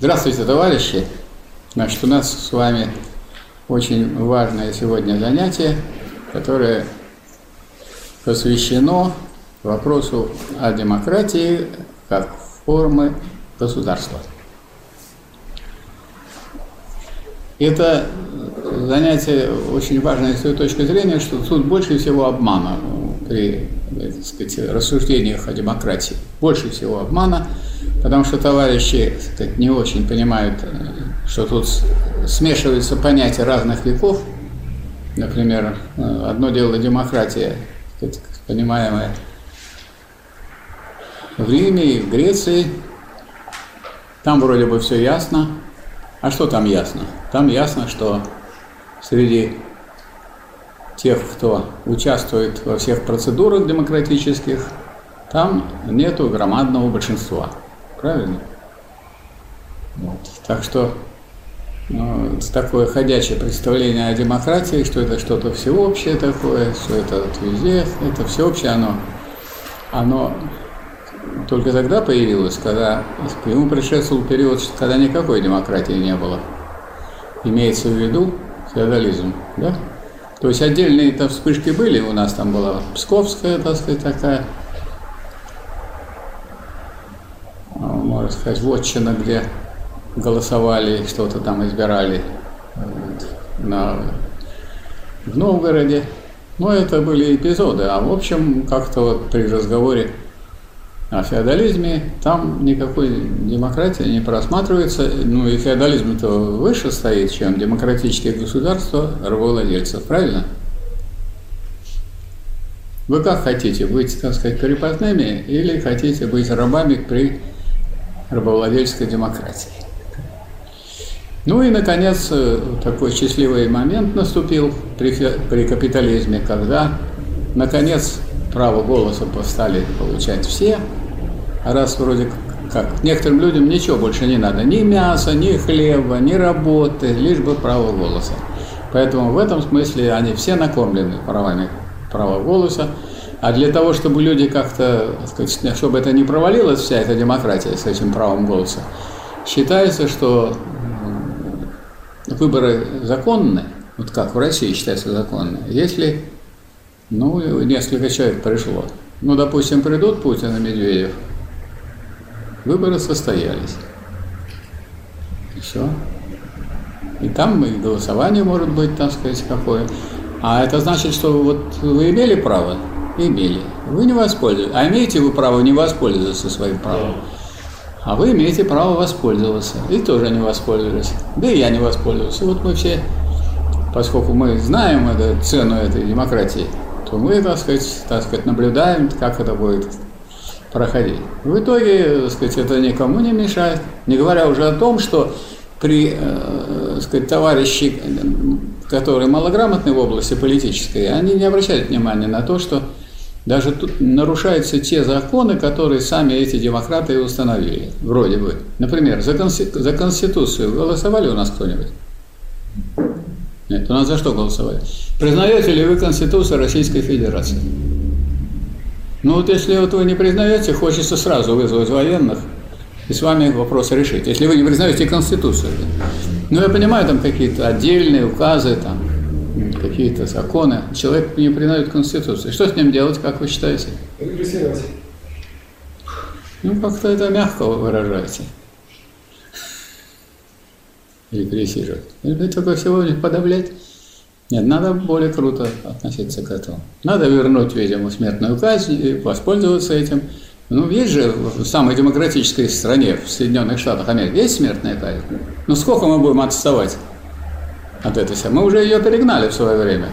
Здравствуйте, товарищи! Значит, у нас с вами очень важное сегодня занятие, которое посвящено вопросу о демократии как формы государства. Это занятие очень важное с той точки зрения, что тут больше всего обмана при так сказать, рассуждениях о демократии. Больше всего обмана, потому что товарищи сказать, не очень понимают, что тут смешиваются понятия разных веков. Например, одно дело демократия, сказать, понимаемая в Риме в Греции. Там вроде бы все ясно. А что там ясно? Там ясно, что среди тех, кто участвует во всех процедурах демократических, там нету громадного большинства. Правильно? Вот. Так что ну, такое ходячее представление о демократии, что это что-то всеобщее такое, что это вот везде, это всеобщее, оно, оно только тогда появилось, когда ему предшествовал период, когда никакой демократии не было. Имеется в виду феодализм, да? То есть отдельные там вспышки были, у нас там была Псковская, так сказать, такая, а, можно сказать, вотчина, где голосовали, что-то там избирали на, в Новгороде. Но это были эпизоды, а в общем, как-то вот при разговоре о феодализме там никакой демократии не просматривается. Ну и феодализм-то выше стоит, чем демократические государства рабовладельцев, правильно? Вы как хотите, быть, так сказать, крепостными или хотите быть рабами при рабовладельческой демократии? Ну и, наконец, такой счастливый момент наступил при, при капитализме, когда, наконец, право голоса стали получать все, а раз вроде как некоторым людям ничего больше не надо, ни мяса, ни хлеба, ни работы, лишь бы право голоса. Поэтому в этом смысле они все накормлены правами права голоса. А для того, чтобы люди как-то, чтобы это не провалилась вся эта демократия с этим правом голоса, считается, что выборы законны, вот как в России считается законны, если ну, несколько человек пришло. Ну, допустим, придут Путин и Медведев, выборы состоялись. И все. И там и голосование может быть, так сказать, какое. А это значит, что вот вы имели право? Имели. Вы не воспользовались. А имеете вы право не воспользоваться своим правом? А вы имеете право воспользоваться. И тоже не воспользовались. Да и я не воспользовался. Вот мы все, поскольку мы знаем эту цену этой демократии, то мы, так сказать, так сказать, наблюдаем, как это будет проходить. В итоге, так сказать, это никому не мешает. Не говоря уже о том, что при, э, так сказать, товарищи, которые малограмотны в области политической, они не обращают внимания на то, что даже тут нарушаются те законы, которые сами эти демократы установили, вроде бы. Например, за, конси- за Конституцию голосовали у нас кто-нибудь? Нет, у нас за что голосовали? Признаете ли вы Конституцию Российской Федерации? Ну вот если вот вы не признаете, хочется сразу вызвать военных и с вами вопрос решить. Если вы не признаете Конституцию. Ну я понимаю, там какие-то отдельные указы, там какие-то законы. Человек не признает Конституцию. Что с ним делать, как вы считаете? Репрессировать. Ну, как-то это мягко вы выражаете. Репрессировать. Или только всего лишь подавлять. Нет, надо более круто относиться к этому. Надо вернуть, видимо, смертную казнь и воспользоваться этим. Ну, есть же в самой демократической стране, в Соединенных Штатах Америки, есть смертная казнь. Ну, сколько мы будем отставать от этой всей? Мы уже ее перегнали в свое время.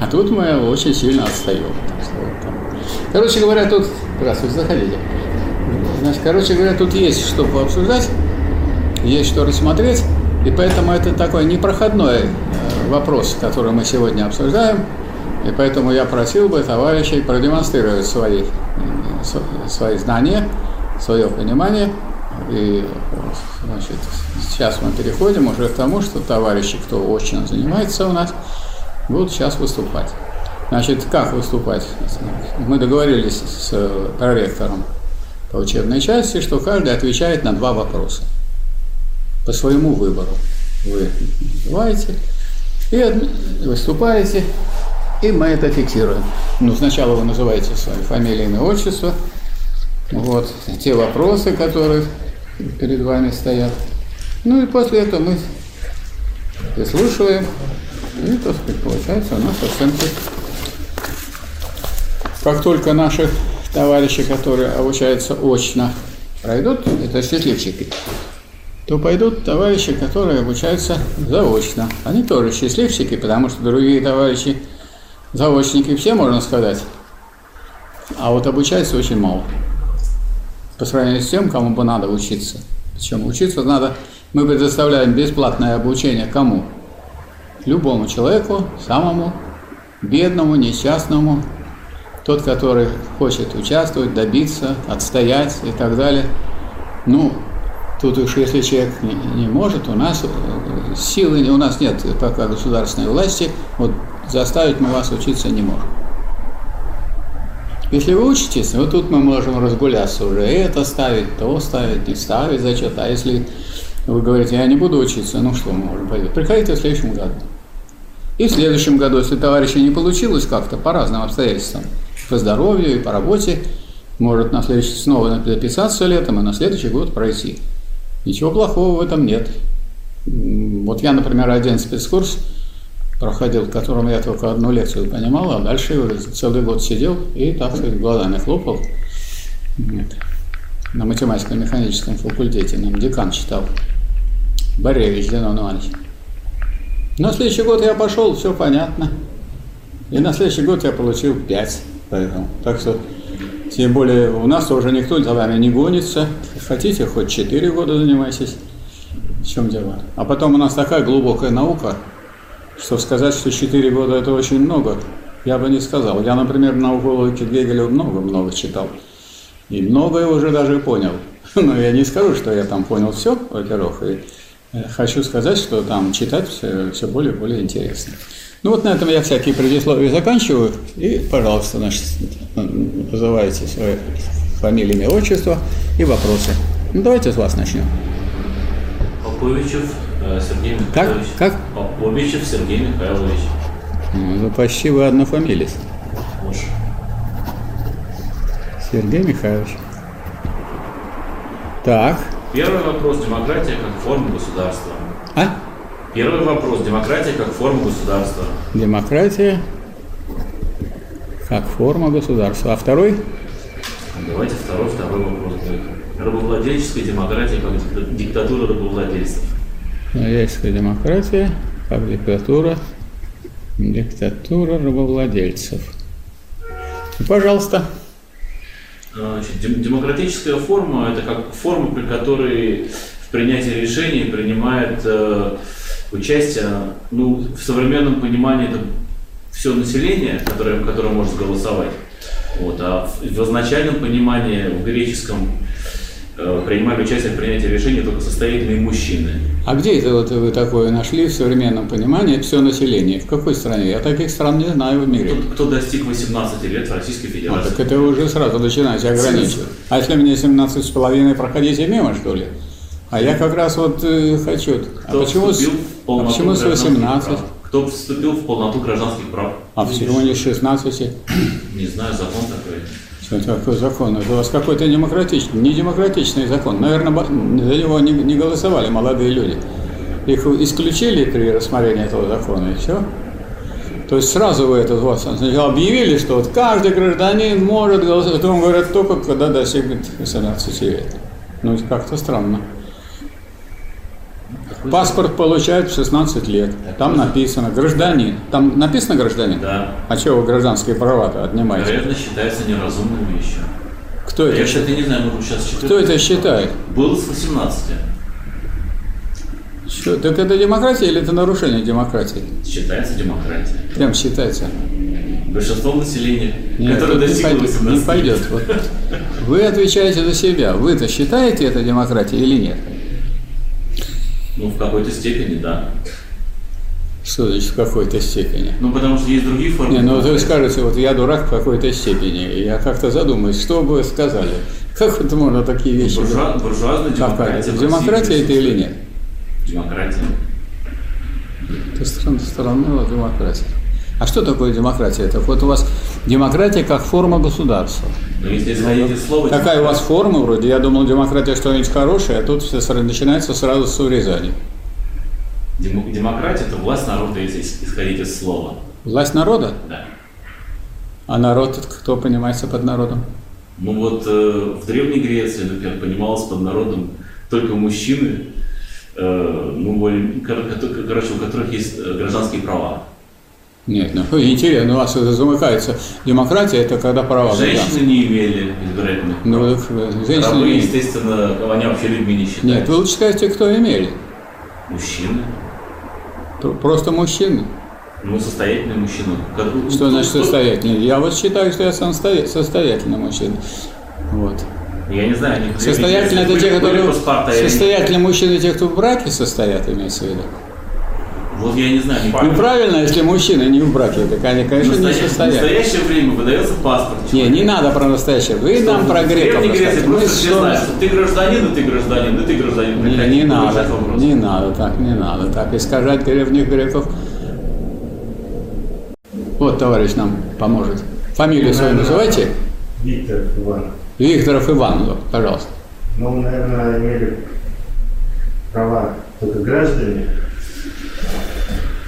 А тут мы очень сильно отстаем. Короче говоря, тут... Здравствуйте, заходите. Значит, короче говоря, тут есть что пообсуждать, есть что рассмотреть. И поэтому это такой непроходной э, вопрос, который мы сегодня обсуждаем. И поэтому я просил бы товарищей продемонстрировать свои, э, свои знания, свое понимание. И значит, сейчас мы переходим уже к тому, что товарищи, кто очень занимается у нас, будут сейчас выступать. Значит, как выступать? Мы договорились с проректором по учебной части, что каждый отвечает на два вопроса по своему выбору. Вы называете и выступаете, и мы это фиксируем. Ну, сначала вы называете свои фамилии, имя, отчество, вот, те вопросы, которые перед вами стоят. Ну и после этого мы прислушиваем, и, так сказать, получается у нас оценки. Как только наши товарищи, которые обучаются очно, пройдут, это счастливчики, то пойдут товарищи, которые обучаются заочно. Они тоже счастливчики, потому что другие товарищи заочники все, можно сказать, а вот обучаются очень мало. По сравнению с тем, кому бы надо учиться. Причем учиться надо, мы предоставляем бесплатное обучение кому? Любому человеку, самому бедному, несчастному, тот, который хочет участвовать, добиться, отстоять и так далее. Ну, тут уж если человек не, не может, у нас э, силы, у нас нет пока государственной власти, вот заставить мы вас учиться не можем. Если вы учитесь, вот тут мы можем разгуляться уже, это ставить, то ставить, не ставить зачет. А если вы говорите, я не буду учиться, ну что мы можем пойти? Приходите в следующем году. И в следующем году, если товарища не получилось как-то по разным обстоятельствам, по здоровью и по работе, может на следующий снова записаться летом и на следующий год пройти. Ничего плохого в этом нет. Вот я, например, один спецкурс проходил, в котором я только одну лекцию понимал, а дальше уже целый год сидел и, так сказать, глазами хлопал. Нет. На математико-механическом факультете нам декан читал. Боревич Зенон Иванович. На следующий год я пошел, все понятно. И на следующий год я получил 5. Поэтому. Так что, тем более, у нас уже никто за вами не гонится. Хотите, хоть 4 года занимайтесь. В чем дело? А потом у нас такая глубокая наука, что сказать, что 4 года это очень много, я бы не сказал. Я, например, науку логики Гегеля много-много читал. И многое уже даже понял. Но я не скажу, что я там понял все, во-первых, и э, хочу сказать, что там читать все, все более и более интересно. Ну вот на этом я всякие предисловия заканчиваю. И, пожалуйста, значит, называйте свои фамилии, имя, отчество и вопросы. Ну давайте с вас начнем. Поповичев э, Сергей Михайлович. Как? как? Поповичев Сергей Михайлович. Ну, почти вы одна фамилия. Муж. Сергей Михайлович. Так. Первый вопрос. Демократия как форма государства. А? Первый вопрос. Демократия как форма государства. Демократия как форма государства. А второй? Давайте второй, второй вопрос. Рабовладельческая демократия как диктатура рабовладельцев. Рабовладельческая демократия как диктатура, рабовладельцев. Пожалуйста. Значит, демократическая форма – это как форма, при которой в принятии решений принимает э, участие, ну, в современном понимании это все население, которое, которое может голосовать. Вот, а в, в изначальном понимании, в греческом, принимали участие в принятии решений только состоятельные мужчины. А где это вот вы такое нашли в современном понимании все население? В какой стране? Я таких стран не знаю в мире. Кто, кто достиг 18 лет в Российской Федерации? А, так это вы уже сразу начинаете ограничивать. А если мне 17 с половиной, проходите мимо, что ли? А я как раз вот э, хочу. А Кто а почему, с- а почему с гражданских 18? прав? Кто вступил в полноту гражданских прав? А всего не с 16? Не знаю, закон. Что это закон? Это у вас какой-то демократичный, не демократичный закон. Наверное, за него не, не голосовали молодые люди. Их исключили при рассмотрении этого закона, и все. То есть сразу вы это вот сначала объявили, что вот каждый гражданин может голосовать, потом говорят только, когда достигнет 18 лет. Ну, как-то странно. Паспорт получают в 16 лет. Там написано гражданин. Там написано гражданин? Да. А чего вы гражданские права-то отнимаете? Вероятно, считается неразумными еще. Кто это, Я, считает? кстати, не знаю, может сейчас считать. Кто это считает? Был с 18. Что, так это демократия или это нарушение демократии? Считается демократия. Прям считается. Большинство населения, Нет, которое тут не достигло пойдет. 18 Не пойдет. Вот. Вы отвечаете за себя. Вы-то считаете это демократией или нет? Ну, в какой-то степени, да. Что значит в какой-то степени? Ну, потому что есть другие формы. Не, ну вы скажете, вот я дурак в какой-то степени. И я как-то задумаюсь, что бы вы сказали. Как это можно такие вещи? Буржуа, буржуазная демократия. Демократия это или нет? Демократия. Это страна, страна демократия. А что такое демократия? Так вот у вас демократия как форма государства. Но если исходить из слова... Такая у вас форма вроде. Я думал, демократия что-нибудь хорошее, а тут все начинается сразу с урезания. Дем- Демократия – это власть народа, если исходить из слова. Власть народа? Да. А народ, кто понимается под народом? Ну вот э, в Древней Греции, например, понималось под народом только мужчины, э, ну, более, короче, у которых есть э, гражданские права. Нет, ну интересно, у вас это замыкается. Демократия это когда права. Женщины не имели избирательных прав. Ну, так, э, женщины Рабы, не- естественно, они вообще людьми не считаются. Нет, вы лучше скажите, кто имели. Мужчины. Пр- Просто мужчины. Ну, состоятельные мужчины. Как- Что значит кто- состоятельный? Я вот считаю, что я сам стоя- состоятельный мужчина. Вот. Я не знаю, они Состоятельные это те, которые... Состоятельные мужчины, те, кто в браке состоят, имеется в виду. Вот я не знаю, не Ну, правильно, если мужчина не в браке, так они, В конечно, не настоящее, в состоят. настоящее время выдается паспорт. Не, не надо про настоящее. Вы нам про В греков Греции. Мы просто все что- знают, что ты гражданин, и ты гражданин, и ты гражданин. Не, не надо, не надо так, не надо так искажать древних греков. Вот товарищ нам поможет. Фамилию свою называйте. Виктор Иванов. Викторов Иван, вот, пожалуйста. Ну, мы, наверное, имели права только граждане.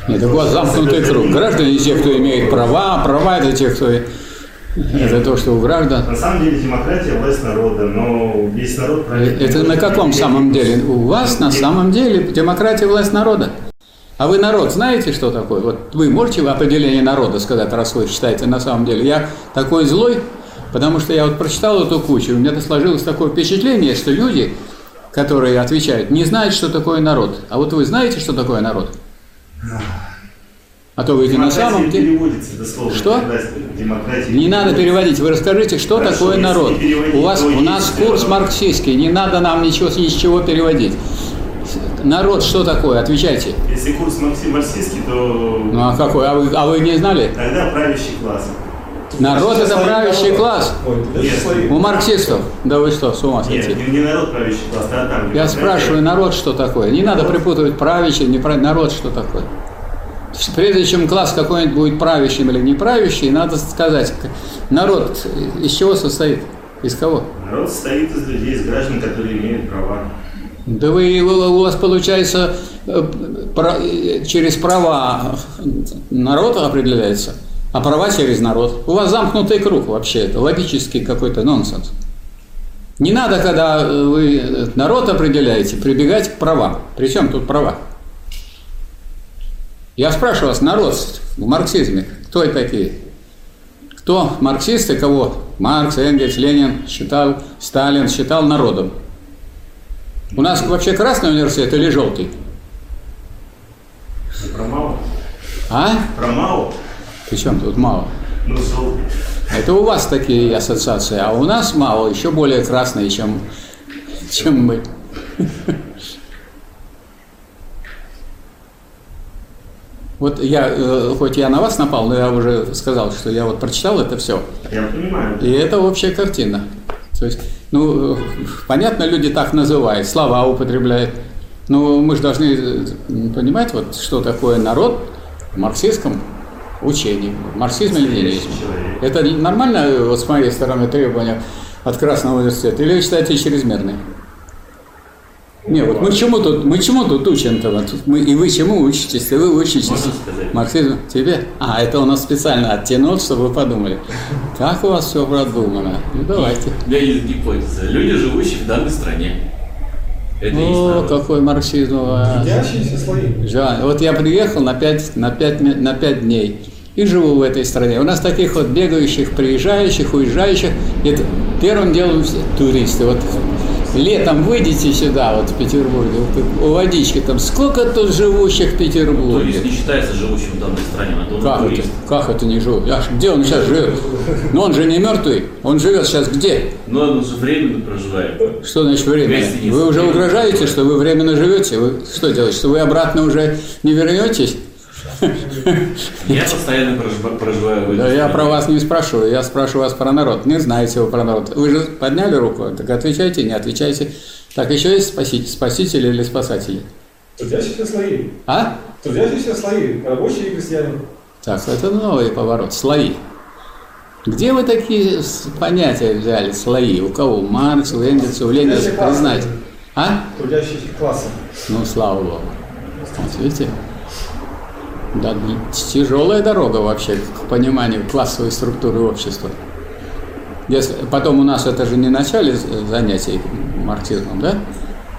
Так у вас замкнутый круг. Граждане те, кто имеет права, права это те, кто... Это то, что у граждан. На самом деле демократия – власть народа, но весь народ правит. Это на каком самом деле? У вас на самом деле демократия власть народа. А вы народ знаете, что такое? Вот вы можете определение народа сказать, раз вы считаете на самом деле? Я такой злой, потому что я вот прочитал эту кучу, у меня сложилось такое впечатление, что люди, которые отвечают, не знают, что такое народ. А вот вы знаете, что такое народ? А то вы на самом деле... Что? Не надо переводить, вы расскажите, что Хорошо, такое народ. У вас у нас курс марксистский, не надо нам ничего ни с чего переводить. Народ что такое? Отвечайте. Если курс марксистский, то Ну а какой? А вы, а вы не знали? тогда правящий класс. Народ это правящий класс. Нет, У марксистов. Да вы что, с ума нет, сойти? не, не народ правящий класс, а там. Я спрашиваю, народ что такое? Не надо припутывать правящий, не прав- народ что такое. Прежде чем класс какой-нибудь будет правящим или не правящий, надо сказать, народ из чего состоит? Из кого? Народ состоит из людей, из граждан, которые имеют права. Да вы, у вас получается э, про- э, через права народ определяется, а права через народ. У вас замкнутый круг вообще, это логический какой-то нонсенс. Не надо, когда вы народ определяете, прибегать к правам. Причем тут права? Я спрашиваю вас, народ в марксизме, кто такие? Кто марксисты, кого Маркс, Энгельс, Ленин считал, Сталин считал народом? У нас вообще красный университет или желтый? Про мало. А? Про мало. Причем тут мало? Ну. Это у вас такие ассоциации, а у нас мало, еще более красные, чем, чем мы. Вот я, э, хоть я на вас напал, но я уже сказал, что я вот прочитал это все. Я понимаю. И это общая картина. То есть, ну, э, понятно, люди так называют, слова употребляют. Но мы же должны э, понимать, вот, что такое народ в марксистском учении, в марксизме или ленинизме. Человек. Это нормально э, вот с моей стороны требования от Красного университета? Или вы считаете чрезмерные? Не, вот мы чему тут, мы чему тут учим-то? Вот мы, и вы чему учитесь? И вы учитесь Можно сказать? марксизму? Тебе? А, это у нас специально оттянул, чтобы вы подумали. Как у вас все продумано? Ну, давайте. У меня есть гипотеза. Люди, живущие в данной стране. Это О, какой марксизм у вас. Трудящиеся слои. Жаль. Вот я приехал на 5, на, 5, на 5 дней и живу в этой стране. У нас таких вот бегающих, приезжающих, уезжающих. Это первым делом все туристы. Вот летом выйдите сюда, вот в Петербурге, вот у водички там, сколько тут живущих в Петербурге? Турист не считается живущим в данной стране, он Как турист. это? Как это не живет? А где он сейчас живет? Но он же не мертвый. Он живет сейчас где? Но он же временно проживает. Что значит временно? Вы уже угрожаете, что вы временно живете? Вы что делаете? Что вы обратно уже не вернетесь? Я постоянно прожива- проживаю Да я про вас не спрашиваю, я спрашиваю вас про народ. Не знаете вы про народ. Вы же подняли руку, так отвечайте, не отвечайте. Так еще есть спаситель, спасители или спасатели? Трудящиеся слои. А? Трудящиеся слои. Рабочие и крестьяне. Так, это новый поворот. Слои. Где вы такие понятия взяли? Слои. У кого? У Маркса, у Энгельса, у Ленина? Признайте. А? Трудящиеся классы. Ну, слава богу. Вот видите? Да, тяжелая дорога вообще к пониманию классовой структуры общества. Если, потом у нас это же не начале занятий марксизмом, да?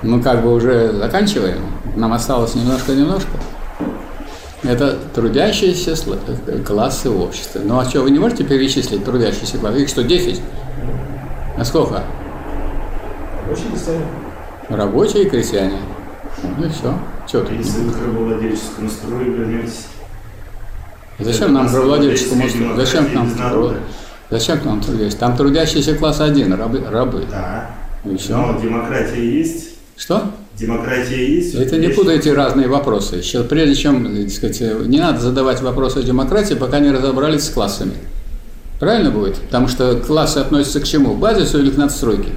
Мы как бы уже заканчиваем. Нам осталось немножко-немножко. Это трудящиеся э, классы общества. Ну а что, вы не можете перечислить трудящиеся классы? Их что, 10? А сколько? Рабочие и крестьяне. Рабочие и крестьяне. Ну и все. Что тут? Если вы к рабовладельческому строю вернетесь, Зачем нам демократия устрою? Зачем нам народа. труд- Зачем нам трудящийся? Там трудящийся класс один, рабы. рабы. да. И все. Но демократия есть. Что? Демократия есть. Это не путайте разные вопросы. Еще прежде чем, так сказать, не надо задавать вопросы о демократии, пока не разобрались с классами. Правильно будет? Потому что классы относятся к чему? К базису или к надстройке?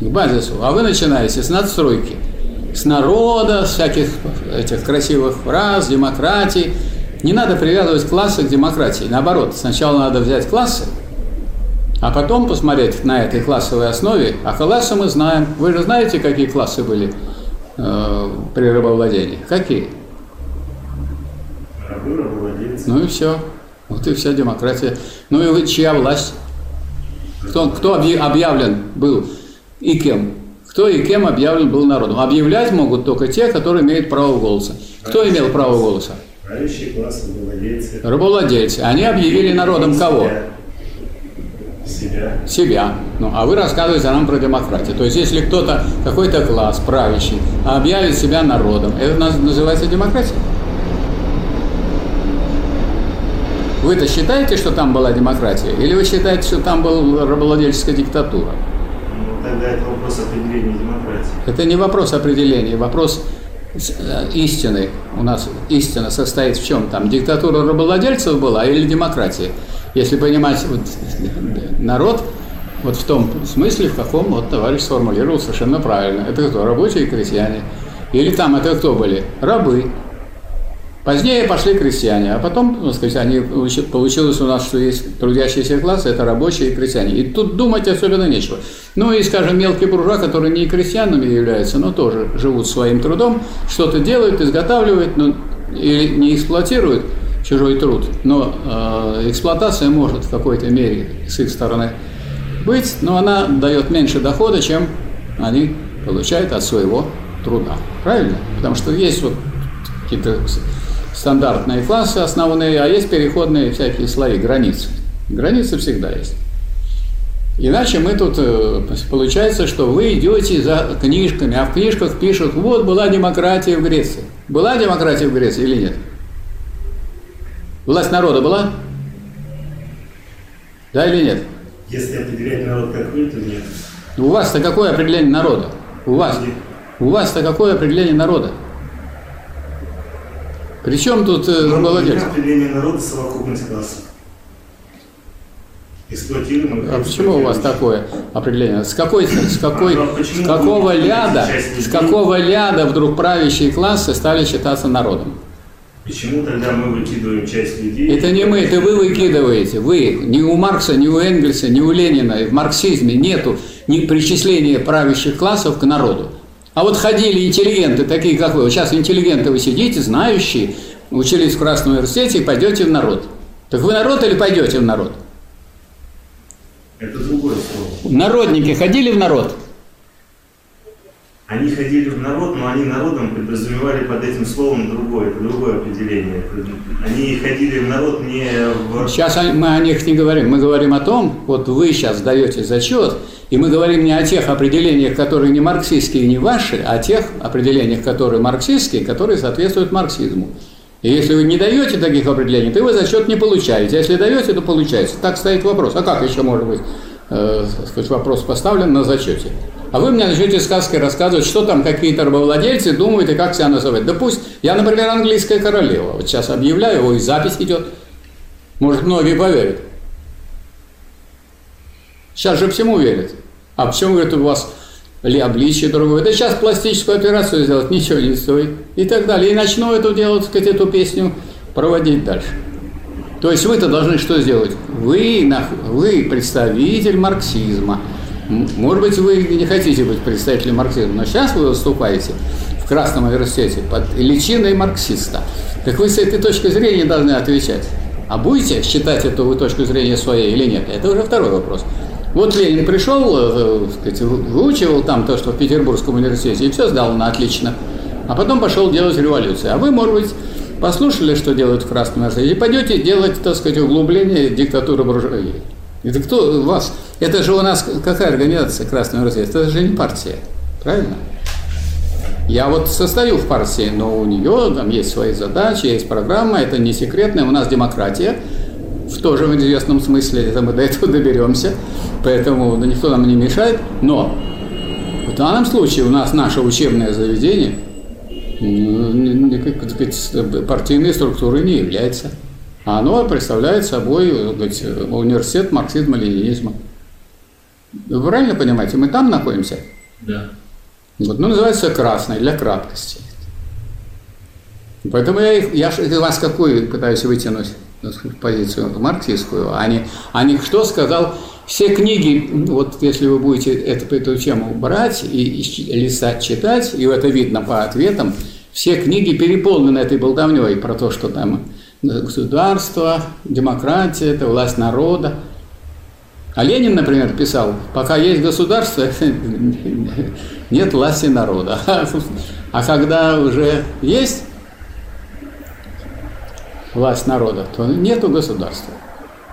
К базису. А вы начинаете с надстройки. С народа, с всяких этих красивых фраз, демократии. Не надо привязывать классы к демократии. Наоборот, сначала надо взять классы, а потом посмотреть на этой классовой основе. А классы мы знаем. Вы же знаете, какие классы были э, при рабовладении? Какие? Ну и все. Вот и вся демократия. Ну и вы, чья власть? Кто, кто объ- объявлен был и кем? Кто и кем объявлен был народом? Объявлять могут только те, которые имеют право голоса. Кто имел право голоса? Правящий класс, рабовладельцы. Рабовладельцы. Они объявили народом кого? Себя. Себя. Ну, а вы рассказываете нам про демократию. То есть, если кто-то, какой-то класс правящий, объявит себя народом, это наз- называется демократия? Вы-то считаете, что там была демократия? Или вы считаете, что там была рабовладельческая диктатура? Тогда это вопрос определения демократии. Это не вопрос определения, вопрос э, истины. У нас истина состоит в чем там? Диктатура рабовладельцев была или демократия? Если понимать вот, народ, вот в том смысле, в каком вот товарищ сформулировал совершенно правильно. Это кто? Рабочие и крестьяне. Или там это кто были? Рабы. Позднее пошли крестьяне, а потом, так сказать, они, получи- получилось у нас, что есть трудящиеся классы, это рабочие и крестьяне. И тут думать особенно нечего. Ну и, скажем, мелкие буржуа, которые не крестьянами являются, но тоже живут своим трудом, что-то делают, изготавливают, ну, или не эксплуатируют чужой труд, но э, эксплуатация может в какой-то мере с их стороны быть, но она дает меньше дохода, чем они получают от своего труда. Правильно? Потому что есть вот какие-то стандартные классы основные, а есть переходные всякие слои, границы. Границы всегда есть. Иначе мы тут, э, получается, что вы идете за книжками, а в книжках пишут, вот была демократия в Греции. Была демократия в Греции или нет? Власть народа была? Да или нет? Если определять народ как вы, то нет. У вас-то какое определение народа? У вас? У вас-то какое определение народа? Причем тут э, молодец? определение народа совокупность классов. Эксплуатируемых. А почему у вас такое определение? С какой, с какой, А с какого ляда, с какого ляда вдруг правящие классы стали считаться народом? Почему тогда мы выкидываем часть людей? Это не мы, это вы выкидываете. Вы. Ни у Маркса, ни у Энгельса, ни у Ленина в марксизме нету ни причисления правящих классов к народу. А вот ходили интеллигенты, такие как вы. Вот сейчас интеллигенты вы сидите, знающие, учились в Красном университете и пойдете в народ. Так вы народ или пойдете в народ? Это другое слово. Народники ходили в народ? Они ходили в народ, но они народом подразумевали под этим словом другое, другое определение. Они ходили в народ не в... Сейчас мы о них не говорим. Мы говорим о том, вот вы сейчас даете зачет, и мы говорим не о тех определениях, которые не марксистские, не ваши, а о тех определениях, которые марксистские, которые соответствуют марксизму. И если вы не даете таких определений, то вы зачет не получаете. А если даете, то получаете. Так стоит вопрос. А как еще может быть э, сказать, вопрос поставлен на зачете? А вы мне начнете сказки рассказывать, что там какие-то рабовладельцы думают и как себя называть. Да пусть, я, например, английская королева. Вот сейчас объявляю, его запись идет. Может, многие поверят. Сейчас же всему верят. А почему, говорят, у вас ли обличие другое? Да сейчас пластическую операцию сделать ничего не стоит. И так далее. И начну эту делать, сказать, эту песню проводить дальше. То есть вы-то должны что сделать? Вы, вы представитель марксизма. Может быть, вы не хотите быть представителем марксизма, но сейчас вы выступаете в Красном университете под личиной марксиста. Так вы с этой точки зрения должны отвечать. А будете считать эту вы точку зрения своей или нет? Это уже второй вопрос. Вот Ленин пришел, э, сказать, выучивал там то, что в Петербургском университете, и все сдал на отлично. А потом пошел делать революцию. А вы, может быть, послушали, что делают в Красном университете, и пойдете делать, так сказать, углубление диктатуры буржуазии. Это кто вас? Это же у нас какая организация Красный университет? Это же не партия, правильно? Я вот состою в партии, но у нее там есть свои задачи, есть программа, это не секретная, у нас демократия, в тоже известном смысле, это мы до этого доберемся, поэтому да, никто нам не мешает, но в данном случае у нас наше учебное заведение как сказать, партийной структурой не является. А оно представляет собой сказать, университет марксизма-ленинизма. Вы правильно понимаете, мы там находимся? Да. Вот, ну, называется красный для краткости. Поэтому я, я вас какую пытаюсь вытянуть? позицию марксистскую, а не, а не что сказал. Все книги, вот если вы будете эту, эту тему брать и, и листать, читать, и это видно по ответам, все книги переполнены этой болтовней про то, что там государство, демократия, это власть народа. А Ленин, например, писал, пока есть государство, нет власти народа. А когда уже есть власть народа, то нету государства.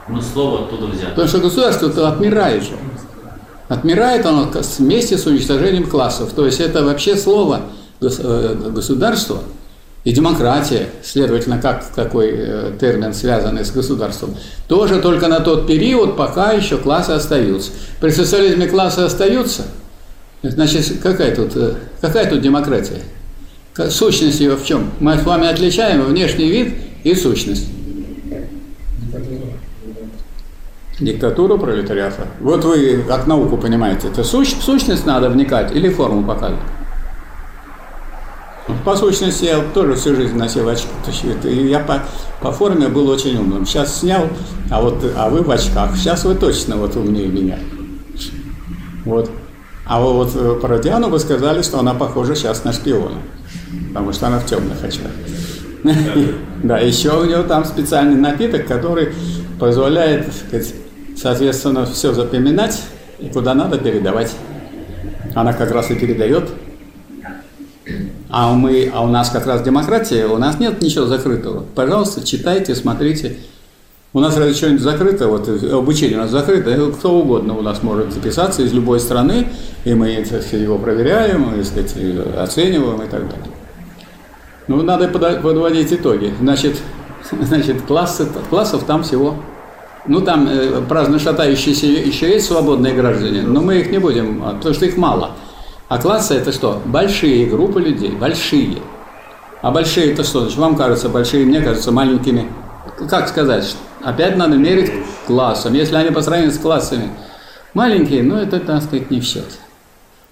Но слово оттуда взято. Потому что государство-то отмирает же. Отмирает оно вместе с уничтожением классов. То есть это вообще слово э, государство и демократия, следовательно, как какой э, термин, связанный с государством, тоже только на тот период, пока еще классы остаются. При социализме классы остаются, значит, какая тут, э, какая тут демократия? Сущность ее в чем? Мы с вами отличаем внешний вид и сущность. Диктатура пролетариата. Вот вы как науку понимаете, это сущ, сущность надо вникать или форму показывать? По сущности, я тоже всю жизнь носил очки. И я по, по форме был очень умным. Сейчас снял, а вот а вы в очках. Сейчас вы точно вот умнее меня. Вот. А вот э, про Диану вы сказали, что она похожа сейчас на шпиона. Потому что она в темных очках. Да, еще у него там специальный напиток, который позволяет, соответственно, все запоминать и куда надо передавать. Она как раз и передает. А, мы, а у нас как раз демократия, у нас нет ничего закрытого. Пожалуйста, читайте, смотрите. У нас разве что-нибудь закрыто, вот обучение у нас закрыто, кто угодно у нас может записаться из любой страны, и мы его проверяем, и, сказать, оцениваем и так далее. Ну, надо подводить итоги. Значит, значит классы, классов там всего. Ну, там э, праздно шатающиеся еще есть свободные граждане, но мы их не будем, а, потому что их мало. А классы это что? Большие группы людей, большие. А большие это что? Значит, вам кажется большие, мне кажется маленькими. Как сказать? Опять надо мерить классом. Если они по сравнению с классами маленькие, ну это, так сказать, не в счет.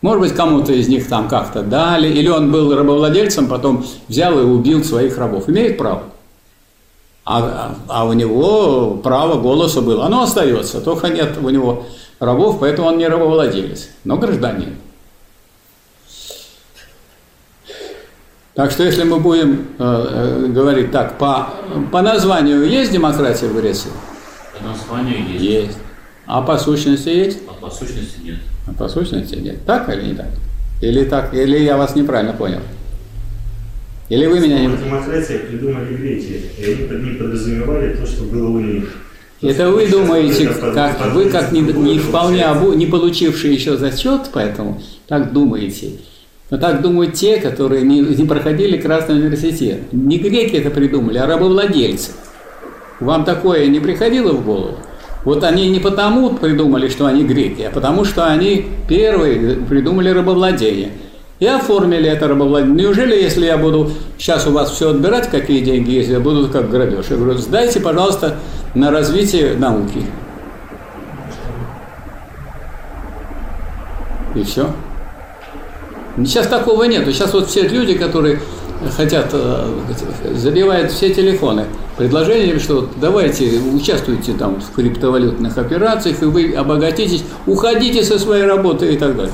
Может быть, кому-то из них там как-то дали, или он был рабовладельцем, потом взял и убил своих рабов. Имеет право. А, а у него право голоса было. Оно остается, только нет у него рабов, поэтому он не рабовладелец, но гражданин. Так что если мы будем э, э, говорить так, по, по названию есть демократия в Греции? По названию есть. Есть. А по сущности есть? А по сущности нет. А по сущности нет. Так или не так? Или так, или я вас неправильно понял? Или вы меня не... Демократия придумали греки, и они не подразумевали то, что было у них. Это вы думаете, как вы как не, не вполне обу, не получивший еще зачет, поэтому так думаете. Но так думают те, которые не, не проходили Красный университет. Не греки это придумали, а рабовладельцы. Вам такое не приходило в голову? Вот они не потому придумали, что они греки, а потому что они первые придумали рабовладение. И оформили это рабовладение. Неужели, если я буду сейчас у вас все отбирать, какие деньги есть, я буду как грабеж? Я говорю, сдайте, пожалуйста, на развитие науки. И все. Сейчас такого нет. Сейчас вот все люди, которые хотят, э, забивают все телефоны предложениями, что давайте участвуйте там в криптовалютных операциях, и вы обогатитесь, уходите со своей работы и так далее.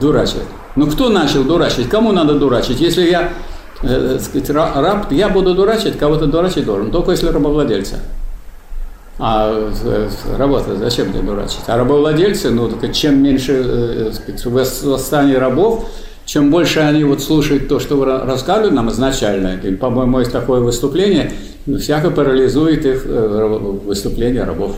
Дурачат. Ну кто начал дурачить? Кому надо дурачить? Если я э, сказать, раб, я буду дурачить, кого-то дурачить должен, только если рабовладельца. А э, работа, зачем мне дурачить? А рабовладельцы, ну, только чем меньше э, сказать, восстаний рабов, чем больше они вот слушают то, что вы рассказывали нам изначально, и, по-моему, есть такое выступление, всяко парализует их э, выступление рабов.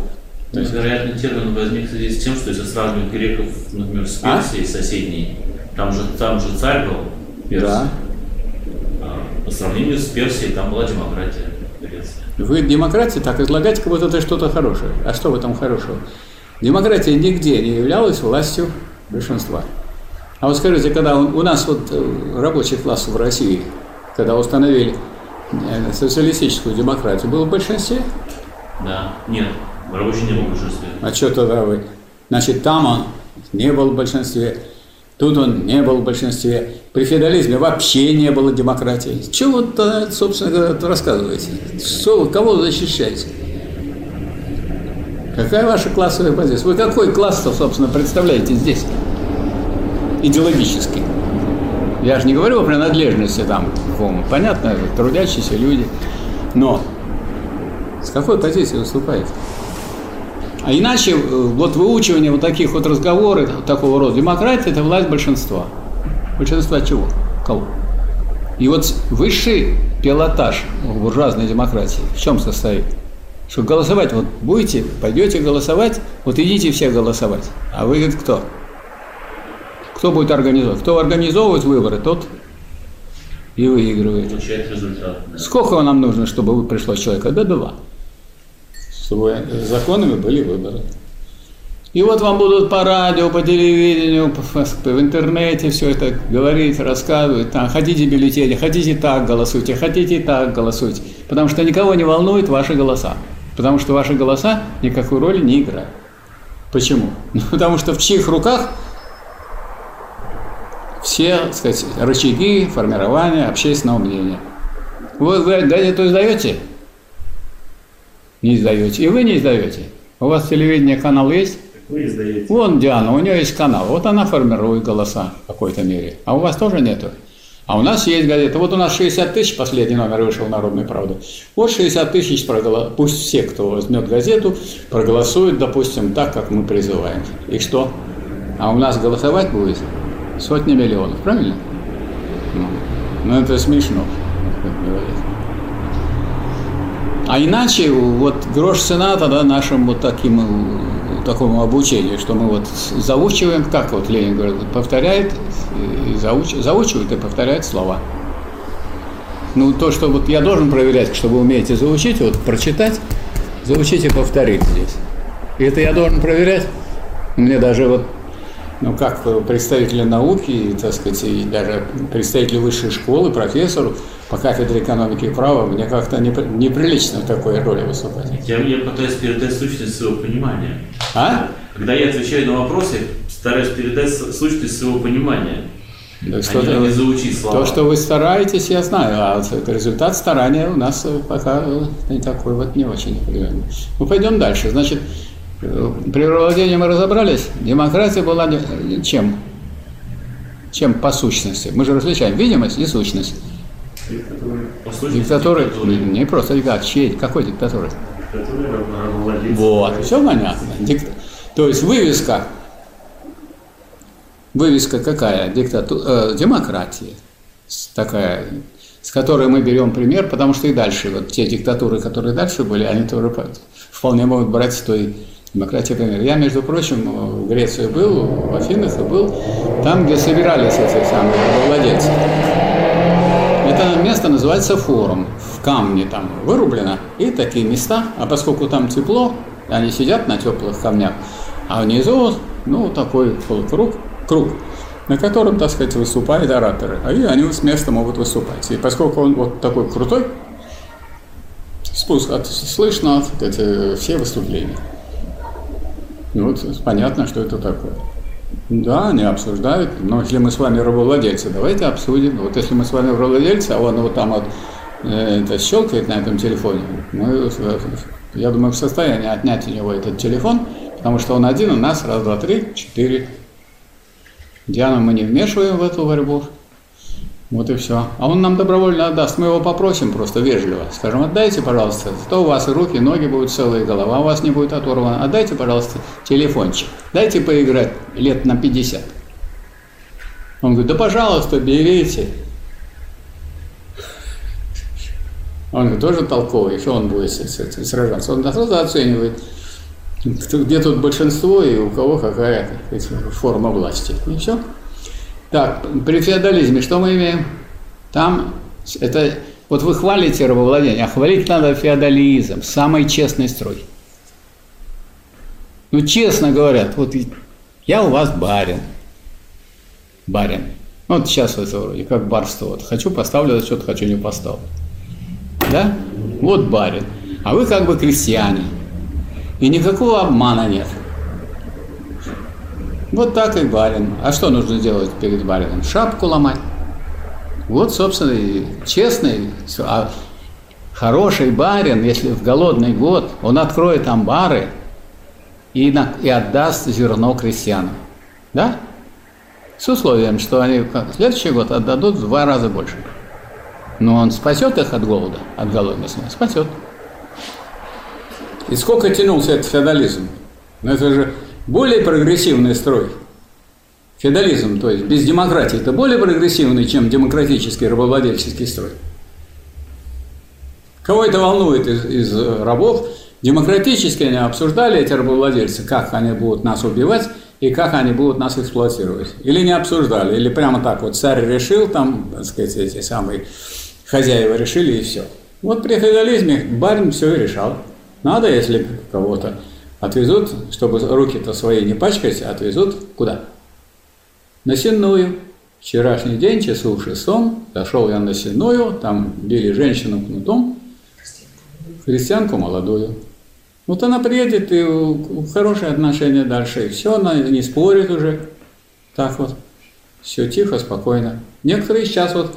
То есть, вероятно, термин возник в связи с тем, что если сравнивать греков, например, с А? Персией соседней, там же, там же царь был, Персия. Да. А по сравнению с Персией там была демократия. Вы демократии так излагаете, как будто это что-то хорошее. А что в этом хорошего? Демократия нигде не являлась властью большинства. А вот скажите, когда у нас вот э, рабочий класс в России, когда установили э, социалистическую демократию, был в большинстве? Да. Нет, рабочий не был в большинстве. А что тогда вы? Значит, там он не был в большинстве, тут он не был в большинстве. При феодализме вообще не было демократии. Чего вы собственно рассказываете? Что кого вы защищаете? Какая ваша классовая позиция? Вы какой класс-то, собственно, представляете здесь? Идеологически. Я же не говорю о принадлежности там, какому. понятно, это трудящиеся люди. Но с какой позиции выступаете? А иначе э, вот выучивание вот таких вот разговоров, такого рода, демократия – это власть большинства. Большинства чего? Кого? И вот высший пилотаж буржуазной демократии в чем состоит? Что голосовать вот будете, пойдете голосовать, вот идите все голосовать. А вы говорит, кто? Кто будет организовывать? Кто организовывает выборы, тот и выигрывает. Получает результат. да. Сколько нам нужно, чтобы пришло человека? Да два. Чтобы законами были выборы. И вот вам будут по радио, по телевидению, в интернете все это говорить, рассказывать. Там, хотите бюллетени, хотите так голосуйте, хотите так голосуйте. Потому что никого не волнует ваши голоса. Потому что ваши голоса никакой роли не играют. Почему? Ну, потому что в чьих руках все, так сказать, рычаги формирования общественного мнения. Вы газету издаете? Не издаете. И вы не издаете. У вас телевидение канал есть? Вы издаете. Вон Диана, у нее есть канал. Вот она формирует голоса в какой-то мере. А у вас тоже нету. А у нас есть газета. Вот у нас 60 тысяч, последний номер вышел «Народной правды». Вот 60 тысяч, проголо- пусть все, кто возьмет газету, проголосуют, допустим, так, как мы призываем. И что? А у нас голосовать будет сотни миллионов, правильно? Ну, ну, это смешно, как говорят. А иначе вот грош цена тогда нашим вот таким э, такому обучению, что мы вот заучиваем, как вот Ленин говорит, повторяет и зауч- заучивает и повторяет слова. Ну, то, что вот я должен проверять, что вы умеете заучить, вот прочитать, заучить и повторить здесь. И это я должен проверять. Мне даже вот, ну, как представители науки, так сказать, и даже представители высшей школы, профессору по кафедре экономики и права, мне как-то непри- неприлично в такой роли выступать. Я, я пытаюсь передать сущность своего понимания. А? Когда я отвечаю на вопросы, стараюсь передать сущность своего понимания. Да а что не, а не заучить слова. То, что вы стараетесь, я знаю, а вот результат старания у нас э, пока э, не такой вот не очень определенный. Ну, пойдем дальше. Значит, э, при владении мы разобрались. Демократия была не- чем? Чем по сущности? Мы же различаем видимость и сущность. Диктатуры. не, просто диктатура, чьей, какой диктатуры? Вот, все понятно. Дик- То есть вывеска, вывеска какая? Диктату... э, демократия. Такая, с которой мы берем пример, потому что и дальше, вот те диктатуры, которые дальше были, они тоже по- вполне могут брать с той демократии пример. Я, между прочим, в Греции был, в Афинах и был, там, где собирались эти самые владельцы. Это место называется форум. В камне там вырублено. И такие места, а поскольку там тепло, они сидят на теплых камнях, а внизу, ну, такой полукруг, круг, на котором, так сказать, выступают ораторы. И они с места могут выступать. И поскольку он вот такой крутой, спуск, от, слышно так сказать, все выступления. И вот понятно, что это такое. Да, они обсуждают, но если мы с вами рабовладельцы, давайте обсудим. Вот если мы с вами рабовладельцы, а он вот там вот э, это щелкает на этом телефоне, мы, я думаю, в состоянии отнять у него этот телефон, потому что он один у нас, раз, два, три, четыре. Диану мы не вмешиваем в эту борьбу. Вот и все. А он нам добровольно отдаст. Мы его попросим просто вежливо. Скажем, отдайте, пожалуйста. То у вас руки, ноги будут целые, голова у вас не будет оторвана. Отдайте, пожалуйста, телефончик. Дайте поиграть лет на 50. Он говорит, да пожалуйста, берите. Он говорит, тоже толковый, что он будет сражаться? Он сразу оценивает, где тут большинство и у кого какая форма власти. И все. Так, при феодализме что мы имеем? Там это вот вы хвалите рабовладение, а хвалить надо феодализм, самый честный строй. Ну, честно говорят, вот я у вас барин. Барин. Вот сейчас это вроде как барство. Вот хочу поставлю что-то, хочу не поставлю. Да? Вот барин. А вы как бы крестьяне. И никакого обмана нет. Вот так и барин. А что нужно делать перед барином? Шапку ломать. Вот, собственно, и честный, а хороший барин, если в голодный год, он откроет амбары и, на, и отдаст зерно крестьянам. Да? С условием, что они в следующий год отдадут в два раза больше. Но он спасет их от голода, от голодности? Спасет. И сколько тянулся этот феодализм? Ну это же более прогрессивный строй. Феодализм, то есть без демократии, это более прогрессивный, чем демократический рабовладельческий строй. Кого это волнует из, из рабов? Демократически они обсуждали, эти рабовладельцы, как они будут нас убивать и как они будут нас эксплуатировать. Или не обсуждали, или прямо так вот царь решил, там, так сказать, эти самые хозяева решили и все. Вот при феодализме барин все и решал. Надо, если кого-то Отвезут, чтобы руки-то свои не пачкать, отвезут куда? На Сенную. Вчерашний день, часов шестом, зашел я на Сенную, там били женщину кнутом, христианку молодую. Вот она приедет, и хорошие отношения дальше, и все, она не спорит уже. Так вот, все тихо, спокойно. Некоторые сейчас вот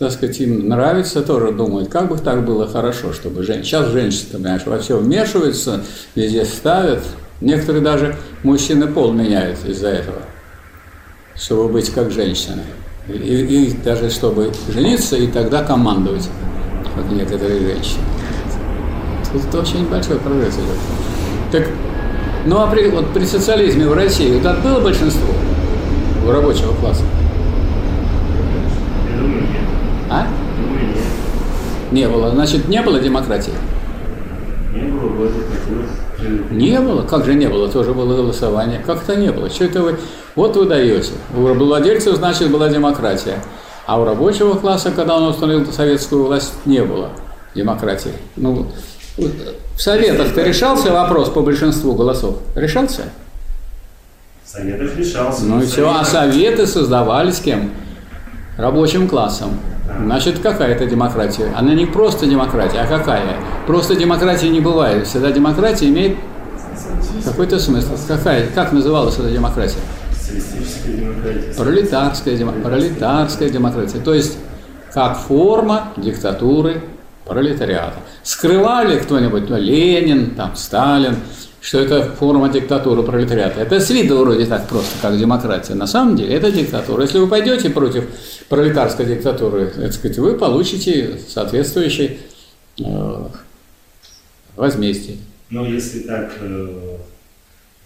так сказать, им нравится, тоже думают, как бы так было хорошо, чтобы женщины... Сейчас женщины, понимаешь, во все вмешиваются, везде ставят. Некоторые даже мужчины пол меняют из-за этого, чтобы быть как женщина. И, и даже чтобы жениться и тогда командовать, как некоторые женщины. Тут очень большой прогресс идет. Так, ну а при, вот при социализме в России вот было большинство у рабочего класса? А? Не было. Значит, не было демократии? Не было, Не было? Как же не было? Тоже было голосование. Как-то не было. Что это вы? Вот вы даете. У владельцев, значит, была демократия. А у рабочего класса, когда он установил советскую власть, не было демократии. Ну, в Советах-то решался вопрос по большинству голосов? Решался? В Советах решался. Ну и все, а Советы создавались кем? Рабочим классом. Значит, какая это демократия? Она не просто демократия, а какая? Просто демократии не бывает. Всегда демократия имеет какой-то смысл. Какая? Как называлась эта демократия? Пролетарская, дем... пролетарская демократия. То есть, как форма диктатуры пролетариата. Скрывали кто-нибудь, ну, Ленин, там, Сталин, что это форма диктатуры пролетариата. Это с виду вроде так просто, как демократия. На самом деле это диктатура. Если вы пойдете против пролетарской диктатуры, так сказать, вы получите соответствующее э, возмездие. Но если так э,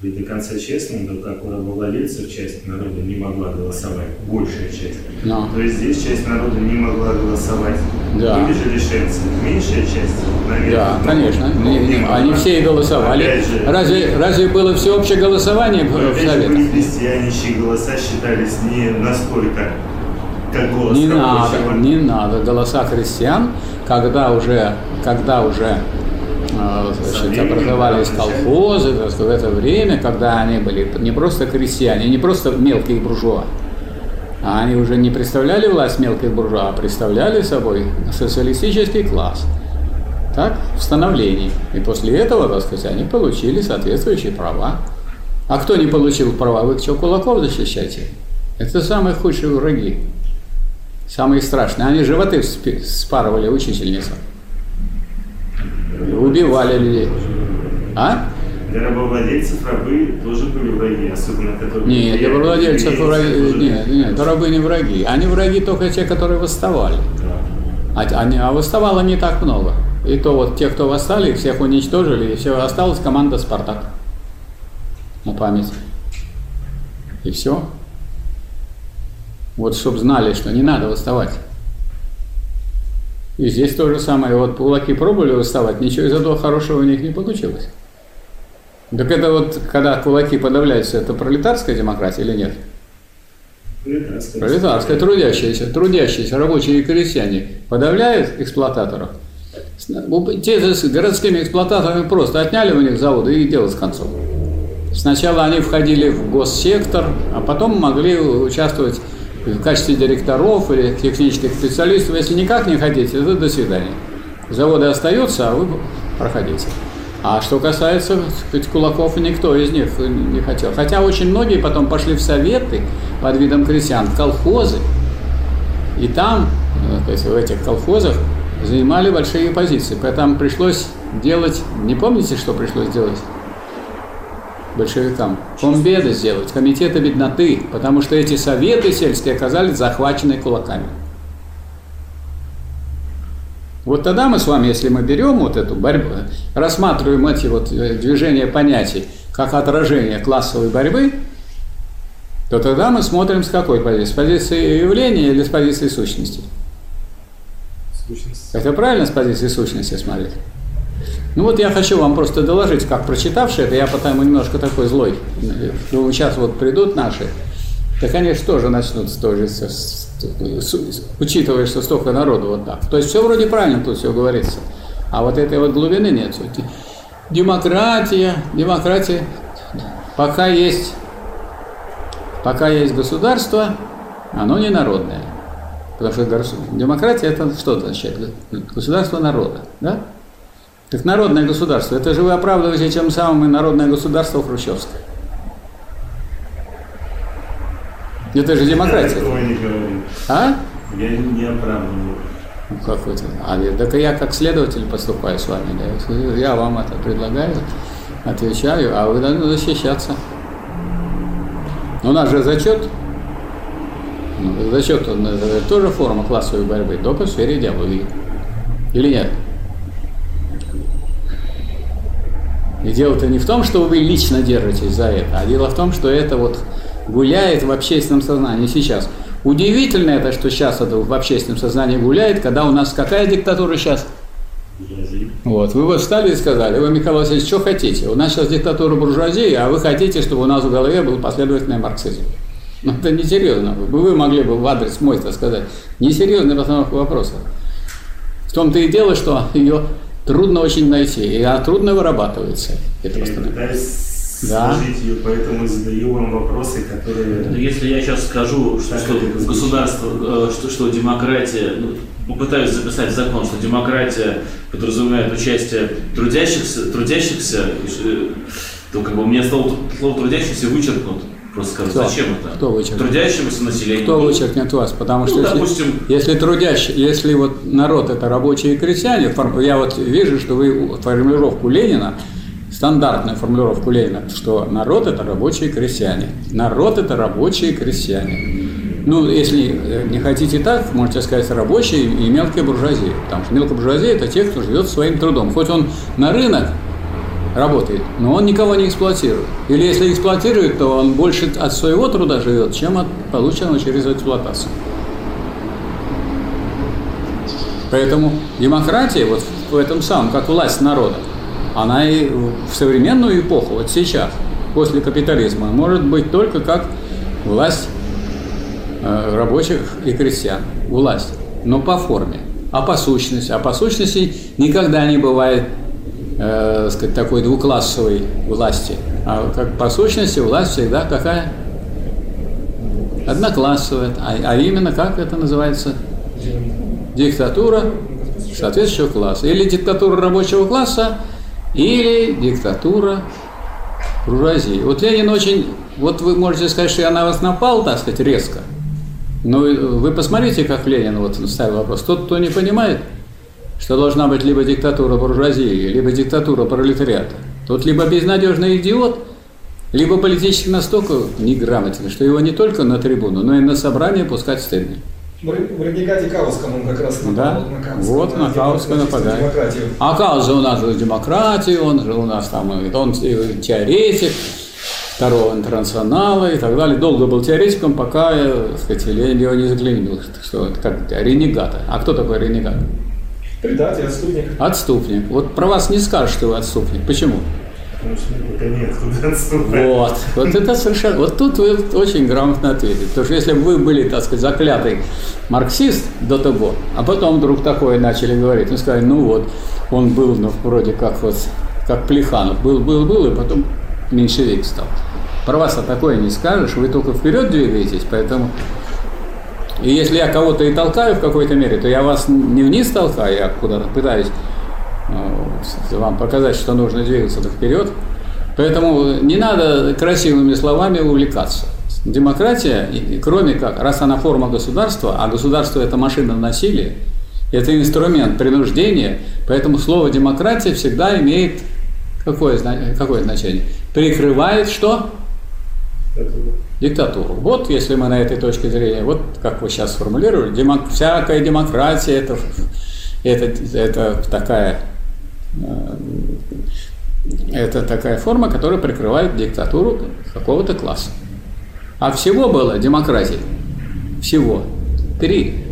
быть до конца честным, то как рабовладельцев часть народа не могла голосовать, большая часть, Но. то есть здесь часть народа не могла голосовать. Да. Или же лишенцы. Меньшая часть, наверное. Да, ну, конечно. ну, Не- не- могла. они все и голосовали. Опять же, Разве, разве было всеобщее голосование но в Советах? были христиане, чьи голоса считались не настолько как голос Не надо, не надо. Голоса крестьян, когда уже, когда уже значит, временем, образовались колхозы, в это время, когда они были не просто крестьяне, не просто мелкие буржуа, а они уже не представляли власть мелких буржуа, а представляли собой социалистический класс. Так, в становлении. И после этого, так сказать, они получили соответствующие права. А кто не получил права, вы что, кулаков защищаете? Это самые худшие враги. Самые страшные. Они животы спарывали учительницам. Убивали людей. А? Для рабовладельцев рабы тоже были враги, особенно которые... Нет, для владельцев евреи враги, нет, нет, рабы не враги. Они враги только те, которые восставали. Да. А, они- а восставало не так много. И то вот те, кто восстали, всех уничтожили, и все, осталась команда «Спартак» на память. И все. Вот чтобы знали, что не надо восставать. И здесь то же самое. Вот кулаки пробовали восставать, ничего из этого хорошего у них не получилось. Так это вот, когда кулаки подавляются, это пролетарская демократия или нет? Пролетарская. Пролетарская, трудящиеся, трудящиеся, рабочие и крестьяне подавляют эксплуататоров. С- у- Те же с городскими эксплуататорами просто отняли у них заводы и дело с концом. Сначала они входили в госсектор, а потом могли участвовать в качестве директоров или технических специалистов. Если никак не хотите, то до свидания. Заводы остаются, а вы проходите. А что касается сказать, кулаков, никто из них не хотел. Хотя очень многие потом пошли в советы под видом крестьян, в колхозы. И там, э, то есть в этих колхозах, занимали большие позиции. Поэтому пришлось делать, не помните, что пришлось делать? Большевикам. Комбеды сделать, комитеты бедноты, потому что эти советы сельские оказались захвачены кулаками. Вот тогда мы с вами, если мы берем вот эту борьбу, рассматриваем эти вот э, движения понятий как отражение классовой борьбы, то тогда мы смотрим с какой позиции? С позиции явления или с позиции сущности? Сущность. Это правильно с позиции сущности смотреть? Ну вот я хочу вам просто доложить, как прочитавший это, я потому немножко такой злой. Думаю, сейчас вот придут наши, да, конечно, тоже начнут с той же, с- с- с- учитывая, что столько народу вот так. То есть все вроде правильно тут все говорится, а вот этой вот глубины нет. Демократия, демократия, пока есть, пока есть государство, оно не народное. Потому что демократия это что означает? Государство народа, да? Так народное государство, это же вы оправдываете тем самым и народное государство хрущевское. Это же Я демократия. такого не говорю. А? Я не оправдываю. Ну, как это? А, я- так я как следователь поступаю с вами, да? Я вам это предлагаю, отвечаю, а вы должны защищаться. У нас же зачет. Ну, зачет он, это тоже форма классовой борьбы, только в сфере идеологии. Или нет? И дело-то не в том, что вы лично держитесь за это, а дело в том, что это вот гуляет в общественном сознании сейчас. Удивительно это, что сейчас это в общественном сознании гуляет, когда у нас какая диктатура сейчас? Вот, вы вот встали и сказали, вы, Михаил Васильевич, что хотите? У нас сейчас диктатура буржуазии, а вы хотите, чтобы у нас в голове был последовательный марксизм. Ну, это несерьезно. Вы вы могли бы в адрес мой так сказать. Несерьезная постановка вопроса. В том-то и дело, что ее трудно очень найти, и она трудно вырабатывается. Это Я постановка. пытаюсь Да. сложить ее, поэтому задаю вам вопросы, Ну, которые... Если я сейчас скажу, что, что государство, э, что, что демократия, ну, попытаюсь записать в закон, что демократия подразумевает участие трудящихся, трудящихся, э, то как бы у меня слово, слово трудящийся вычеркнут. Просто скажу, Кто? зачем это? Кто вычеркнут? Трудящемуся населению. Кто вычеркнет вас? Потому что Ну, если, допустим- если трудящий, если вот народ это рабочие и крестьяне, я вот вижу, что вы формулировку Ленина, стандартную формулировку Ленина, что народ это рабочие крестьяне. Народ это рабочие крестьяне. Ну, если э, не хотите так, можете сказать рабочие и мелкая буржуазия. Потому что мелкая буржуазия это те, кто живет своим трудом. Хоть он на рынок работает, но он никого не эксплуатирует. Или если эксплуатирует, то он больше от своего труда живет, чем от полученного через эксплуатацию. Поэтому демократия вот в этом самом, как власть народа, она и в современную эпоху, вот сейчас, после капитализма, может быть только как власть э, рабочих и крестьян, власть, но по форме. А по сущности? А по сущности никогда не бывает э, сказать, такой двуклассовой власти. А как по сущности власть всегда какая? Одноклассовая. А, а именно как это называется? Диктатура соответствующего класса. Или диктатура рабочего класса, или диктатура буржуазии. Вот Ленин очень... Вот вы можете сказать, что я на вас напал, так сказать, резко. Но вы посмотрите, как Ленин вот ставил вопрос. Тот, кто не понимает, что должна быть либо диктатура буржуазии, либо диктатура пролетариата, тот либо безнадежный идиот, либо политически настолько неграмотный, что его не только на трибуну, но и на собрание пускать стыдно. В Ренегате Кауском он как раз напал. Да, на вот на Кауска нападает. А Каус же у нас же демократия, он же у нас там, и он и теоретик второго интернационала и так далее. Долго был теоретиком, пока, э, так сказать, Ленин его не заглянул, что это как ренегата. А кто такой ренегат? Предатель, отступник. Отступник. Вот про вас не скажешь, что вы отступник. Почему? Потому что пока нет куда отступать. Вот. Вот это совершенно... Вот тут вы очень грамотно ответили. Потому что если бы вы были, так сказать, заклятый марксист до того, а потом вдруг такое начали говорить, ну сказали, ну вот, он был, ну, вроде как вот, как Плеханов, был, был, был, и потом меньшевик стал. Про вас такое не скажешь, вы только вперед двигаетесь, поэтому... И если я кого-то и толкаю в какой-то мере, то я вас не вниз толкаю, я куда-то пытаюсь э, вам показать, что нужно двигаться вперед. Поэтому не надо красивыми словами увлекаться. Демократия, кроме как, раз она форма государства, а государство это машина насилия, это инструмент принуждения, поэтому слово демократия всегда имеет какое, какое значение? Прикрывает что? Диктатуру. Вот если мы на этой точке зрения, вот как вы сейчас сформулировали, демок- всякая демократия это, это, это такая э, это такая форма, которая прикрывает диктатуру какого-то класса. А всего было демократии. Всего. Три.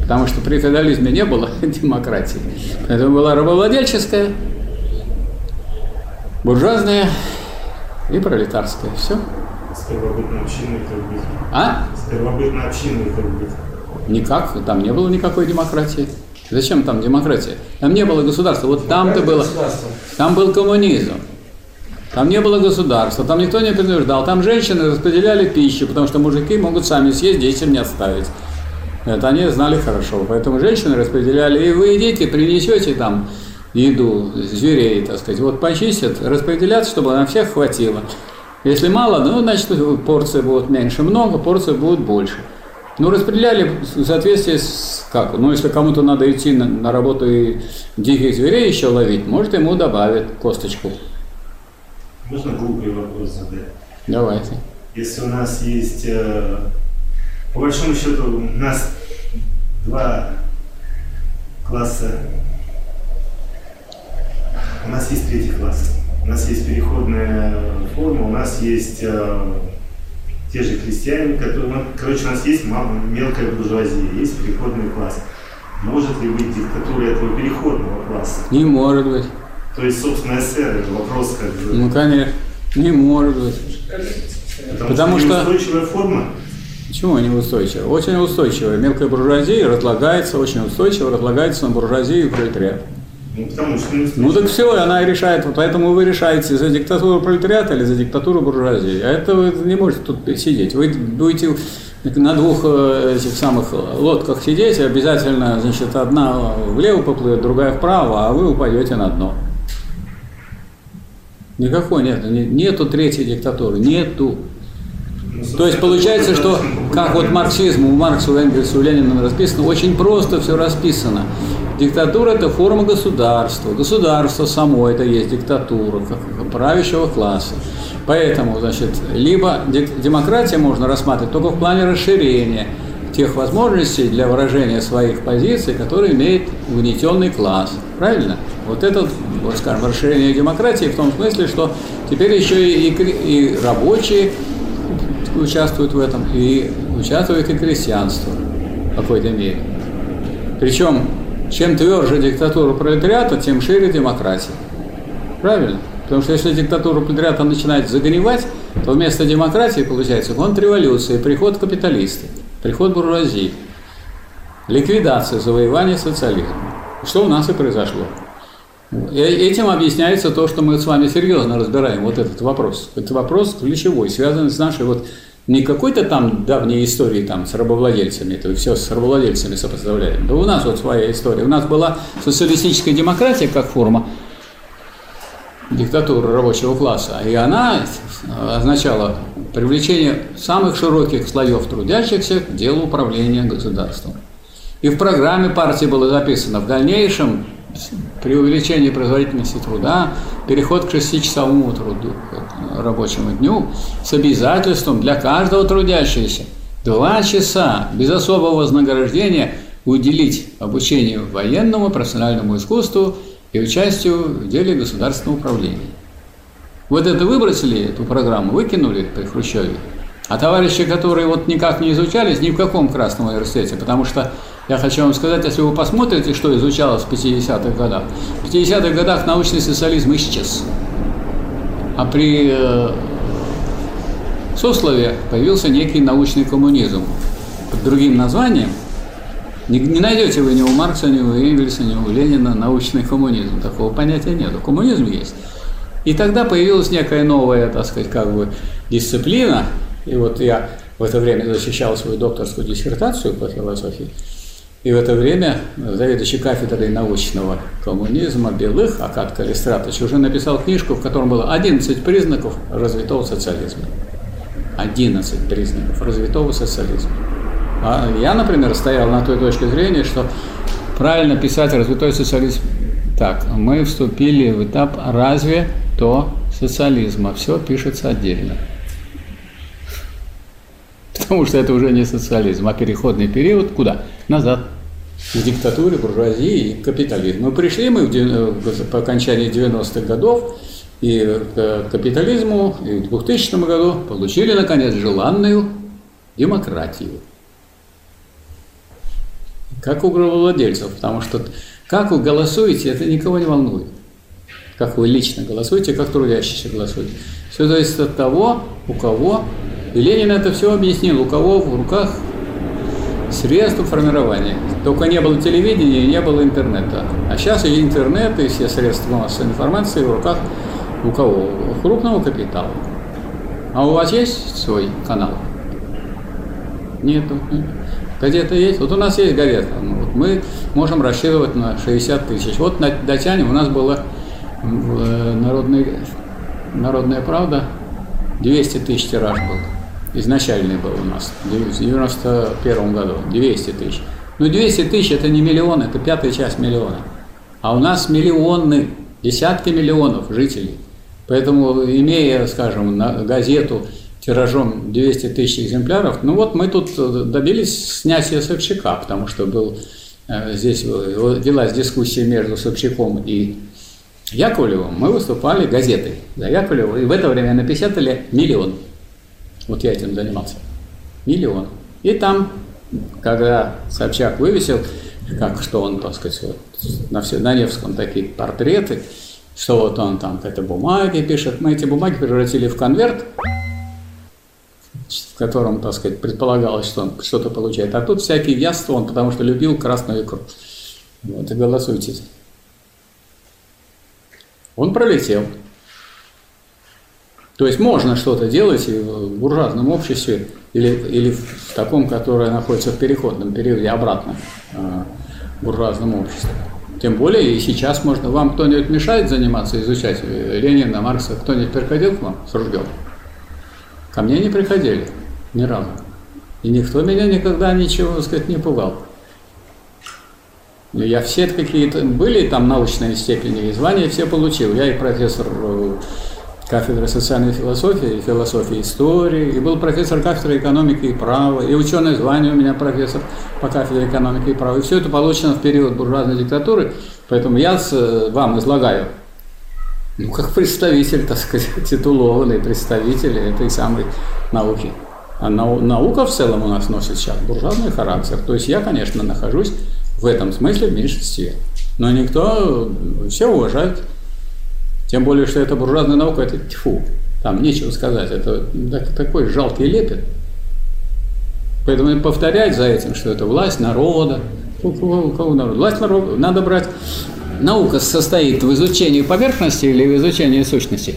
Потому что при феодализме не было демократии. Поэтому была рабовладельческая, буржуазная и пролетарская. Все. Первобытной как быть? А? С первобытной как быть? Никак, там не было никакой демократии. Зачем там демократия? Там не было государства. Вот там-то было, там был коммунизм. Там не было государства, там никто не принуждал. Там женщины распределяли пищу, потому что мужики могут сами съесть, детям не оставить. Это они знали хорошо. Поэтому женщины распределяли. И вы идите, принесете там еду, зверей, так сказать. Вот почистят, распределят, чтобы на всех хватило. Если мало, ну, значит, порции будут меньше. Много, порции будут больше. Ну, распределяли в соответствии с как? Ну, если кому-то надо идти на, на работу и диких зверей еще ловить, может, ему добавят косточку. Можно глупый вопрос задать? Давайте. Если у нас есть, э, по большому счету, у нас два класса, у нас есть третий класс, у нас есть переходная форма, у нас есть э, те же крестьяне, которые, ну, короче, у нас есть мал- мелкая буржуазия, есть переходный класс. Может ли быть диктатура этого переходного класса? Не может быть. То есть, собственно, СССР, вопрос как бы... Ну, конечно. Не может быть. потому что- неустойчивая форма Почему они устойчивы? Очень устойчивая. Мелкая буржуазия разлагается, очень устойчиво разлагается на буржуазию и пролетариат. Ну, потому что не Ну так все, она и решает. Вот Поэтому вы решаете за диктатуру пролетариата или за диктатуру буржуазии. А это вы не можете тут сидеть. Вы будете на двух э, этих самых лодках сидеть, обязательно, значит, одна влево поплывет, другая вправо, а вы упадете на дно. Никакой нет, не- нету третьей диктатуры, нету. Ну, То есть получается, что как вот марксизм у Маркса, у Энгельса, у Ленина расписано, очень просто все расписано. Диктатура – это форма государства. Государство само – это есть диктатура правящего класса. Поэтому, значит, либо демократия можно рассматривать только в плане расширения тех возможностей для выражения своих позиций, которые имеет угнетенный класс. Правильно? Вот это, вот скажем, расширение демократии в том смысле, что теперь еще и, и и рабочие участвуют в этом, и участвует и крестьянство в какой-то мере. Причем, чем тверже диктатура пролетариата, тем шире демократия. Правильно? Потому что если диктатура пролетариата начинает загнивать, то вместо демократии получается контрреволюция, приход капиталистов. приход буржуазии, ликвидация, завоевание социализма. Что у нас и произошло. И этим объясняется то, что мы с вами серьезно разбираем вот этот вопрос. Это вопрос ключевой, связанный с нашей вот не какой-то там давней истории там с рабовладельцами, это все с рабовладельцами сопоставляем. Да у нас вот своя история. У нас была социалистическая демократия как форма диктатуры рабочего класса, и она означала привлечение самых широких слоев трудящихся к делу управления государством. И в программе партии было записано в дальнейшем при увеличении производительности труда, переход к шестичасовому труду, рабочему дню с обязательством для каждого трудящегося два часа без особого вознаграждения уделить обучению военному, профессиональному искусству и участию в деле государственного управления. Вот это выбросили, эту программу, выкинули при Хрущеве. А товарищи, которые вот никак не изучались ни в каком Красном университете, потому что я хочу вам сказать, если вы посмотрите, что изучалось в 50-х годах, в 50-х годах научный социализм исчез. А при э, Суслове появился некий научный коммунизм под другим названием. Не, не найдете вы ни у Маркса, ни у Энгельса, ни у Ленина научный коммунизм. Такого понятия нет. Коммунизм есть. И тогда появилась некая новая, так сказать, как бы дисциплина. И вот я в это время защищал свою докторскую диссертацию по философии. И в это время заведующий кафедрой научного коммунизма Белых, Акад Калистратович, уже написал книжку, в котором было 11 признаков развитого социализма. 11 признаков развитого социализма. А я, например, стоял на той точке зрения, что правильно писать развитой социализм так, мы вступили в этап разве то социализма. Все пишется отдельно потому что это уже не социализм, а переходный период куда? Назад. К диктатуре, буржуазии и капитализму. Мы пришли мы в, по окончании 90-х годов и к капитализму, и в 2000 году получили, наконец, желанную демократию. Как у гробовладельцев, потому что как вы голосуете, это никого не волнует. Как вы лично голосуете, как трудящиеся голосуют. Все зависит от того, у кого и Ленин это все объяснил, у кого в руках средства формирования. Только не было телевидения и не было интернета. А сейчас и интернет, и все средства массовой информации в руках у кого? У крупного капитала. А у вас есть свой канал? Нету. Газета есть? Вот у нас есть газета. Ну, вот мы можем рассчитывать на 60 тысяч. Вот дотянем, у нас была э, народная, народная правда, 200 тысяч тираж был изначальный был у нас в 91 году, 200 тысяч. Ну, 200 тысяч – это не миллион, это пятая часть миллиона. А у нас миллионы, десятки миллионов жителей. Поэтому, имея, скажем, газету тиражом 200 тысяч экземпляров, ну вот мы тут добились снятия Собчака, потому что был э, здесь велась дискуссия между Собчаком и Яковлевым. Мы выступали газетой за Яковлева, и в это время напечатали миллион – вот я этим занимался. Миллион. И там, когда Собчак вывесил, как что он, так сказать, вот, на, все, на Невском такие портреты, что вот он там какие-то бумаги пишет. Мы эти бумаги превратили в конверт, в котором, так сказать, предполагалось, что он что-то получает. А тут всякие яства он, потому что любил красную икру. Вот и голосуйте. Он пролетел. То есть можно что-то делать и в буржуазном обществе или, или в таком, которое находится в переходном периоде обратно э, буржуазному обществу. Тем более и сейчас можно. Вам кто-нибудь мешает заниматься, изучать Ленина, Маркса? Кто-нибудь приходил к вам с ружьем? Ко мне не приходили ни разу. И никто меня никогда ничего, так сказать, не пугал. Я все какие-то были там научные степени и звания все получил. Я и профессор э, кафедры социальной философии и философии истории, и был профессор кафедры экономики и права, и ученое звание у меня профессор по кафедре экономики и права. И все это получено в период буржуазной диктатуры, поэтому я вам излагаю, ну, как представитель, так сказать, титулованный представитель этой самой науки. А наука в целом у нас носит сейчас буржуазный характер. То есть я, конечно, нахожусь в этом смысле в меньшинстве. Но никто, все уважают тем более, что это буржуазная наука, это тьфу, там нечего сказать, это такой жалкий лепет. Поэтому повторять за этим, что это власть народа. У кого, у кого народ? Власть народа. Надо брать... Наука состоит в изучении поверхности или в изучении сущности?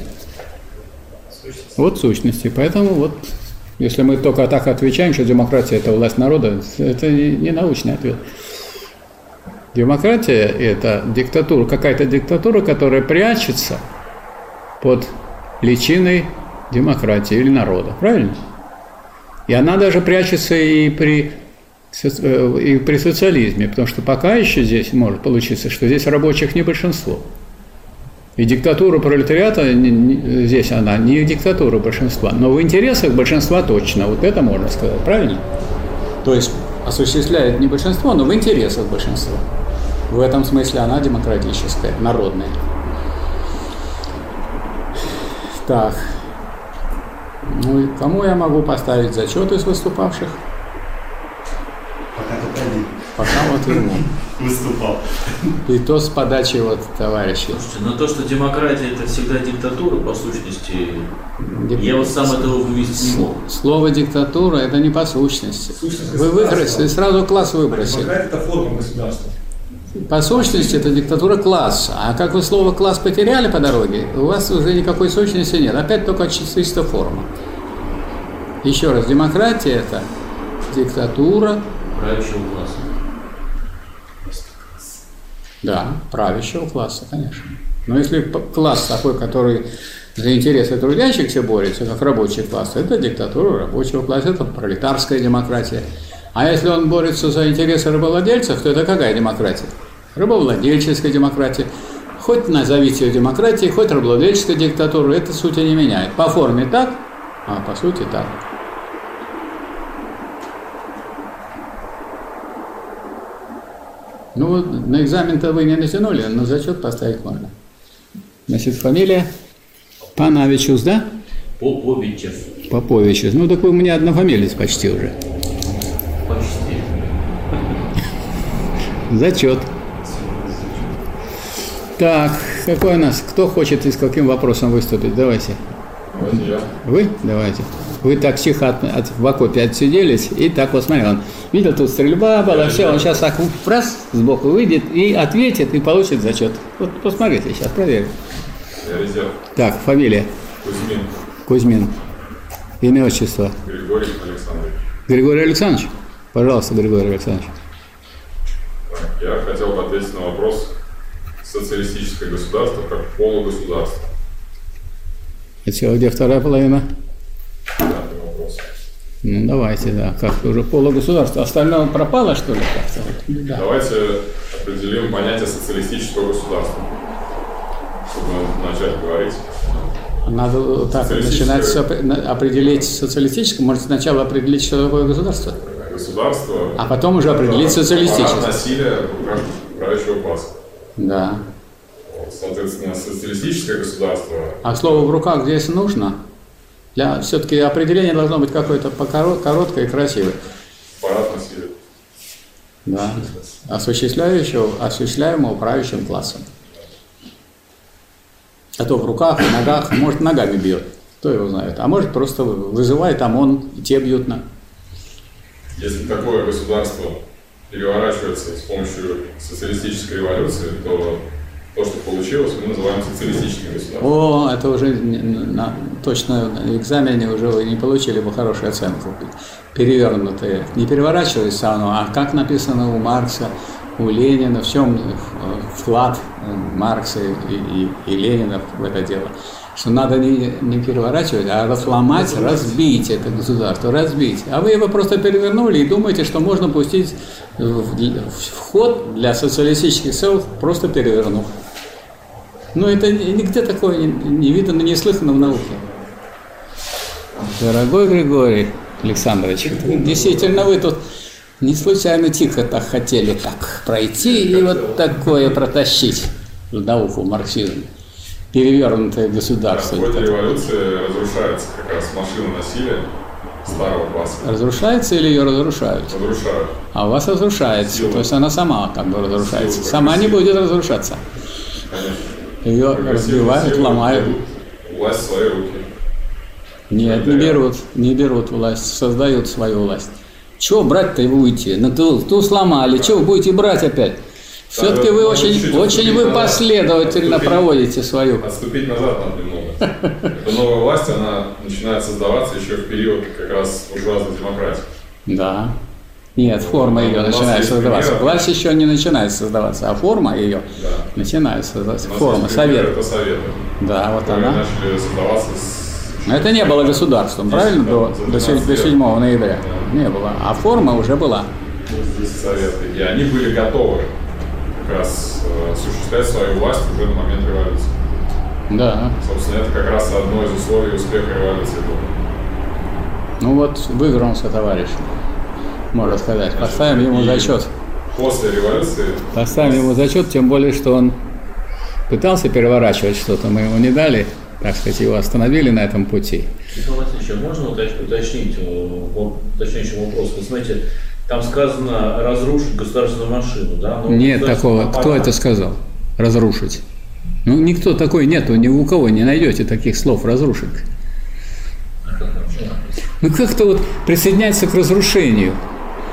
Вот сущности. Поэтому вот, если мы только так отвечаем, что демократия – это власть народа, это не научный ответ. Демократия – это диктатура, какая-то диктатура, которая прячется под личиной демократии или народа. Правильно? И она даже прячется и при, э, и при социализме, потому что пока еще здесь может получиться, что здесь рабочих не большинство. И диктатура пролетариата, здесь она не диктатура большинства, но в интересах большинства точно. Вот это можно сказать, правильно? То есть осуществляет не большинство, но в интересах большинства. В этом смысле она демократическая, народная. Так. Ну и кому я могу поставить зачет из выступавших? Пока только один Пока вот ему. выступал. И то с подачи вот товарищей. Слушайте, но то, что демократия это всегда диктатура, по сущности, Дик- я вот сам этого вывести не мог. Слово диктатура это не по сущности. Сущность Вы выбросили, сразу класс выбросили. Демократия – это форма государства. По сущности это диктатура класса. А как вы слово класс потеряли по дороге, у вас уже никакой сущности нет. Опять только чисто форма. Еще раз, демократия это диктатура, Правящего класса. да, правящего класса, конечно. Но если класс такой, который за интересы трудящихся борется, как рабочий класс, это диктатура рабочего класса, это пролетарская демократия. А если он борется за интересы рабовладельцев, то это какая демократия? Рабовладельческая демократия. Хоть назовите ее демократией, хоть рабовладельческая диктатура, это сути не меняет. По форме так, а по сути так. Ну, вот на экзамен-то вы не натянули, но зачет поставить можно. Значит, фамилия Панавичус, да? Поповичев. Поповичус. Ну, так вы у меня однофамилец почти уже. Почти. Зачет. Так, какой у нас? Кто хочет и с каким вопросом выступить? Давайте. Я. Вы? Давайте. Вы так тихо от, от- в окопе отсиделись, и так вот смотри, он видел, тут стрельба была, все, он сейчас так раз сбоку выйдет и ответит, и получит зачет. Вот посмотрите, сейчас проверим. Я резерв. Так, фамилия Кузьмин Кузьмин. Имя, отчество. Григорий Александрович. Григорий Александрович? Пожалуйста, Григорий Александрович. Так, я хотел бы ответить на вопрос социалистическое государство как полугосударство. Это где вторая половина? Пятый вопрос. Ну, давайте, да. Как уже полугосударство. Остальное пропало, что ли, как-то? Да. Давайте определим понятие социалистического государства, чтобы начать говорить. Надо так начинать на- определить социалистическое. Может, сначала определить, что такое государство? Государство. А потом уже определить социалистическое. аппарат насилия правящего класса. Да. Соответственно, социалистическое государство А слово в руках здесь нужно? Для все-таки определение должно быть какое-то короткое и красивое. аппарат насилия. Да. Осуществляющего, осуществляемого правящим классом. А то в руках, в ногах, может ногами бьет, кто его знает. А может просто вызывает ОМОН, и те бьют на. Если такое государство переворачивается с помощью социалистической революции, то то, что получилось, мы называем социалистическим государством. О, это уже на- точно на экзамене уже вы не получили бы хорошую оценку. Перевернутые. Не переворачивалось оно, а как написано у Маркса, у Ленина, в чем э, вклад э, Маркса и, и- и Ленина в это дело. Что надо не, не переворачивать, а разломать, разбить это государство, разбить. А вы его просто перевернули и думаете, что можно пустить в, в ход для социалистических целей, просто перевернув. Ну, это ни- нигде такое не, видно, не слыхано в науке. Дорогой Григорий Александрович, действительно вы тут не случайно тихо так хотели так пройти и вот такое протащить в науку, в марксизм. Перевернутое государство. В ходе революции разрушается как раз машина насилия старого класса. Разрушается или ее разрушают? Разрушают. А у вас разрушается, Сила. то есть она сама как бы разрушается. Сила Сама не будет разрушаться. Конечно. Ее разбивают, силы ломают. Власть в свои руки. Нет, не берут, не берут власть, создают свою власть. Чего брать-то и будете? Ну, ту, ту сломали, чего вы будете брать опять? Все-таки вы очень, очень вы последовательно проводите свою. Отступить назад надо немного. Эта новая власть, она начинает создаваться еще в период как раз буржуазной демократии. Да. Нет, форма ее начинает создаваться. Власть еще не начинает создаваться, а форма ее Да. начинает создаваться. Форма, совет. Это советы, Да, вот она. начали создаваться с... Но это не было государством, правильно? До, до, се- 12 до лет. 7 ноября. Да. Не было. А форма уже была. советы. И они были готовы как раз э, осуществлять свою власть уже на момент революции. Да. Собственно, это как раз одно из условий успеха революции было. Ну вот вывернулся товарищ, можно сказать. Поставим ему зачет. После революции Поставим ему зачет, тем более, что он пытался переворачивать что-то, мы ему не дали, так сказать, его остановили на этом пути. Михаил Васильевич, а можно уточ- уточнить, э, уточняющий вопрос? Вы знаете, там сказано разрушить государственную машину, да? Но Нет государственный такого. Кто аппарат- это сказал? Разрушить. Ну, никто такой нету, ни у кого не найдете таких слов разрушить. Ну, как-то вот присоединяется к разрушению.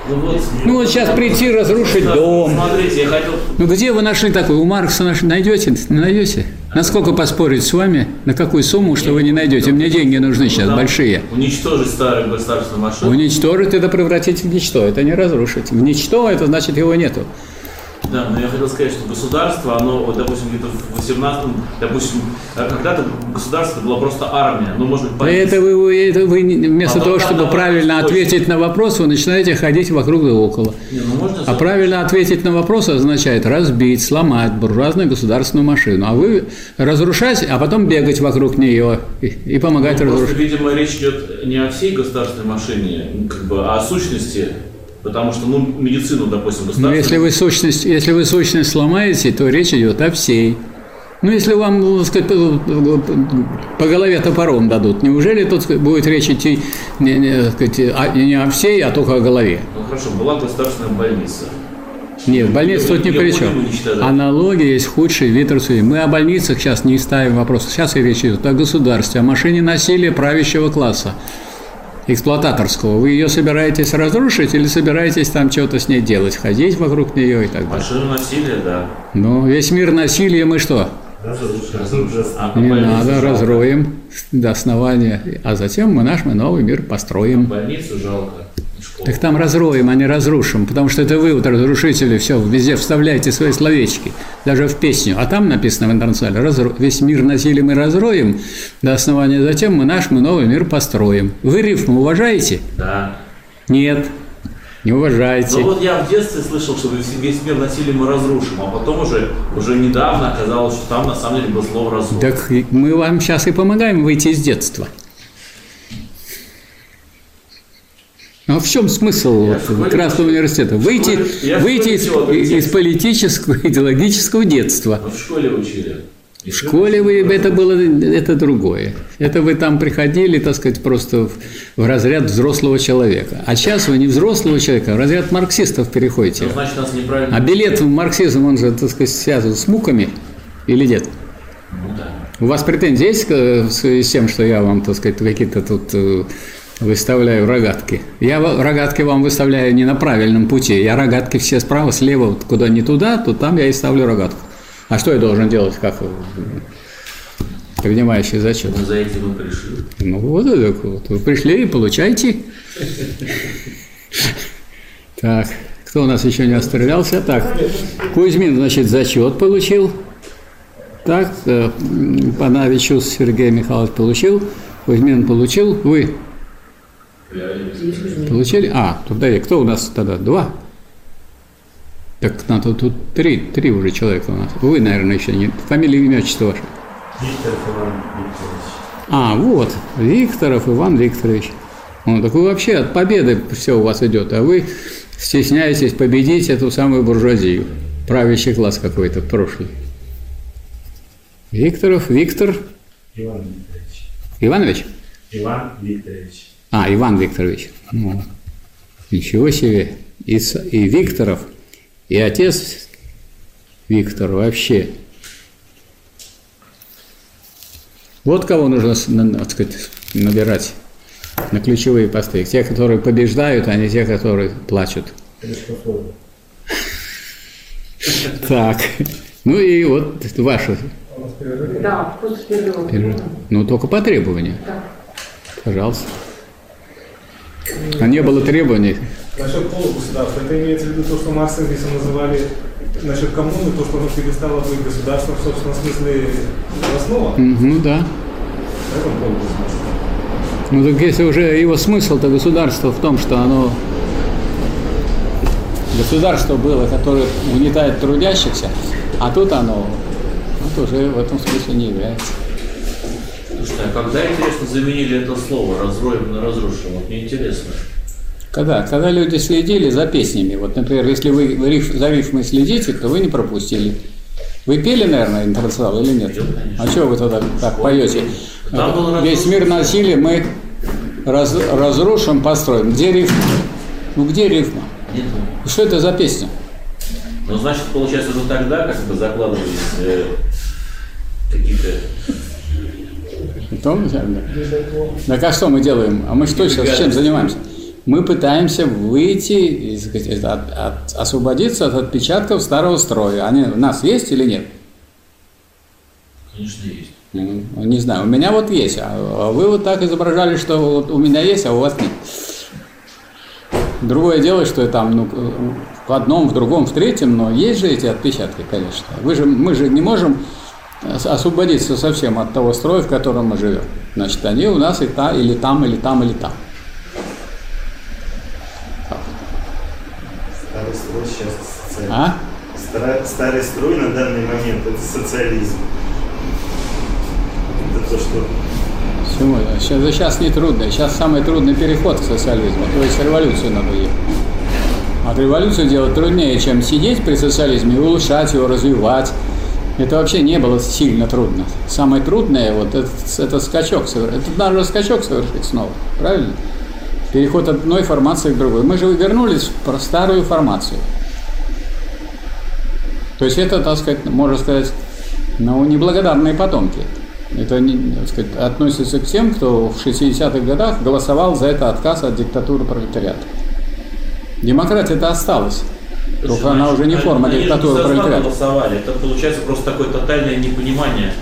Ну вот, Ну, вот сейчас прийти, разрушить дом. Смотрите, я хотел... Ну, где вы нашли такой? У Маркса наш найдете? Не найдете? Насколько поспорить с вами? На какую сумму, что вы не найдете? Мне деньги нужны сейчас, большие. Уничтожить старую государственную машину. Уничтожить это превратить в ничто, это не разрушить. В ничто это значит его нету. Да, но я хотел сказать, что государство, оно, вот, допустим, где-то в 18 допустим, э, когда-то государство было просто армия, ну, может быть, Да это вы, это вы вместо А того, чтобы правильно вопрос ответить на вопрос, вы начинаете ходить вокруг да около. Не, ну, можно А правильно ответить на вопрос означает разбить, сломать буржуазную государственную машину. А вы разрушать, а потом бегать вокруг нее и, и помогать Ну, просто, разрушать. видимо, речь идет не о всей государственной машине, как бы, а о сущности. Потому что, ну, медицину, допустим, Но государственную... если вы сущность, если вы сущность сломаете, то речь идет о всей. Ну, если вам, ну, так сказать, по голове топором дадут, неужели тут будет речь идти не, не, сказать, о- не о всей, а только о голове? Ну, хорошо, была государственная больница. Нет, больница тут ни при чем. Аналогия есть худший вид рассудения. Мы о больницах сейчас не ставим вопрос. Сейчас и речь идет о государстве, о машине насилия правящего класса, эксплуататорского. Вы ее собираетесь разрушить или собираетесь там что-то с ней делать, ходить вокруг нее и так далее? Машину насилия, да. Ну, весь мир насилия мы что? А Не надо, разроем до основания, а затем мы наш мы новый мир построим. Больницу жалко. и. Так там разроем, а не разрушим, потому что это вы, вот разрушители, все, везде вставляете свои словечки, даже в песню. А там написано в интернационале, разро... весь мир насилием мы разроем до основания, затем мы наш, мы новый мир построим. Вы рифму уважаете? Да. Нет, не уважаете. Ну вот я в детстве слышал, что весь мир насилием мы разрушим, а потом уже, уже недавно оказалось, что там на самом деле было слово разрушим. Так мы вам сейчас и помогаем выйти из детства. А в чем смысл Я вот школе Красного университета? Выйти, школе- выйти из, из политического, идеологического детства. Мы в школе учили. И В школе вы, это было это другое. Это вы там приходили, так сказать, просто в, в разряд взрослого человека. А сейчас вы не взрослого человека, а в разряд марксистов переходите. Ну, значит, нас неправильно... А билет в марксизм, он же, так сказать, связан с муками или нет? Ну да. У вас претензии есть в связи с тем, что я вам, так сказать, какие-то тут э, выставляю рогатки? Я рогатки вам выставляю не на правильном пути. Я рогатки все справа, слева, вот куда не туда, то там я и ставлю рогатку. А что я должен делать, как э, принимающий зачет? Мы за этим и пришли. Ну вот так вот. Вы пришли и получайте. Так, кто у нас еще не отстрелялся? Так, Кузьмин, значит, зачет получил. Так, э, Панавичус Сергей Михайлович получил. Кузьмин получил. Вы получили? А, тогда и кто у нас тогда? Два? Так надо тут три, три уже человека у нас. Вы, наверное, еще не. Фамилия, имя, отчество ваше. Виктор Иван Викторович. А, вот, Викторов Иван Викторович. Он такой вообще от победы все у вас идет, а вы стесняетесь победить эту самую буржуазию. Правящий класс какой-то прошлый. Викторов, Виктор Иван Викторович. Иванович? Иван Викторович. А, Иван Викторович. Ну, ничего себе. И, и Викторов, и отец Виктор вообще. Вот кого нужно, так сказать, набирать на ключевые посты. Те, которые побеждают, а не те, которые плачут. Так. Ну и вот ваши. Да, перерыва. Ну, только по требованию. Да. Пожалуйста. А не было требований. Насчет полугосударства, это имеется в виду то, что Маркс Энгельсом называли насчет коммуны, то, что оно перестало быть государством в собственном смысле основа, Ну да. это полугосударство. Ну так если уже его смысл-то государства в том, что оно государство было, которое угнетает трудящихся, а тут оно вот уже в этом смысле не является. Слушайте, а когда, интересно, заменили это слово «разроем» на «разрушим»? Вот мне интересно. Когда? Когда люди следили за песнями. Вот, например, если вы риф- за рифмой следите, то вы не пропустили. Вы пели, наверное, интернационал или нет? Пел. А что вы тогда так поете? Там Весь мир носили, мы раз- разрушим, построим. Где рифма? Ну где рифма? Нет. Что это за песня? Ну, значит, получается, уже тогда как бы закладывались э, какие-то... Потом, да. Так а что мы делаем? А мы что сейчас чем занимаемся? Мы пытаемся выйти, сказать, от- от- освободиться от отпечатков старого строя. Они у нас есть или нет? Конечно, есть. Ну, Не знаю, у меня вот есть, а вы вот так изображали, что вот у меня есть, а у вас нет. Другое дело, что там ну, в одном, в другом, в третьем, но есть же эти отпечатки, конечно. Вы же, мы же не можем ос- освободиться совсем от того строя, в котором мы живем. Значит, они у нас и та, или там, или там, или там. Старый строй сейчас социализм. А? Старый строй на данный момент это социализм. Это то, что Почему? Сейчас, сейчас не трудно. Сейчас самый трудный переход к социализму. То есть революцию надо ехать. А революцию делать труднее, чем сидеть при социализме и улучшать его, развивать. Это вообще не было сильно трудно. Самое трудное вот это, это скачок совершить. Это надо скачок совершить снова, правильно? Переход от одной формации к другой. Мы же вернулись в старую формацию. То есть это, так сказать, можно сказать, ну, неблагодарные потомки. Это так сказать, относится к тем, кто в 60-х годах голосовал за это отказ от диктатуры пролетариата. Демократия-то осталась. Только она уже не форма Они диктатуры пролетариата. голосовали. Это получается просто такое тотальное непонимание.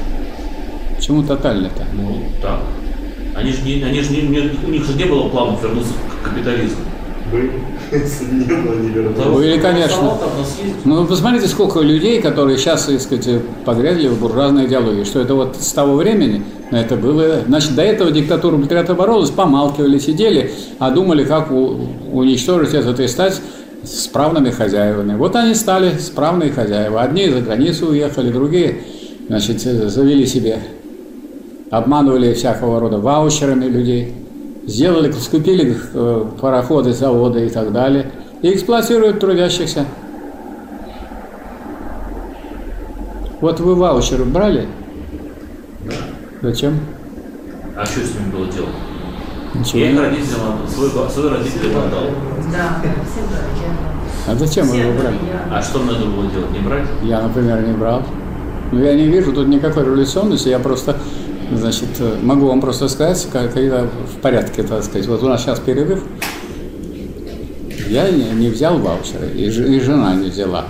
Почему тотально-то? Ну, так. Они же не, они же не- у них же не было планов вернуться к капитализму. были. Если не было, не вернулось. Были, конечно. Ну, вы посмотрите, сколько людей, которые сейчас, так сказать, погрязли в буржуазной идеологии, что это вот с того времени, это было... Значит, до этого диктатура пролетариата боролась, помалкивали, сидели, а думали, как у- уничтожить это и стать справными хозяевами. Вот они стали справные хозяева. Одни за границу уехали, другие, значит, завели себе, обманывали всякого рода ваучерами людей, сделали, скупили э, пароходы, заводы и так далее, и эксплуатируют трудящихся. Вот вы ваучеры брали? Зачем? А что с ними было делать? Ничего Я их родителям отдал, свой, свой родителям отдал. Да, всегда. А зачем вы его брали? А что надо было делать? Не брать? Я, например, не брал. Но я не вижу тут никакой революционности, я просто, значит, э, могу вам просто сказать, когда в порядке, так сказать, вот у нас сейчас перерыв, я не, взял ваучеры, и, жена не взяла.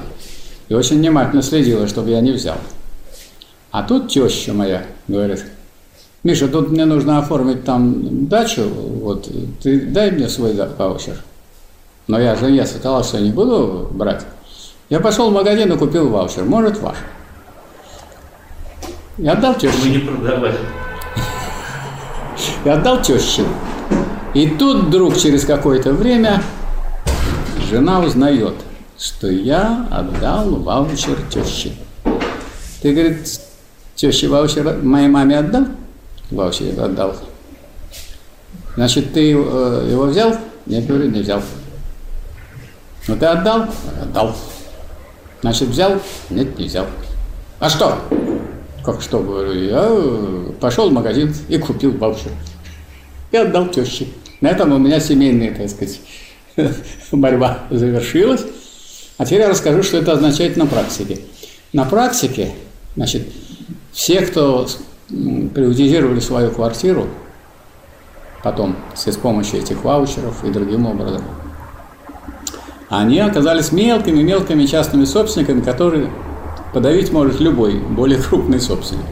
И очень внимательно следила, чтобы я не взял. А тут теща моя говорит, Миша, тут мне нужно оформить там дачу, вот, ты дай мне свой ваучер. Но я жене сказала, что не буду брать. Я пошел в магазин и купил ваучер. Может, ваш. Я отдал Мы теще. не продавали. Я отдал теще. И тут вдруг через какое-то время жена узнает, что я отдал ваучер теще. Ты, говорит, теще ваучер моей маме отдал? Ваучер отдал. Значит, ты э, его взял? Я говорю, не взял. Ну ты отдал? Отдал. Значит, взял? Нет, не взял. А что? Как что, говорю, я э, пошел в магазин и купил ваучер. И отдал теще. На этом у меня семейная, так сказать, борьба завершилась. А теперь я расскажу, что это означает на практике. На практике, значит, все, кто приватизировали свою квартиру, потом с помощью этих ваучеров и другим образом. Они оказались мелкими-мелкими частными собственниками, которые подавить может любой более крупный собственник.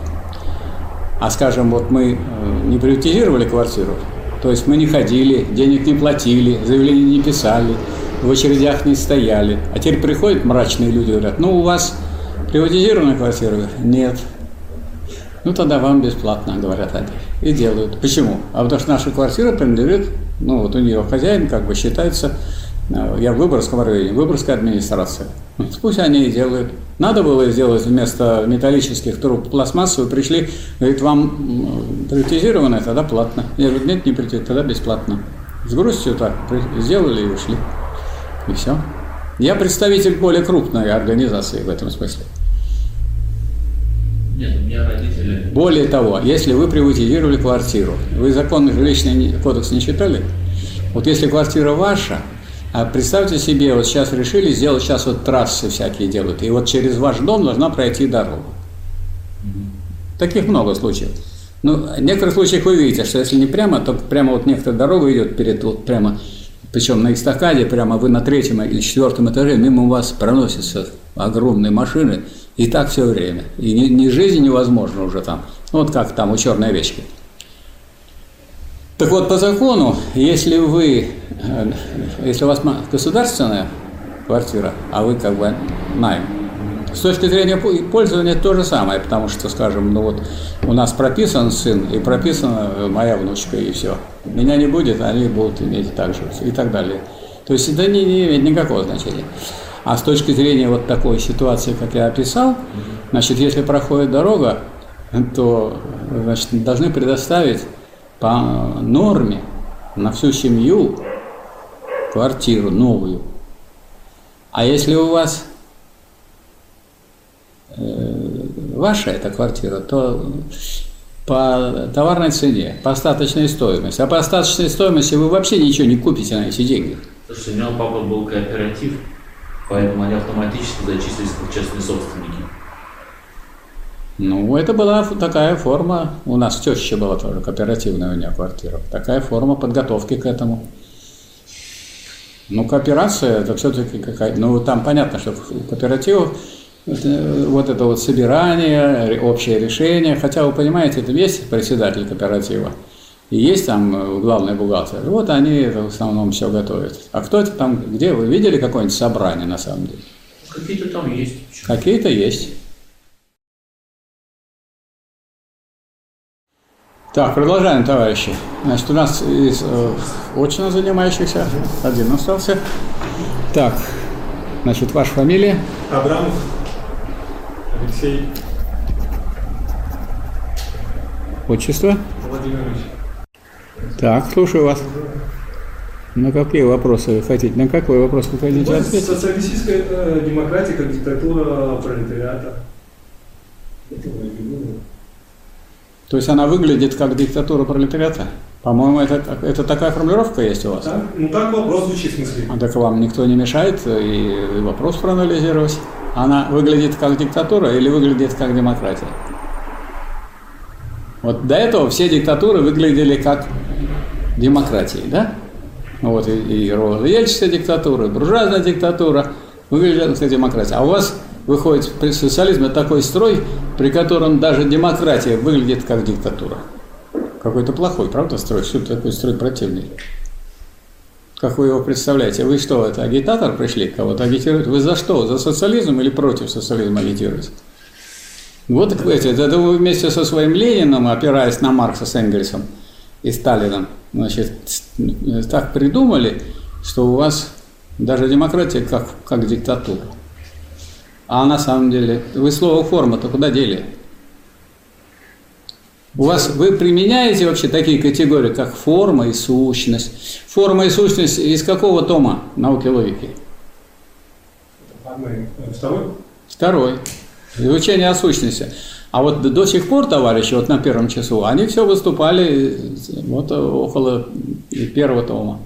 А скажем, вот мы э, не приватизировали квартиру, то есть мы не ходили, денег не платили, заявления не писали, в очередях не стояли. А теперь приходят мрачные люди и говорят, ну у вас приватизированная квартира? Нет. Ну тогда вам бесплатно, говорят они. И делают. Почему? А потому что наша квартира принадлежит, ну вот у нее хозяин как бы считается я в Выборгском районе, Выборгская администрация. Пусть они и делают. Надо было сделать вместо металлических труб пластмассовые, пришли, говорит, вам приватизированное, тогда платно. Я говорю, нет, не приватизированное, тогда бесплатно. С грустью так сделали и ушли. И все. Я представитель более крупной организации в этом смысле. Нет, у меня родители... Более того, если вы приватизировали квартиру, вы закон жилищный кодекс не читали? Вот если квартира ваша, а представьте себе, вот сейчас решили сделать, сейчас вот трассы всякие делают, и вот через ваш дом должна пройти дорога. Таких много случаев. Ну, в некоторых случаях вы видите, что если не прямо, то прямо вот некоторая дорога идет перед, вот прямо, причем на эстакаде, прямо вы на третьем или четвертом этаже, мимо вас проносятся огромные машины, и так все время. И ни, ни жизни невозможно уже там. Вот как там у черной овечки. Так вот, по закону, если вы, э, если у вас государственная квартира, а вы как бы найм, с точки зрения пользования то же самое, потому что, скажем, ну вот у нас прописан сын и прописана моя внучка, и все. Меня не будет, они будут иметь так же, и так далее. То есть это не, не имеет никакого значения. А с точки зрения вот такой ситуации, как я описал, значит, если проходит дорога, то значит, должны предоставить по норме на всю семью квартиру новую. А если у вас э, ваша эта квартира, то по товарной цене, по остаточной стоимости. А по остаточной стоимости вы вообще ничего не купите на эти деньги. Слушайте, у меня папа был кооператив, поэтому они автоматически зачислились как частные собственники. Ну, это была такая форма, у нас теща была тоже кооперативная у нее квартира, такая форма подготовки к этому. Ну, кооперация это все-таки какая-то, ну, там понятно, что в кооперативах вот это вот собирание, общее решение, хотя вы понимаете, это есть председатель кооператива, и есть там э, главный бухгалтер. Вот они это в основном все готовят. А кто это там, где? Вы видели какое-нибудь собрание на самом деле? Какие-то там есть. Какие-то есть. Так, продолжаем, товарищи. Значит, у нас из э, очно занимающихся один остался. Так, значит, ваша фамилия? Абрамов Алексей Отчество? Владимирович. Так, слушаю вас. На какие вопросы вы хотите? На какой вопрос вы хотите Вот ответить? Социалистическая э, демократия как диктатура пролетариата. То есть она выглядит как диктатура пролетариата? По-моему, это, это такая формулировка есть у вас? Так? Ну так вопрос звучит в смысле. А так вам никто не мешает и, вопрос проанализировать. Она выглядит как диктатура или выглядит как демократия? Вот до этого все диктатуры выглядели как демократии, да? Ну Вот и, и ельческая диктатура, и буржуазная диктатура выглядят как демократия. А у вас выходит при социализме такой строй, при котором даже демократия выглядит как диктатура. Какой-то плохой, правда, строй? Что такой строй противный? Как вы его представляете? Вы что, это агитатор пришли кого-то агитировать? Вы за что? За социализм или против социализма агитируете? Вот эти, это вы вместе со своим Лениным, опираясь на Маркса с Энгельсом и Сталином, значит, так придумали, что у вас даже демократия как, как диктатура. А на самом деле, вы слово форма-то куда дели? У вас вы применяете вообще такие категории, как форма и сущность. Форма и сущность из какого тома науки логики? Второй? Второй. Изучение о сущности. А вот до сих пор, товарищи, вот на первом часу, они все выступали вот около первого тома.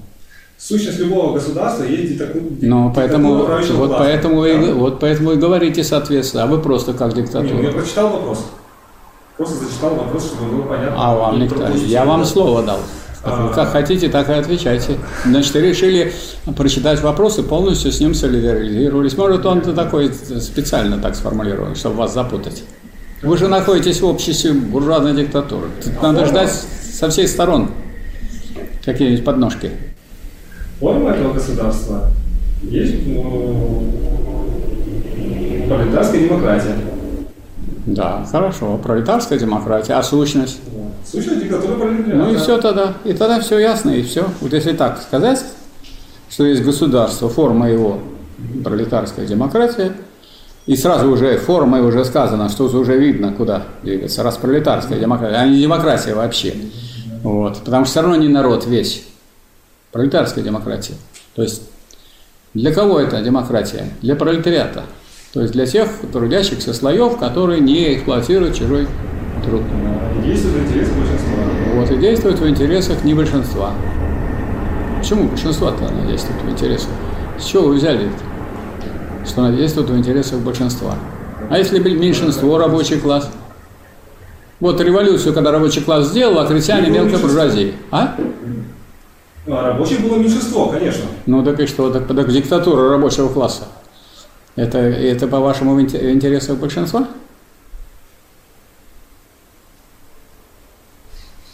Сущность любого государства есть диктатура. Ну, поэтому, вот, поэтому, да? и, вот поэтому и говорите соответственно, а вы просто как диктатура. Нет, я прочитал вопрос. Просто зачитал вопрос, чтобы было понятно. А вам никто. Я вам слово дал. Как, как хотите, так и отвечайте. Значит, решили прочитать вопросы, полностью с ним солидаризировались. Может, он такой специально так сформулирован, чтобы вас запутать. Вы же находитесь в обществе буржуазной диктатуры. Тут надо ждать со всех сторон какие-нибудь подножки. Форма этого государства есть ну, пролетарская демократия. Да, хорошо. Пролетарская демократия. А сущность? Сущность диктатура пролетариата. Ну и все тогда. И тогда все ясно, и все. Вот если так сказать, что есть государство, форма его пролетарская демократия, и сразу уже формой уже сказано, что уже видно, куда двигаться, раз пролетарская демократия, а не демократия вообще. Вот. Потому что все равно не народ весь. Пролетарская демократия. То есть для кого это демократия? Для пролетариата. То есть для тех трудящихся слоев, которые не эксплуатируют чужой труд. И действует в интересах большинства. Вот, и действует в интересах не большинства. Почему большинство-то оно действует в интересах? С чего вы взяли это? Что оно действует в интересах большинства? А если меньшинство, рабочий класс? Вот революцию, когда рабочий класс сделал, а крестьяне мелко буржуазии. А? А рабочих было меньшинство, конечно. Ну так и что? Так, так диктатура рабочего класса. Это, это по-вашему, в инте- в интересах большинства?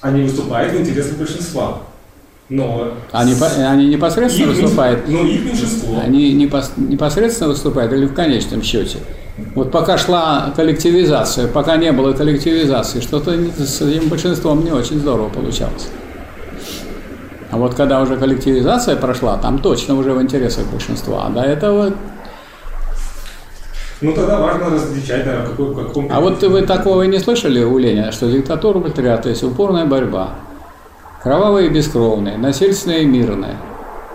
Они выступают в интересах большинства. Но Они, по- они непосредственно их, выступают? Ну, их меньшинство. Они непос- непосредственно выступают или в конечном счете? Вот пока шла коллективизация, пока не было коллективизации, что-то с этим большинством не очень здорово получалось. А вот когда уже коллективизация прошла, там точно уже в интересах большинства. А до этого... Ну, тогда важно различать, наверное, какой, каком... А вот вы такого и не слышали у Ленина, что диктатура пролетариата есть упорная борьба. Кровавая и бескровная, насильственная и мирная,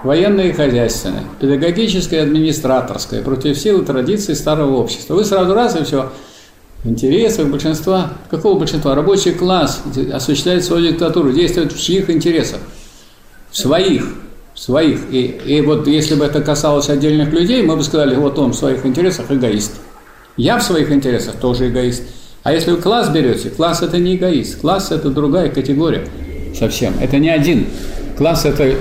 военная и хозяйственная, педагогическая и администраторская, против сил и традиций старого общества. Вы сразу раз и все. В интересах большинства, какого большинства? Рабочий класс осуществляет свою диктатуру, действует в чьих интересах? Своих. Своих. И, и вот если бы это касалось отдельных людей, мы бы сказали, вот он в своих интересах эгоист. Я в своих интересах тоже эгоист. А если вы класс берете, класс это не эгоист, класс это другая категория совсем. Это не один. Класс это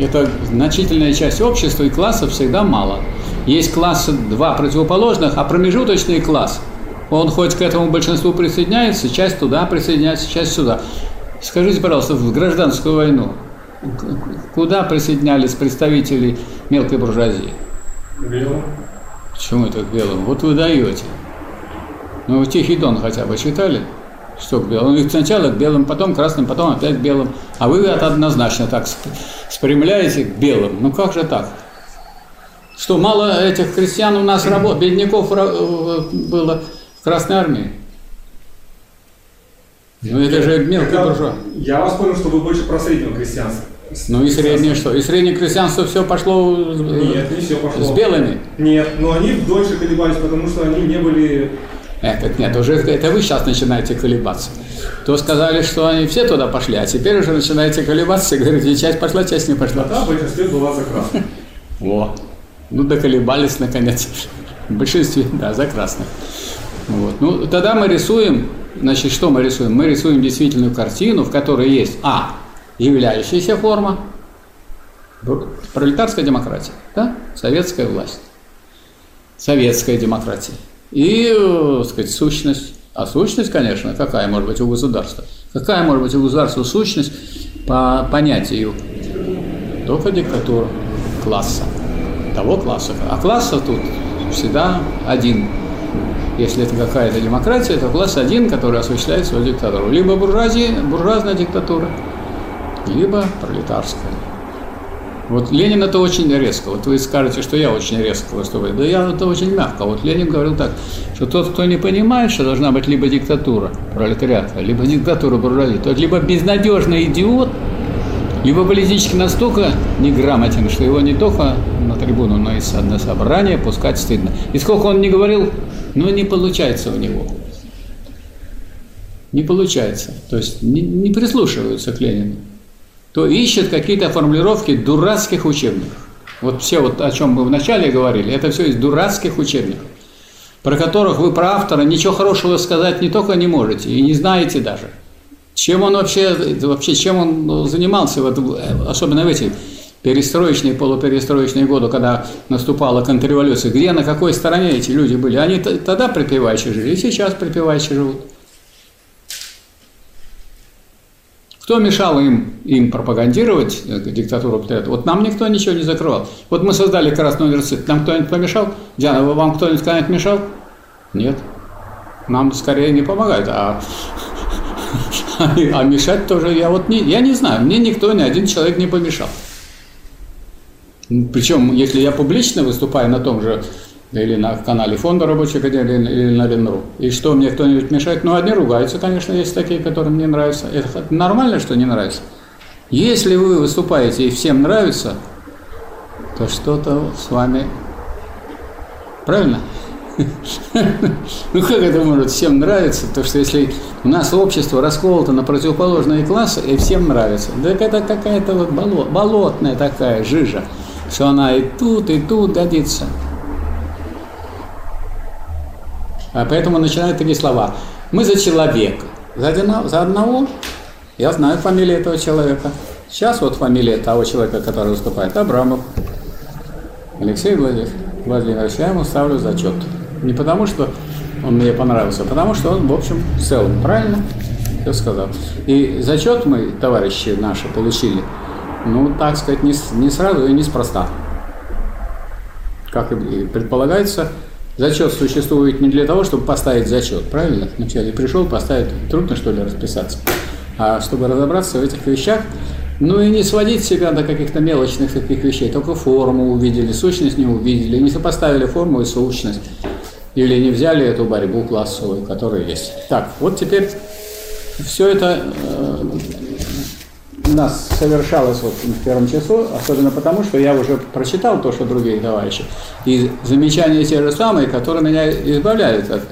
это значительная часть общества, и классов всегда мало. Есть классы два противоположных, а промежуточный класс, он хоть к этому большинству присоединяется, часть туда присоединяется, часть сюда. Скажите, пожалуйста, в гражданскую войну куда присоединялись представители мелкой буржуазии? Белым. Почему это к белым? Вот вы даете. Ну, Тихий Дон хотя бы читали? Что к белым? Их сначала к белым, потом к красным, потом опять к белым. А вы это однозначно так сп- спрямляете к белым. Ну как же так? Что, мало этих крестьян у нас работ, бедняков э, было в Красной Армии? Ну это же мелкая Я- буржуа. Я вас понял, что вы больше про среднего крестьянства. Ну и среднее что? И среднее крестьянство все пошло э, Нет, не все пошло. с белыми? Нет, но они дольше колебались, потому что они не были... Это, нет, уже это вы сейчас начинаете колебаться. То сказали, что они все туда пошли, а теперь уже начинаете колебаться и говорите, часть пошла, часть не пошла. Да, в большинстве была за красных. Во. Ну, доколебались наконец. В большинстве, да, за красных. Вот. Ну, тогда мы рисуем, значит, что мы рисуем? Мы рисуем действительную картину, в которой есть, а, являющаяся форма, пролетарская демократия, да, советская власть, советская демократия. И, э, так сказать, сущность. А сущность, конечно, какая может быть у государства? Какая может быть у государства сущность по понятию? Только диктатура класса. Того класса. А класса тут всегда один. Если это какая-то демократия, то класс один, который осуществляет свою диктатуру. Либо буржуазия, буржуазная диктатура, либо пролетарская. Вот Ленин это очень резко. Вот вы скажете, что я очень резко выступаю. Да я это очень мягко. Вот Ленин говорил так, что тот, кто не понимает, что должна быть либо диктатура пролетариата, либо диктатура буржуазии, тот либо безнадежный идиот, либо политически настолько неграмотен, что его не только на трибуну, но и на собрание пускать стыдно. И сколько он не говорил, но не получается у него. Не получается. То есть не, не прислушиваются к Ленину. То ищут какие-то формулировки дурацких учебников. Вот все, вот, о чем мы вначале говорили, это все из дурацких учебников, про которых вы про автора ничего хорошего сказать не только не можете и не знаете даже. Чем он вообще, вообще чем он занимался, вот, особенно в эти перестроечные, полуперестроечные годы, когда наступала контрреволюция, где, на какой стороне эти люди были? Они тогда припеваючи жили, и сейчас припеваючи живут. Кто мешал им, им пропагандировать э, диктатуру пролетариата? Вот нам никто ничего не закрывал. Вот мы создали Красный университет, нам кто-нибудь помешал? Диана, вам кто-нибудь когда-нибудь мешал? Нет. Нам скорее не помогает, а, а мешать тоже я вот не, я не знаю, мне никто, ни один человек не помешал. Причем, если я публично выступаю на том же или на канале Фонда рабочих отделений, или на Ленру. И что, мне кто-нибудь мешает? Ну, одни ругаются, конечно, есть такие, которым не нравится. Это нормально, что не нравится. Если вы выступаете и всем нравится, то что-то с вами... Правильно? Ну как это может всем нравиться? То что если у нас общество расколото на противоположные классы, и всем нравится, да это какая-то вот болотная такая жижа, что она и тут, и тут годится. А поэтому начинают такие слова. Мы за человека. За, одного, за одного я знаю фамилию этого человека. Сейчас вот фамилия того человека, который выступает, Абрамов. Алексей Владимирович, Владимирович, я ему ставлю зачет. Не потому, что он мне понравился, а потому что он, в общем, в целом правильно все сказал. И зачет мы, товарищи наши, получили, ну, так сказать, не, не сразу и неспроста. Как и предполагается, Зачет существует не для того, чтобы поставить зачет, правильно? Вначале пришел, поставить, трудно что ли расписаться. А чтобы разобраться в этих вещах, ну и не сводить себя до каких-то мелочных таких вещей, только форму увидели, сущность не увидели, не сопоставили форму и сущность. Или не взяли эту борьбу классовую, которая есть. Так, вот теперь все это э, у нас совершалось вот в первом часу, особенно потому, что я уже прочитал то, что другие товарищи. И замечания те же самые, которые меня избавляют от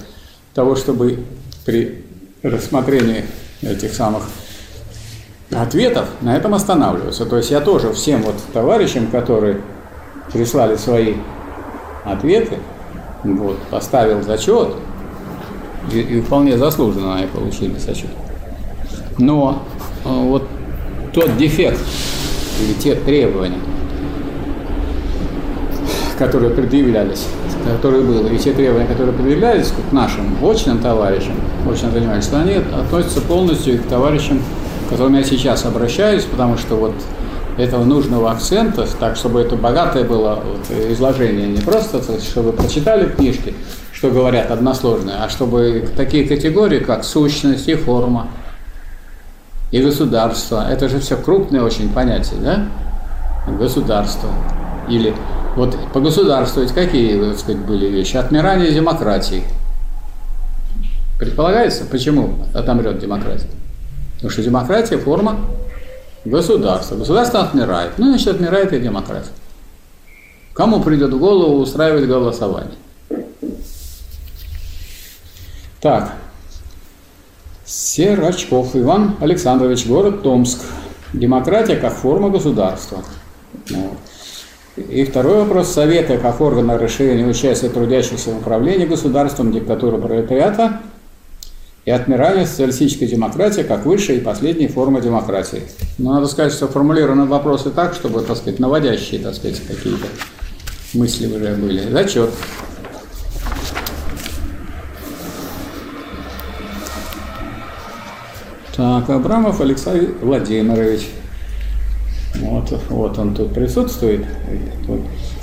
того, чтобы при рассмотрении этих самых ответов на этом останавливаться. То есть я тоже всем вот товарищам, которые прислали свои ответы, вот, поставил зачет, и, и вполне заслуженно они получили зачет. Но э, вот тот дефект или те требования, которые предъявлялись, которые были, и те требования, которые предъявлялись к нашим очным товарищам, очно занимались, что они относятся полностью к товарищам, к которым я сейчас обращаюсь, потому что вот этого нужного акцента, так, чтобы это богатое было вот, изложение, не просто, чтобы прочитали книжки, что говорят односложные, а чтобы такие категории, как сущность и форма, и государство. Это же все крупные очень понятия, да? Государство. Или вот по государству ведь какие, так сказать, были вещи? Отмирание демократии. Предполагается, почему отомрет демократия? Потому что демократия – форма государства. Государство отмирает. Ну, значит, отмирает и демократия. Кому придет в голову устраивать голосование? Так, Серачков Иван Александрович, город Томск. Демократия как форма государства. И второй вопрос. Советы как органа расширения участия трудящихся в управлении государством, диктатура пролетариата и отмирание социалистической демократии как высшая и последняя форма демократии. Но надо сказать, что формулированы вопросы так, чтобы, так сказать, наводящие, так сказать, какие-то мысли уже были. Зачет. Так, Абрамов Алексей Владимирович. Вот, вот он тут присутствует. Тут.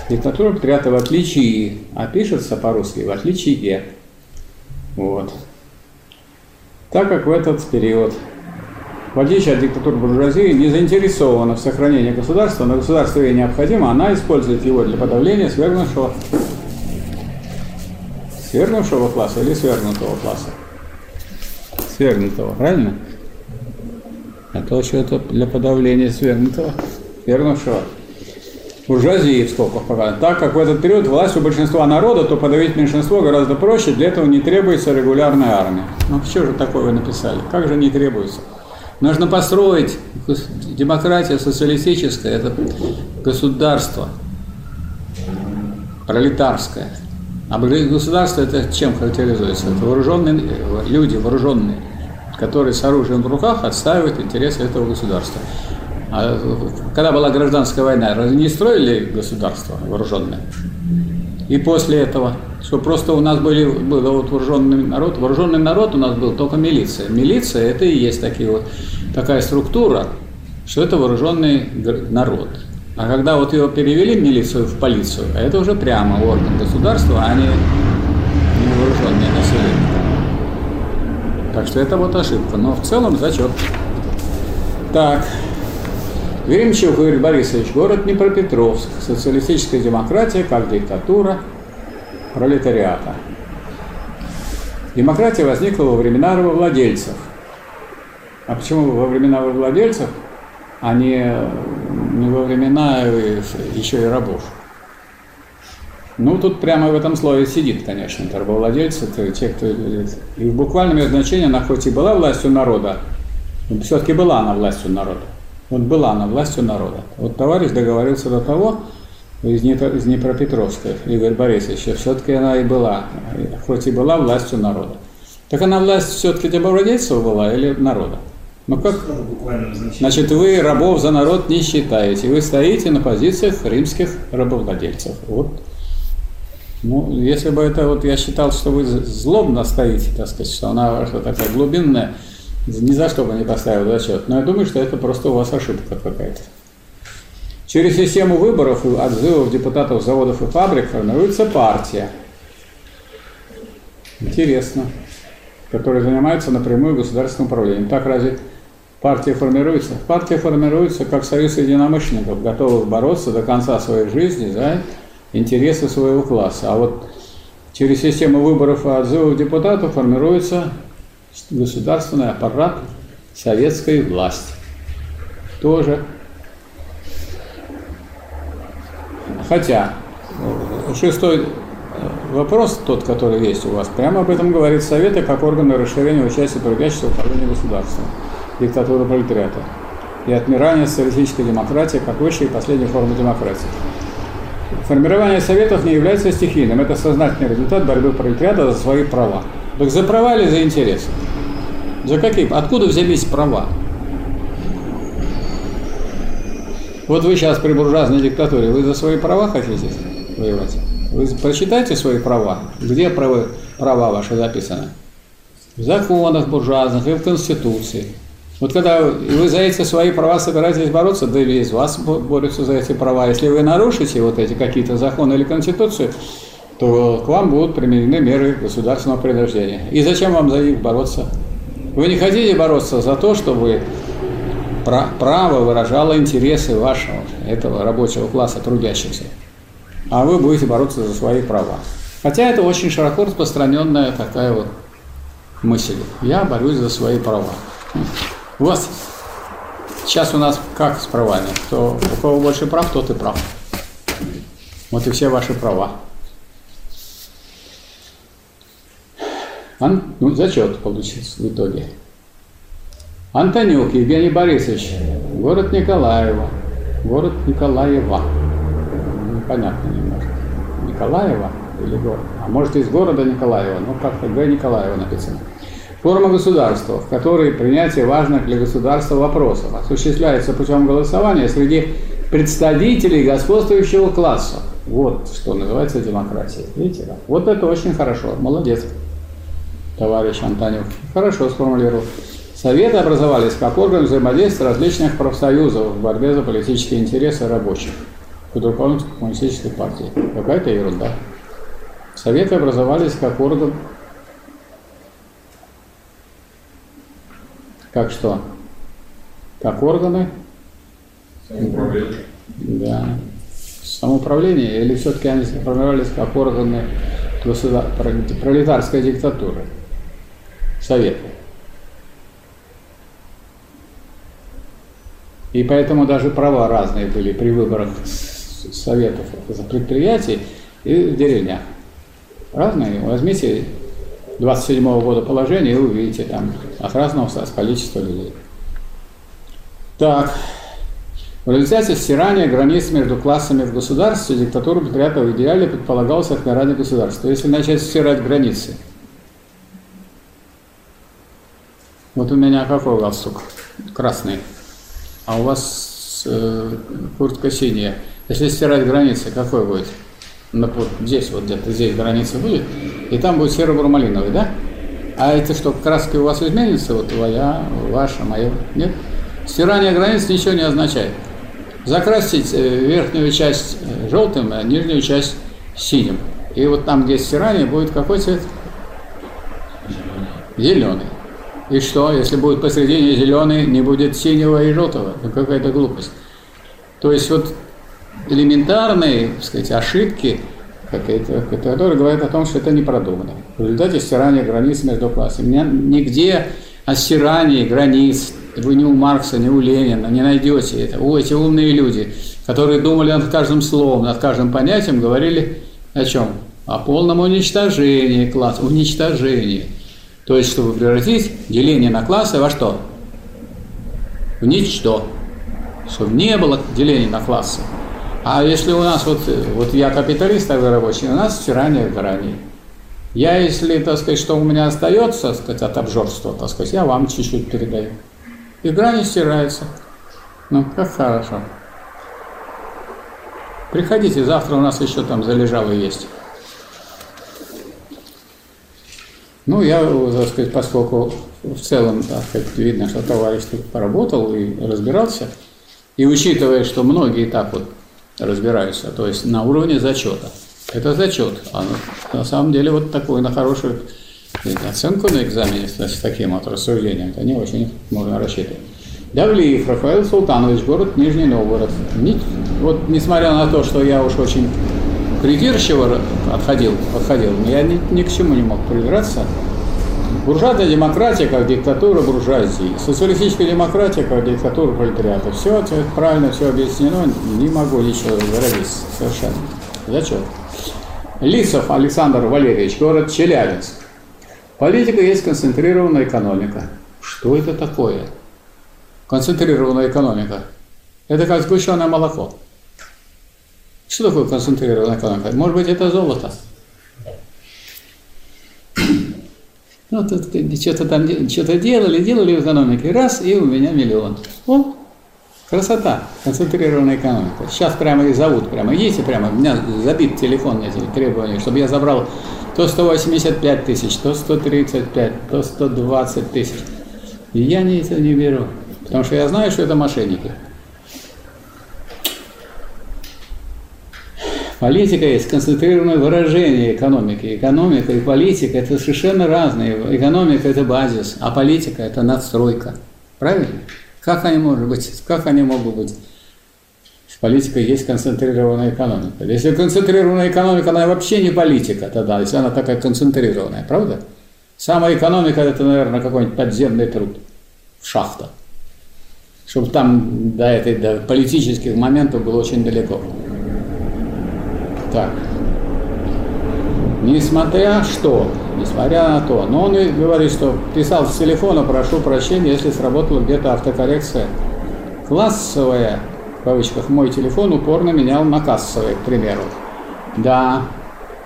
Диктатура пролетариата в отличие, а пишется по-русски в отличие. Вот. Так как в этот период, в отличие от диктатуры буржуазии, не заинтересована в сохранении государства, но государство ей необходимо, она использует его для подавления свергнувшего, свергнувшего класса или свергнутого класса. Свергнутого, правильно? А то что это для подавления свергнутого, свергнувшего буржуазии скобках показано. Так как в этот период власть у большинства народа, то подавить меньшинство гораздо проще, для этого не требуется регулярная армия. Ну что же такое вы написали? Как же не требуется? Нужно построить демократия социалистическая, это государство пролетарское. А государство это чем характеризуется? Это вооруженные люди, вооруженные который с оружием в руках отстаивает интересы этого государства. А когда была гражданская война, разве не строили государство вооруженное? И после этого, что просто у нас были, был вот вооруженный народ, вооруженный народ у нас был только милиция. Милиция это и есть такие вот, такая структура, что это вооруженный народ. А когда вот его перевели милицию в полицию, это уже прямо орган государства, а не, не вооруженное население. Так что это вот ошибка. Но в целом зачет. Так. Веремчук Игорь Борисович, город Днепропетровск, социалистическая демократия как диктатура пролетариата. Демократия возникла во времена рабовладельцев. А почему во времена рабовладельцев, а не, не во времена еще и рабов? Ну, тут прямо в этом слове сидит, конечно, рабовладельцы, это те, кто... И в буквальном значении она хоть и была властью народа, но все-таки была она властью народа. Вот была она властью народа. Вот товарищ договорился до того, из Днепропетровска, Игорь Борисович, все-таки она и была, хоть и была властью народа. Так она власть все-таки рабовладельцев была или народа? Ну как? Значит, вы рабов за народ не считаете, вы стоите на позициях римских рабовладельцев. Вот. Ну, если бы это вот я считал, что вы злобно стоите, так сказать, что она такая глубинная, ни за что бы не поставил зачет. Но я думаю, что это просто у вас ошибка какая-то. Через систему выборов и отзывов депутатов заводов и фабрик формируется партия. Интересно. Которая занимается напрямую государственным управлением. Так разве партия формируется? Партия формируется как союз единомышленников, готовых бороться до конца своей жизни за интересы своего класса. А вот через систему выборов и отзывов депутатов формируется государственный аппарат советской власти. Тоже. Хотя, шестой вопрос, тот, который есть у вас, прямо об этом говорит Советы как органы расширения участия трудящихся в управлении государством, диктатура пролетариата и отмирание социалистической демократии как высшей и последней формы демократии. Формирование советов не является стихийным, это сознательный результат борьбы пролетариата за свои права. Так за права или за интересы? За какие? Откуда взялись права? Вот вы сейчас при буржуазной диктатуре, вы за свои права хотите воевать? Вы прочитайте свои права. Где права, права ваши записаны? В законах буржуазных и в Конституции. Вот когда вы за эти свои права собираетесь бороться, да и из вас борются за эти права. Если вы нарушите вот эти какие-то законы или Конституцию, то к вам будут применены меры государственного принуждения. И зачем вам за них бороться? Вы не хотите бороться за то, чтобы право выражало интересы вашего, этого рабочего класса трудящихся, а вы будете бороться за свои права. Хотя это очень широко распространенная такая вот мысль. Я борюсь за свои права. У вас сейчас у нас как с правами? Кто, у кого больше прав, тот и прав. Вот и все ваши права. Ан, ну, зачет получится в итоге. Антонюк Евгений Борисович, город Николаева. Город Николаева. Непонятно немножко. Николаева или город? А может из города Николаева, ну как-то Г. Николаева написано. Форма государства, в которой принятие важных для государства вопросов осуществляется путем голосования среди представителей господствующего класса. Вот что называется демократия. Видите? Вот это очень хорошо. Молодец товарищ Антонюк, хорошо сформулировал. Советы образовались как орган взаимодействия различных профсоюзов в борьбе за политические интересы рабочих под руководством коммунистической партии. Какая-то ерунда. Советы образовались как орган... Как что? Как органы? Самоуправление. Да. Самоуправление или все-таки они формировались как органы государ... пролетарской диктатуры? Советы. И поэтому даже права разные были при выборах советов предприятий и в деревнях. Разные. Возьмите 27 -го года положение и увидите там от разного количества людей. Так. В результате стирания границ между классами в государстве диктатура пролетариата в идеале предполагалось отмирание государства. Если начать стирать границы – Вот у меня какой галстук? Красный. А у вас э, куртка синяя. Если стирать границы, какой будет? Вот здесь, вот где-то здесь граница будет, и там будет серо-бурмалиновый, да? А это что, краски у вас изменятся? Вот твоя, ваша, моя? Нет? Стирание границ ничего не означает. Закрасить э, верхнюю часть э, желтым, а нижнюю часть синим. И вот там, где стирание, будет какой цвет? Зеленый. И что, если будет посередине зеленый, не будет синего и желтого? Ну какая-то глупость. То есть вот элементарные, так сказать, ошибки, которые говорят о том, что это не продумано. В результате стирания границ между классами. Нигде о стирании границ вы ни у Маркса, ни у Ленина не найдете это. О, эти умные люди, которые думали над каждым словом, над каждым понятием, говорили о чем? О полном уничтожении класса, уничтожении. То есть, чтобы превратить деление на классы во что? В ничто. Чтобы не было деления на классы. А если у нас, вот, вот я капиталист, а вы рабочий, у нас стирание граней. Я, если, так сказать, что у меня остается, так сказать, от обжорства, так сказать, я вам чуть-чуть передаю. И грани стираются. Ну, как хорошо. Приходите, завтра у нас еще там залежало есть. Ну, я, так сказать, поскольку в целом, так сказать, видно, что товарищ тут поработал и разбирался, и учитывая, что многие так вот разбираются, то есть на уровне зачета. Это зачет. А на самом деле вот такой на хорошую оценку на экзамене с таким вот рассуждением, это не очень можно рассчитывать. Давлиев Рафаэл Султанович, город Нижний Новгород. Вот несмотря на то, что я уж очень придирчиво отходил, подходил, но я ни, ни к чему не мог придраться. Буржуазная демократия как диктатура буржуазии, социалистическая демократия как диктатура пролетариата. Все правильно, все объяснено, не могу ничего выразить совершенно. Зачем? Лисов Александр Валерьевич, город Челябинск. Политика есть концентрированная экономика. Что это такое? Концентрированная экономика. Это как сгущенное молоко. Что такое концентрированная экономика? Может быть, это золото? Ну, тут что-то там что-то делали, делали в экономике, раз, и у меня миллион. О, красота, концентрированная экономика. Сейчас прямо и зовут, прямо идите прямо, у меня забит телефон на эти требования, чтобы я забрал то 185 тысяч, то 135, то 120 тысяч. И я не это не беру, потому что я знаю, что это мошенники. Политика есть концентрированное выражение экономики. Экономика и политика – это совершенно разные. Экономика – это базис, а политика – это надстройка. Правильно? Как они, могут быть, как они могут быть? Политика есть концентрированная экономика. Если концентрированная экономика, она вообще не политика тогда, если она такая концентрированная, правда? Самая экономика – это, наверное, какой-нибудь подземный труд, шахта. Чтобы там до, этой, до политических моментов было очень далеко. Так. Несмотря что, несмотря на то, но он и говорит, что писал с телефона, прошу прощения, если сработала где-то автокоррекция. Классовая, в кавычках, мой телефон упорно менял на кассовый, к примеру. Да.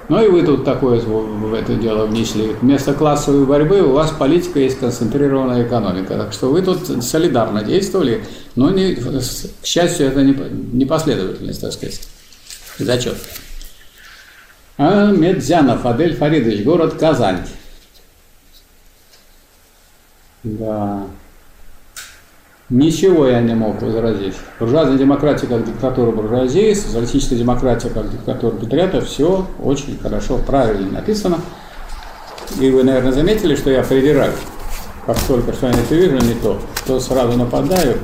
Ну и вы тут такое в это дело внесли. Вместо классовой борьбы у вас политика есть концентрированная экономика. Так что вы тут солидарно действовали, но не, к счастью, это не, не последовательность, так сказать. Зачет. А Медзянов Адель Фаридович, город Казань. Да. Ничего я не мог возразить. Буржуазная демократия как диктатура буржуазии, социалистическая демократия как диктатура патриота, все очень хорошо, правильно написано. И вы, наверное, заметили, что я придираю. Как только что-нибудь вижу не то, то сразу нападаю.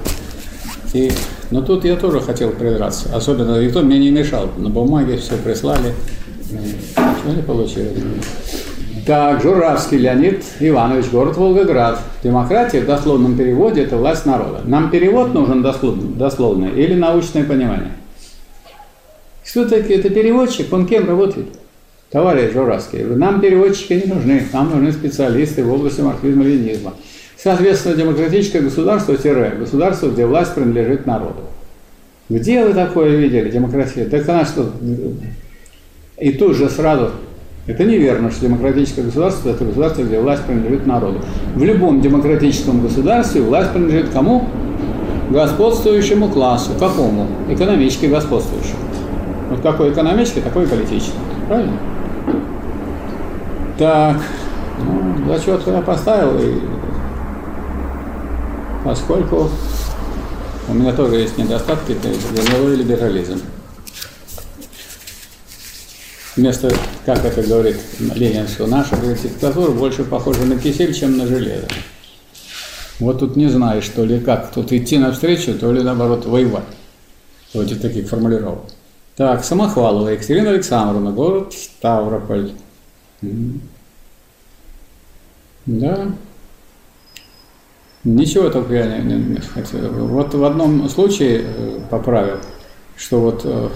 И, но тут я тоже хотел придраться. Особенно никто мне не мешал. На бумаге все прислали. Ничего не получилось. Так, Журавский Леонид Иванович, город Волгоград. Демократия в дословном переводе – это власть народа. Нам перевод нужен дословный, дословный или научное понимание? Кто такие? Это переводчик? Он кем работает? Товарищ Журавский, нам переводчики не нужны, нам нужны специалисты в области марксизма-ленинизма. Соответственно, демократическое государство – государство, где власть принадлежит народу. Где вы такое видели, демократия? Так она что, и тут же сразу Это неверно, что демократическое государство – это государство, где власть принадлежит народу. В любом демократическом государстве власть принадлежит кому? Господствующему классу. Какому? Экономически господствующему. Вот какой экономический, такой и политический. Правильно? Так, ну, зачет я поставил, и поскольку у меня тоже есть недостатки, это деловой либерализм. Вместо, как это говорит Ленин, что наша диктатура больше похожа на кисель, чем на железо. Вот тут не знаешь, то ли как, тут идти навстречу, то ли наоборот воевать. И таких формулировок. Так, Самохвалова Екатерина Александровна, город Ставрополь. Да. Ничего только я не, не, не хотел. Вот в одном случае э, поправил, что вот э,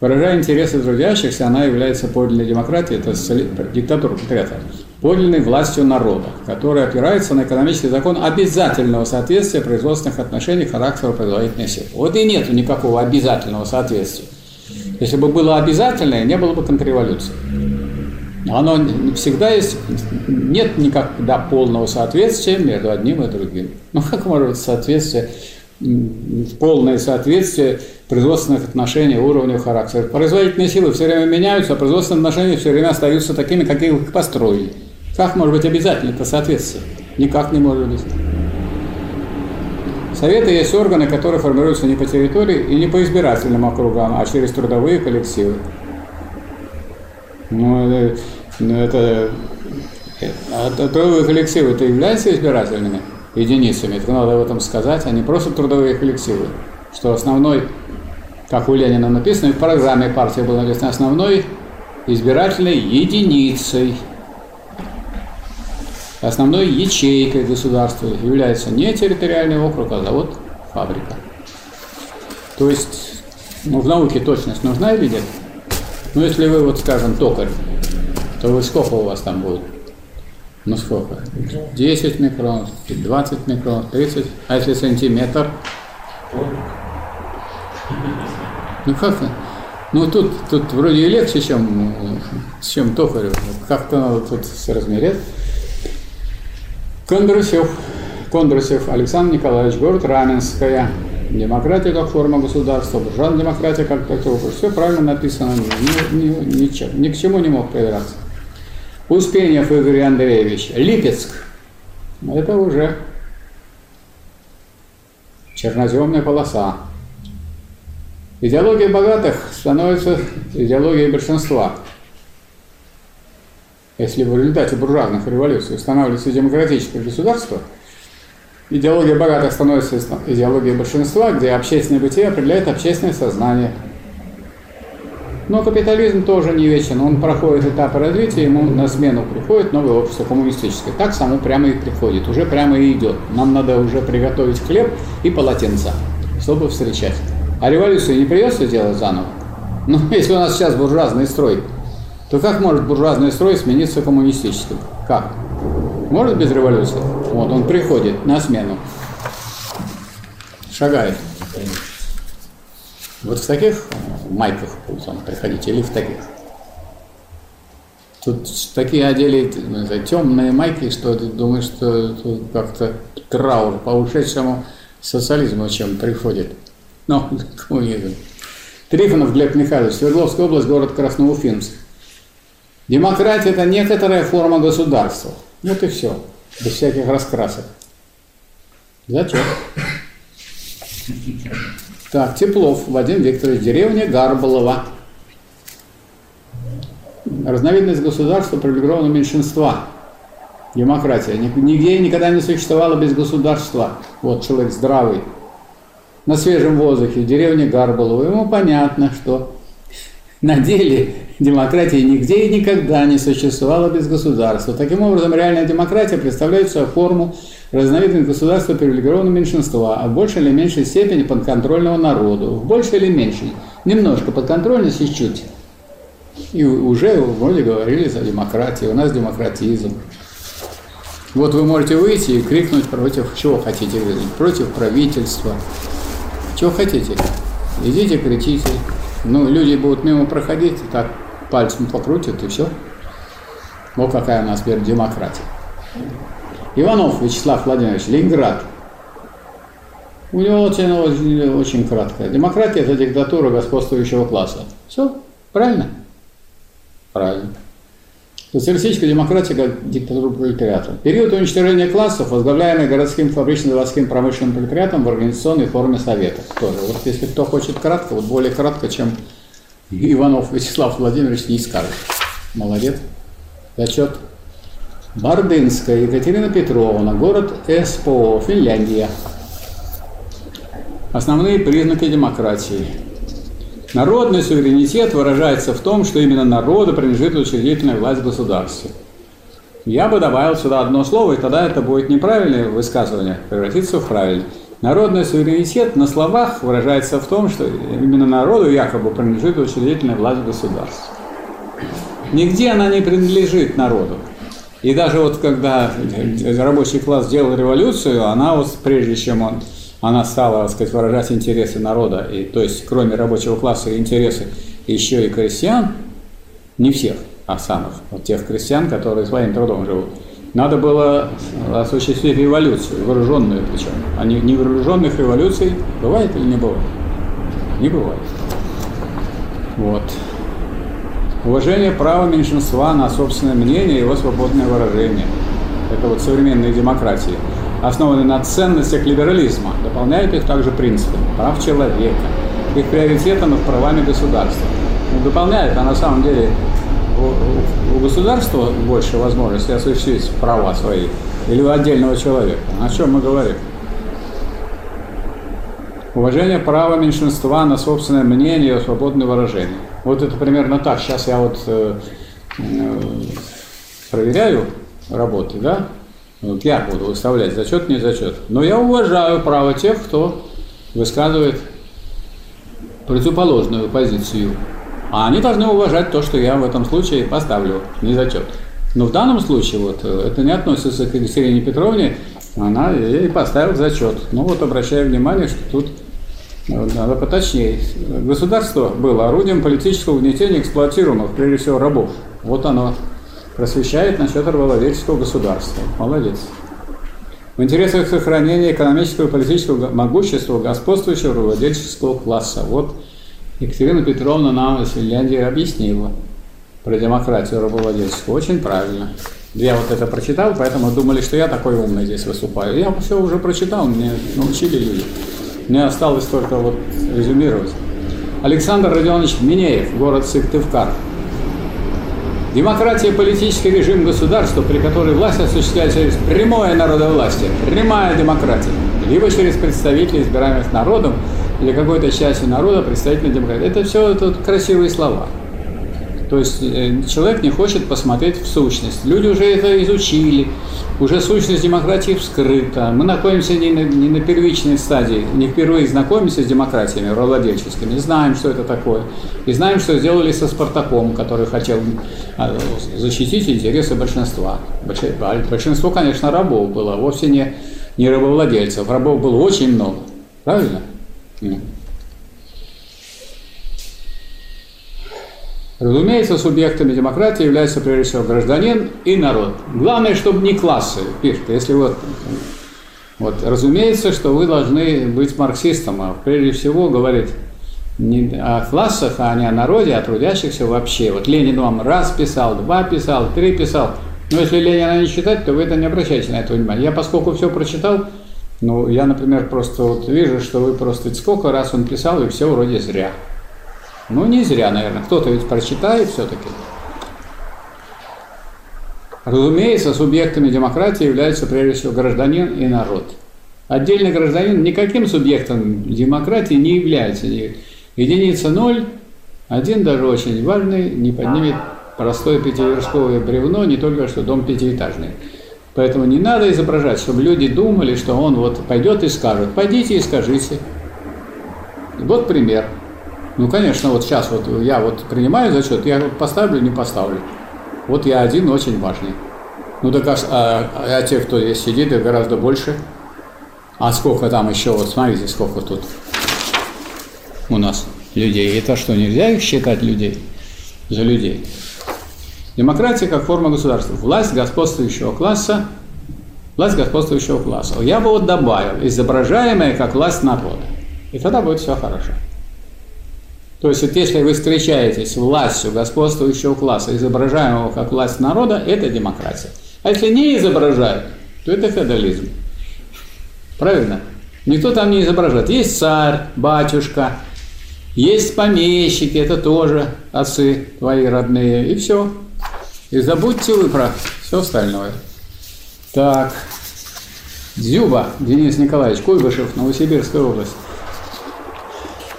выражая интересы трудящихся, она является подлинной демократией, это диктатура пролетариата, подлинной властью народа, которая опирается на экономический закон обязательного соответствия производственных отношений характера производительной силы. Вот и нет никакого обязательного соответствия. Если бы было обязательное, не было бы контрреволюции. Оно всегда есть, нет никогда полного соответствия между одним и другим. Ну как может быть соответствие, полное соответствие производственных отношений, уровня характера? Производительные силы все время меняются, а производственные отношения все время остаются такими, какие их построили. Как может быть обязательно это соответствие? Никак не может быть. Советы есть органы, которые формируются не по территории и не по избирательным округам, а через трудовые коллективы. Ну, это, ну, это, а трудовые коллективы это являются избирательными единицами, это надо об этом сказать, а не просто трудовые коллективы. Что основной, как у Ленина написано, в программе партии было написано, основной избирательной единицей, основной ячейкой государства является не территориальный округ, а завод, фабрика. То есть, ну, в науке точность нужна или нет? Ну, если вы, вот скажем, токарь, то вы сколько у вас там будет? Ну, сколько? 10 микрон, 20 микрон, 30? А если сантиметр? Ну, как Ну, тут, тут вроде и легче, чем, чем токарю. Как-то надо тут размерять. Кондрусев. Кондрусев Александр Николаевич, город Раменская. Демократия как форма государства, буржуазная демократия как такого. Все правильно написано, ни, ни, ничем, ни к чему не мог придраться. Успеньев Игорь Андреевич, Липецк. Это уже черноземная полоса. Идеология богатых становится идеологией большинства. Если в результате буржуазных революций устанавливается демократическое государство – Идеология богатых становится идеологией большинства, где общественное бытие определяет общественное сознание. Но капитализм тоже не вечен, он проходит этапы развития, ему на смену приходит новое общество коммунистическое. Так само прямо и приходит, уже прямо и идет. Нам надо уже приготовить хлеб и полотенца, чтобы встречать. А революцию не придется делать заново. Ну, если у нас сейчас буржуазный строй, то как может буржуазный строй смениться коммунистическим? Как? Может без революции? Вот он приходит на смену, шагает. Вот в таких майках он приходить или в таких. Тут такие одели темные майки, что ты думаешь, что тут как-то траур по ушедшему социализму чем приходит. Ну, коммунизм. Трифонов Глеб Михайлович, Свердловская область, город Красноуфимск. Демократия – это некоторая форма государства – вот и все. Без всяких раскрасок. Зачем? Так, Теплов Вадим Викторович, деревня Гарбалова. Разновидность государства привилегированного меньшинства. Демократия. Нигде никогда не существовало без государства. Вот человек здравый. На свежем воздухе, в деревне Гарбалова. Ему понятно, что на деле демократии нигде и никогда не существовало без государства. Таким образом, реальная демократия представляет собой форму разновидность государства привилегированного меньшинства, а в большей или меньшей степени подконтрольного народу. В большей или меньшей. Немножко подконтрольность чуть-чуть. И уже вроде говорили за демократию. У нас демократизм. Вот вы можете выйти и крикнуть против чего хотите, против правительства. Чего хотите? Идите, кричите. Ну, люди будут мимо проходить, так пальцем покрутят, и все. Вот какая у нас теперь демократия. Иванов Вячеслав Владимирович, Ленинград. У него очень, очень, очень краткая. Демократия – это диктатура господствующего класса. Все, правильно? Правильно. Социалистическая демократия как диктатура пролетариата. Период уничтожения классов, возглавляемый городским фабрично-заводским промышленным пролетариатом в организационной форме советов. Тоже. Вот если кто хочет кратко, вот более кратко, чем Иванов Вячеслав Владимирович, не скажет. Молодец. Зачет. Бардынская Екатерина Петровна, город СПО, Финляндия. Основные признаки демократии. Народный суверенитет выражается в том, что именно народу принадлежит учредительная власть государства. Я бы добавил сюда одно слово, и тогда это будет неправильное высказывание, превратится в правильное. Народный суверенитет на словах выражается в том, что именно народу якобы принадлежит учредительная власть государства. Нигде она не принадлежит народу. И даже вот когда рабочий класс сделал революцию, она вот прежде чем он она стала, так сказать, выражать интересы народа, и, то есть кроме рабочего класса интересы еще и крестьян, не всех, а самых, вот тех крестьян, которые своим трудом живут. Надо было осуществить революцию, вооруженную причем. А не, не вооруженных революций бывает или не бывает? Не бывает. Вот. Уважение права меньшинства на собственное мнение и его свободное выражение. Это вот современные демократии основаны на ценностях либерализма, дополняют их также принципами прав человека, их приоритетом над правами государства. Ну, дополняет, а на самом деле у, у государства больше возможностей осуществить права свои или у отдельного человека. О чем мы говорим? Уважение права меньшинства на собственное мнение и свободное выражение. Вот это примерно так. Сейчас я вот э, э, проверяю работы, да? Вот я буду выставлять зачет, не зачет. Но я уважаю право тех, кто высказывает противоположную позицию. А они должны уважать то, что я в этом случае поставлю, не зачет. Но в данном случае вот, э, это не относится к Екатерине Петровне, она ей поставила зачет. Ну вот обращаю внимание, что тут э, надо поточнее. Государство было орудием политического угнетения эксплуатируемых, прежде всего, рабов. Вот оно просвещает насчет рабовладельческого государства. Молодец. В интересах сохранения экономического и политического могущества господствующего рабовладельческого класса. Вот Екатерина Петровна нам из Финляндии объяснила про демократию рабовладельческую. Очень правильно. Я вот это прочитал, поэтому думали, что я такой умный здесь выступаю. Я все уже прочитал, мне научили люди. Мне осталось только вот резюмировать. Александр Родионович Минеев, город Сыктывкар. Демократия – политический режим государства, при которой власть осуществляется через прямое народовластие, прямая демократия, либо через представителей, избираемых народом, или какой-то частью народа представительной демократии. Это все это красивые слова. То есть э, человек не хочет посмотреть в сущность. Люди уже это изучили, уже сущность демократии вскрыта. Мы находимся не на, не на первичной стадии, не впервые знакомимся с демократиями рабовладельческими, знаем, что это такое. И знаем, что сделали со Спартаком, который хотел а, защитить интересы большинства. Большинство, конечно, рабов было, вовсе не, не рабовладельцев. Рабов было очень много. Правильно? Разумеется, субъектами демократии являются прежде всего гражданин и народ. Главное, чтобы не классы, пишет. Если вот, вот разумеется, что вы должны быть марксистом, а прежде всего говорить не о классах, а не о народе, о трудящихся вообще. Вот Ленин вам раз писал, два писал, три писал. Но если Ленина не читать, то вы это не обращайте на это внимание. Я поскольку все прочитал, ну, я, например, просто вот вижу, что вы просто сколько раз он писал, и все вроде зря. Ну, не зря, наверное. Кто-то ведь прочитает все-таки. Разумеется, субъектами демократии являются прежде всего гражданин и народ. Отдельный гражданин никаким субъектом демократии не является. Единица ноль, один даже очень важный, не поднимет простое пятивершковое бревно, не только что дом пятиэтажный. Поэтому не надо изображать, чтобы люди думали, что он вот пойдет и скажет. Пойдите и скажите. Вот пример. Ну, конечно, вот сейчас вот я вот принимаю зачет, я вот поставлю, не поставлю. Вот я один очень важный. Ну так а, а, а те, кто здесь сидит, их гораздо больше. А сколько там еще, вот смотрите, сколько тут у нас. людей. Это что, нельзя их считать людей за людей? Демократия как форма государства. Власть господствующего класса, власть господствующего класса. Я бы вот добавил, изображаемая как власть народа. И тогда будет все хорошо. То есть, вот если вы встречаетесь властью господствующего класса, изображаемого как власть народа, это демократия. А если не изображают, то это феодализм. Правильно? Никто там не изображает. Есть царь, батюшка, есть помещики, это тоже отцы твои родные, и все. И забудьте вы про все остальное. Так, Дзюба Денис Николаевич, Куйбышев, Новосибирская область.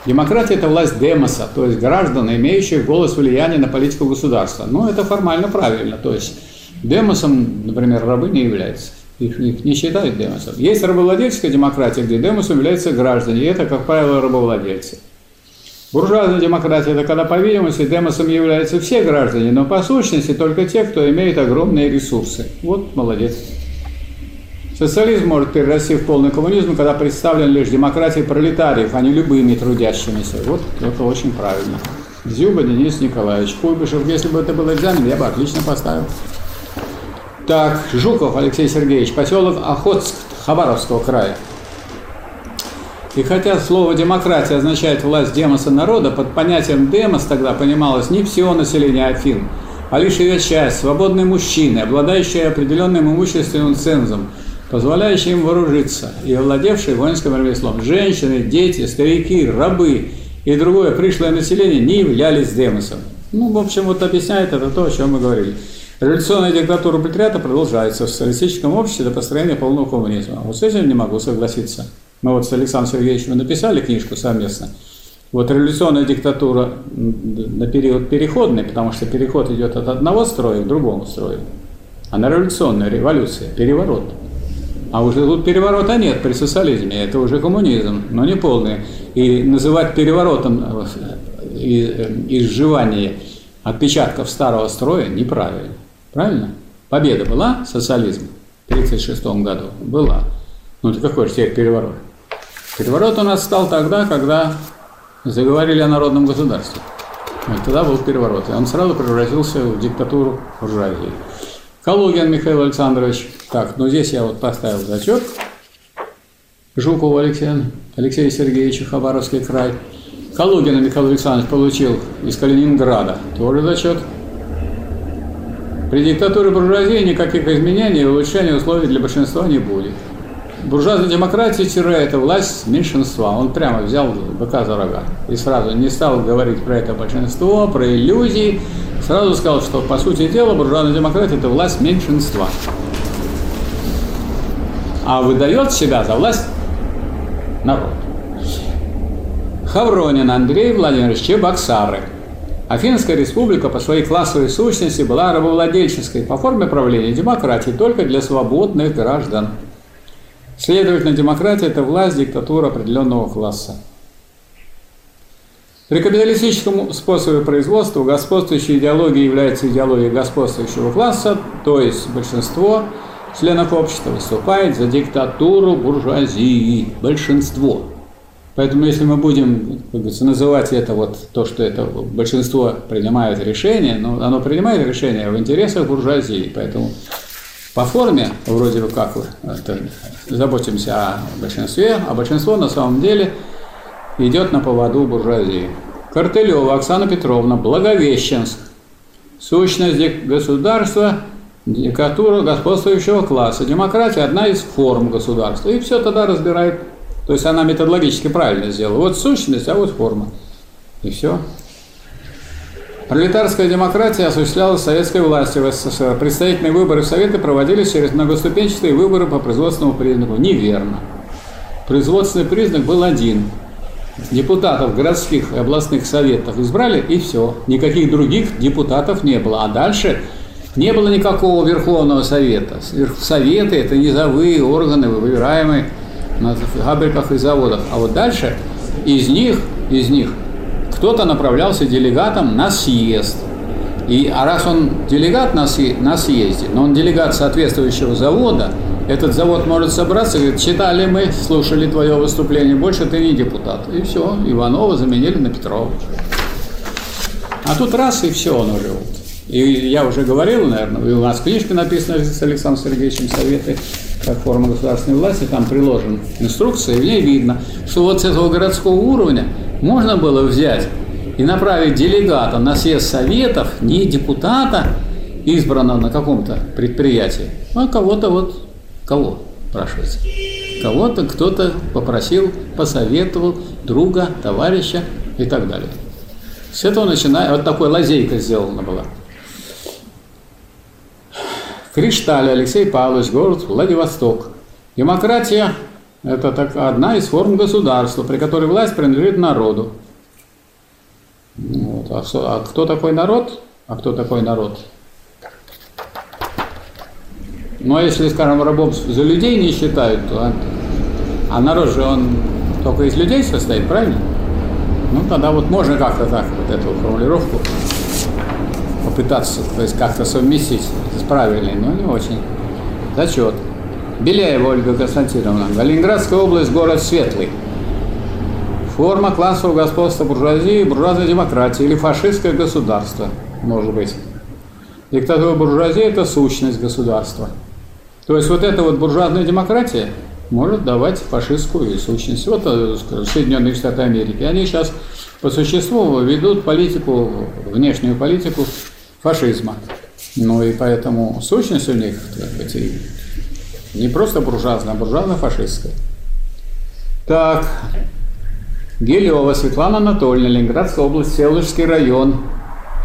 Демократия – это власть демоса, то есть граждан, имеющих голос влияния на политику государства. Ну, это формально правильно. То есть демосом, например, рабы не являются. Их, их не считают демосом. Есть рабовладельческая демократия, где демосом являются граждане, и это, как правило, рабовладельцы. Буржуазная демократия – это когда, по видимости, демосом являются все граждане, но по сущности только те, кто имеет огромные ресурсы. Вот молодец. Социализм может перерасти в полный коммунизм, когда представлен лишь демократией пролетариев, а не любыми трудящимися. Вот это очень правильно. Зюба Денис Николаевич Куйбышев. Если бы это был экзамен, я бы отлично поставил. Так, Жуков Алексей Сергеевич, поселок Охотск Хабаровского края. И хотя слово «демократия» означает власть демоса народа, под понятием «демос» тогда понималось не все население Афин, а лишь ее часть, свободные мужчины, обладающие определенным имущественным цензом – позволяющий им вооружиться, и овладевшие воинским ремеслом. Женщины, дети, старики, рабы и другое пришлое население не являлись демосом. Ну, в общем, вот объясняет это то, о чем мы говорили. Революционная диктатура пролетариата продолжается в социалистическом обществе до построения полного коммунизма. Вот с этим не могу согласиться. Мы вот с Александром Сергеевичем написали книжку совместно. Вот революционная диктатура на период переходный, потому что переход идет от одного строя к другому строю. А на революционная революция, переворот – а уже тут переворота нет при социализме, это уже коммунизм, но не полный. И называть переворотом э, изживание отпечатков старого строя неправильно. Правильно? Победа была социализм в 1936 году? Была. Ну, это какой же теперь переворот? Переворот у нас стал тогда, когда заговорили о народном государстве. Вот тогда был переворот. И он сразу превратился в диктатуру буржуазии. Калугин Михаил Александрович. Так, ну здесь я вот поставил зачет. Жукову Алексею, Алексею Сергеевичу, Хабаровский край. Калугина Михаил Александрович получил из Калининграда. Тоже зачет. При диктатуре буржуазии никаких изменений и улучшения условий для большинства не будет. Буржуазная демократия тире – это власть меньшинства. Он прямо взял быка за рога и сразу не стал говорить про это большинство, про иллюзии, сразу сказал, что по сути дела буржуазная демократия – это власть меньшинства. А выдает себя за власть народ. Хавронин Андрей Владимирович Чебоксары. Афинская республика по своей классовой сущности была рабовладельческой по форме правления демократии только для свободных граждан. Следовательно, демократия – это власть, диктатура определенного класса. При капиталистическом способе производства господствующей идеологией является идеология господствующего класса, то есть большинство членов общества выступает за диктатуру буржуазии, большинство. Поэтому если мы будем как говорится, называть это вот то, что это большинство принимает решение, но ну, оно принимает решение в интересах буржуазии, поэтому по форме вроде бы как это, заботимся о большинстве, а большинство на самом деле – идет на поводу буржуазии. Картелева Оксана Петровна, Благовещенск. Сущность государства, диктатура господствующего класса. Демократия – одна из форм государства. И все тогда разбирает. То есть она методологически правильно сделала. Вот сущность, а вот форма. И все. Пролетарская демократия осуществлялась советской властью в СССР. Представительные выборы в Советы проводились через многоступенчатые выборы по производственному признаку. Неверно. Производственный признак был один депутатов городских и областных советов избрали, и все. Никаких других депутатов не было. А дальше не было никакого Верховного Совета. Советы – это низовые органы, выбираемые на фабриках и заводах. А вот дальше из них, из них кто-то направлялся делегатом на съезд. И, а раз он делегат на, на съезде, но он делегат соответствующего завода, этот завод может собраться и говорит, читали мы, слушали твое выступление, больше ты не депутат. И все, Иванова заменили на Петрова. А тут раз, и все, он уже вот. И я уже говорил, наверное, у нас книжка написана с Александром Сергеевичем «Советы как форма государственной власти», там приложена инструкция, и в ней видно, что вот с этого городского уровня можно было взять и направить делегата на съезд советов, не депутата, избранного на каком-то предприятии, а кого-то вот, кого, спрашивается, кого-то кто-то попросил, посоветовал друга, товарища и так далее. С этого начиная, вот такой лазейка сделана была. Кришталь Алексей Павлович, город Владивосток. Демократия – это так, одна из форм государства, при которой власть принадлежит народу. Вот. А, а кто такой народ? А кто такой народ? Ну, а если, скажем, рабов за людей не считают, то... А народ же, он только из людей состоит, правильно? Ну, тогда вот можно как-то так вот эту формулировку попытаться, то есть как-то совместить с правильной, но не очень. Зачет. Беляева Ольга Константиновна. Калининградская область, город Светлый. Форма классового господства буржуазии, буржуазной демократии или фашистское государство, может быть. Диктатура буржуазии – это сущность государства. То есть вот эта вот буржуазная демократия может давать фашистскую сущность. Вот э, Соединенные Штаты Америки. Они сейчас по существу ведут политику, внешнюю политику фашизма. Ну и поэтому сущность у них сказать, не просто буржуазная, а буржуазно-фашистская. Так, Гелева Светлана Анатольевна, Ленинградская область, Селышский район.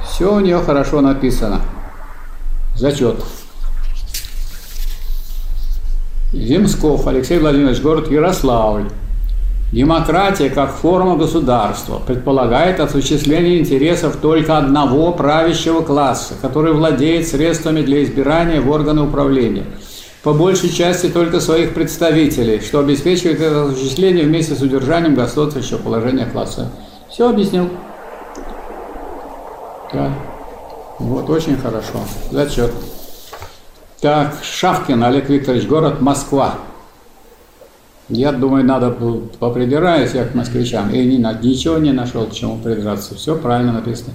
Все у нее хорошо написано. Зачет. Земсков Алексей Владимирович, город Ярославль. Демократия как форма государства предполагает осуществление интересов только одного правящего класса, который владеет средствами для избирания в органы управления. По большей части только своих представителей, что обеспечивает это осуществление вместе с удержанием господствующего положения класса. Все объяснил. Да. Вот, очень хорошо. Зачет. Так, Шавкин Олег Викторович, город Москва. Я думаю, надо попридираюсь я к москвичам. И не, ничего не нашел, к чему придраться. Все правильно написано.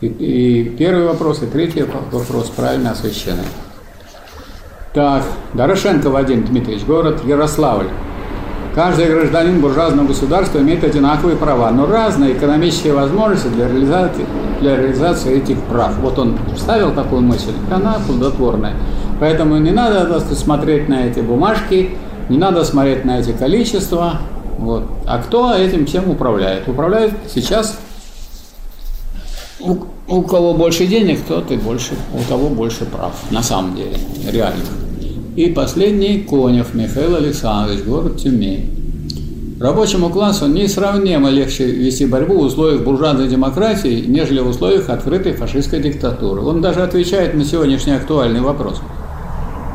И, и первый вопрос, и третий вопрос правильно освещены. Так, Дорошенко Вадим Дмитриевич, город Ярославль. Каждый гражданин буржуазного государства имеет одинаковые права, но разные экономические возможности для реализации, для реализации этих прав. Вот он вставил такую мысль, она плодотворная. Поэтому не надо смотреть на эти бумажки, не надо смотреть на эти количества. Вот. А кто этим всем управляет? Управляет сейчас у, кого больше денег, тот и больше, у того больше прав, на самом деле, реально. И последний Конев Михаил Александрович, город Тюмень. Рабочему классу несравнимо легче вести борьбу в условиях буржуазной демократии, нежели в условиях открытой фашистской диктатуры. Он даже отвечает на сегодняшний актуальный вопрос.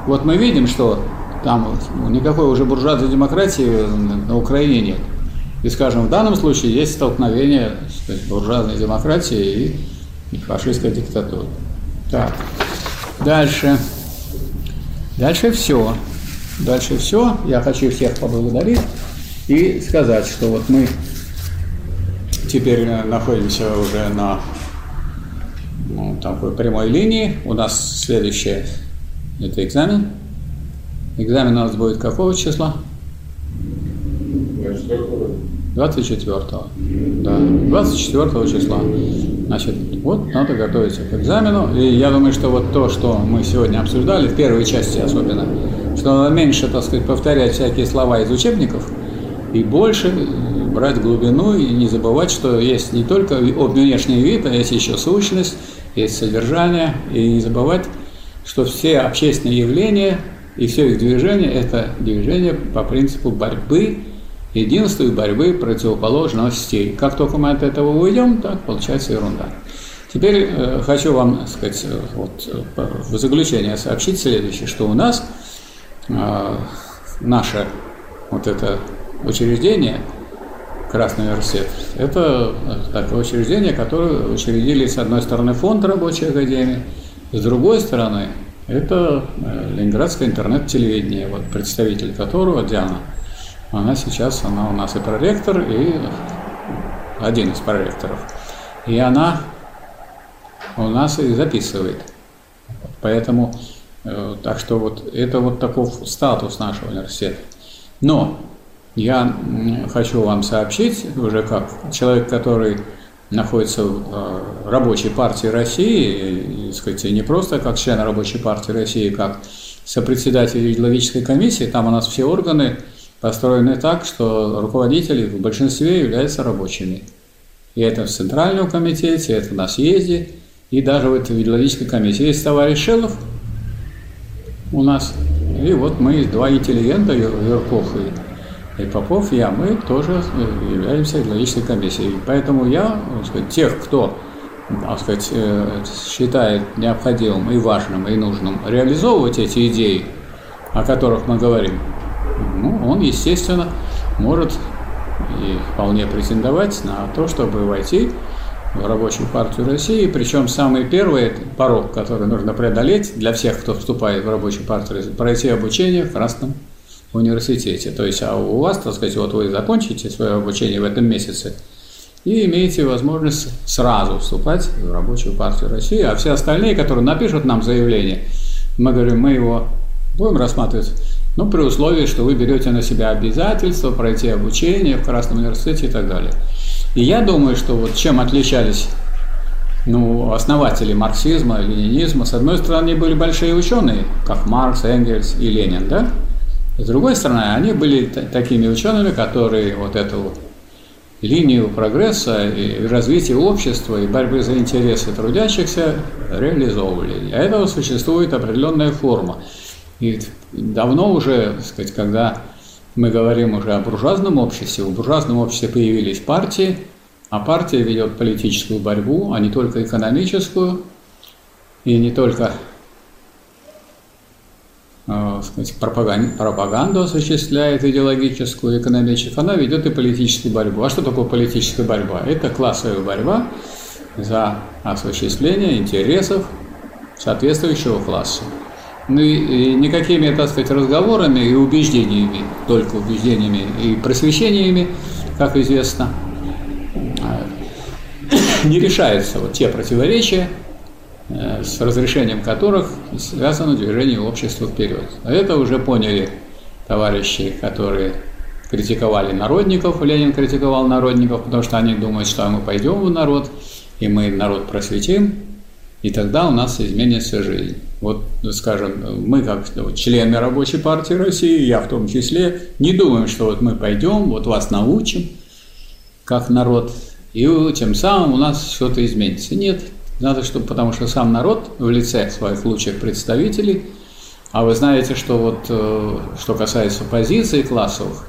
Вот мы видим, что там никакой уже буржуазной демократии на Украине нет. И, скажем, в данном случае есть столкновение сказать, буржуазной демократии и фашистской диктатуры. Так, дальше. Дальше все. Дальше все. Я хочу всех поблагодарить и сказать, что вот мы теперь находимся уже на ну, такой прямой линии. У нас следующее это экзамен. Экзамен у нас будет какого числа? 24 Да, 24 числа. Значит, вот надо готовиться к экзамену. И я думаю, что вот то, что мы сегодня обсуждали, в первой части особенно, что надо меньше, так сказать, повторять всякие слова из учебников и больше брать глубину и не забывать, что есть не только внешний вид, а есть еще сущность, есть содержание, и не забывать что все общественные явления и все их движение – это движение по принципу борьбы, единства и борьбы противоположностей. Как только мы от этого уйдем, так получается ерунда. Теперь э, хочу вам сказать, э, вот, э, в заключение сообщить следующее, что у нас э, наше вот это учреждение, Красный университет. Это такое учреждение, которое учредили, с одной стороны, фонд рабочей академии, с другой стороны, это Ленинградское интернет-телевидение, вот представитель которого, Диана, она сейчас, она у нас и проректор, и один из проректоров. И она у нас и записывает. Поэтому, э, так что вот это вот таков статус нашего университета. Но я хочу вам сообщить, уже как человек, который находится в э, рабочей партии России, и, сказать, не просто как член рабочей партии России, как сопредседатель идеологической комиссии, там у нас все органы построены так, что руководители в большинстве являются рабочими. И это в Центральном комитете, это на съезде, и даже в этой идеологической комиссии. Есть товарищ Шелов у нас, и вот мы два интеллигента, Юрков и, и Попов, я, мы тоже являемся идеологической комиссией. Поэтому я, сказать, тех, кто так сказать, э, считает необходимым и важным и нужным реализовывать эти идеи, о которых мы говорим, ну, он, естественно, может и вполне претендовать на то, чтобы войти в рабочую партию России. Причем самый первый порог, который нужно преодолеть для всех, кто вступает в рабочую партию России, пройти обучение в Красном университете. То есть, а у вас, так сказать, вот вы закончите свое обучение в этом месяце и имеете возможность сразу вступать в рабочую партию России. А все остальные, которые напишут нам заявление, мы говорим, мы его будем рассматривать ну, при условии, что вы берете на себя обязательство пройти обучение в Красном университете и так далее. И я думаю, что вот чем отличались ну, основатели марксизма, ленинизма, с одной стороны, они были большие ученые, как Маркс, Энгельс и Ленин, да? С другой стороны, они были такими учеными, которые вот эту линию прогресса и развития общества и борьбы за интересы трудящихся реализовывали. Для этого существует определенная форма. И давно уже, так сказать, когда мы говорим уже о буржуазном обществе, в буржуазном обществе появились партии, а партия ведет политическую борьбу, а не только экономическую, и не только э, сказать, пропаганду, пропаганду осуществляет идеологическую, экономическую, она ведет и политическую борьбу. А что такое политическая борьба? Это классовая борьба за осуществление интересов соответствующего класса. Ну и, никакими, так сказать, разговорами и убеждениями, только убеждениями и просвещениями, как известно, не решаются вот те противоречия, э, с разрешением которых связано движение общества вперед. Это уже поняли товарищи, которые критиковали народников, Ленин критиковал народников, потому что они думают, что мы пойдем в народ, и мы народ просветим, и тогда у нас изменится жизнь. Вот, скажем, мы как члены рабочей партии России, я в том числе, не думаем, что вот мы пойдем, вот вас научим, как народ, и тем самым у нас что-то изменится. Нет, надо, чтобы, потому что сам народ в лице своих лучших представителей, а вы знаете, что вот, э, что касается позиций классовых,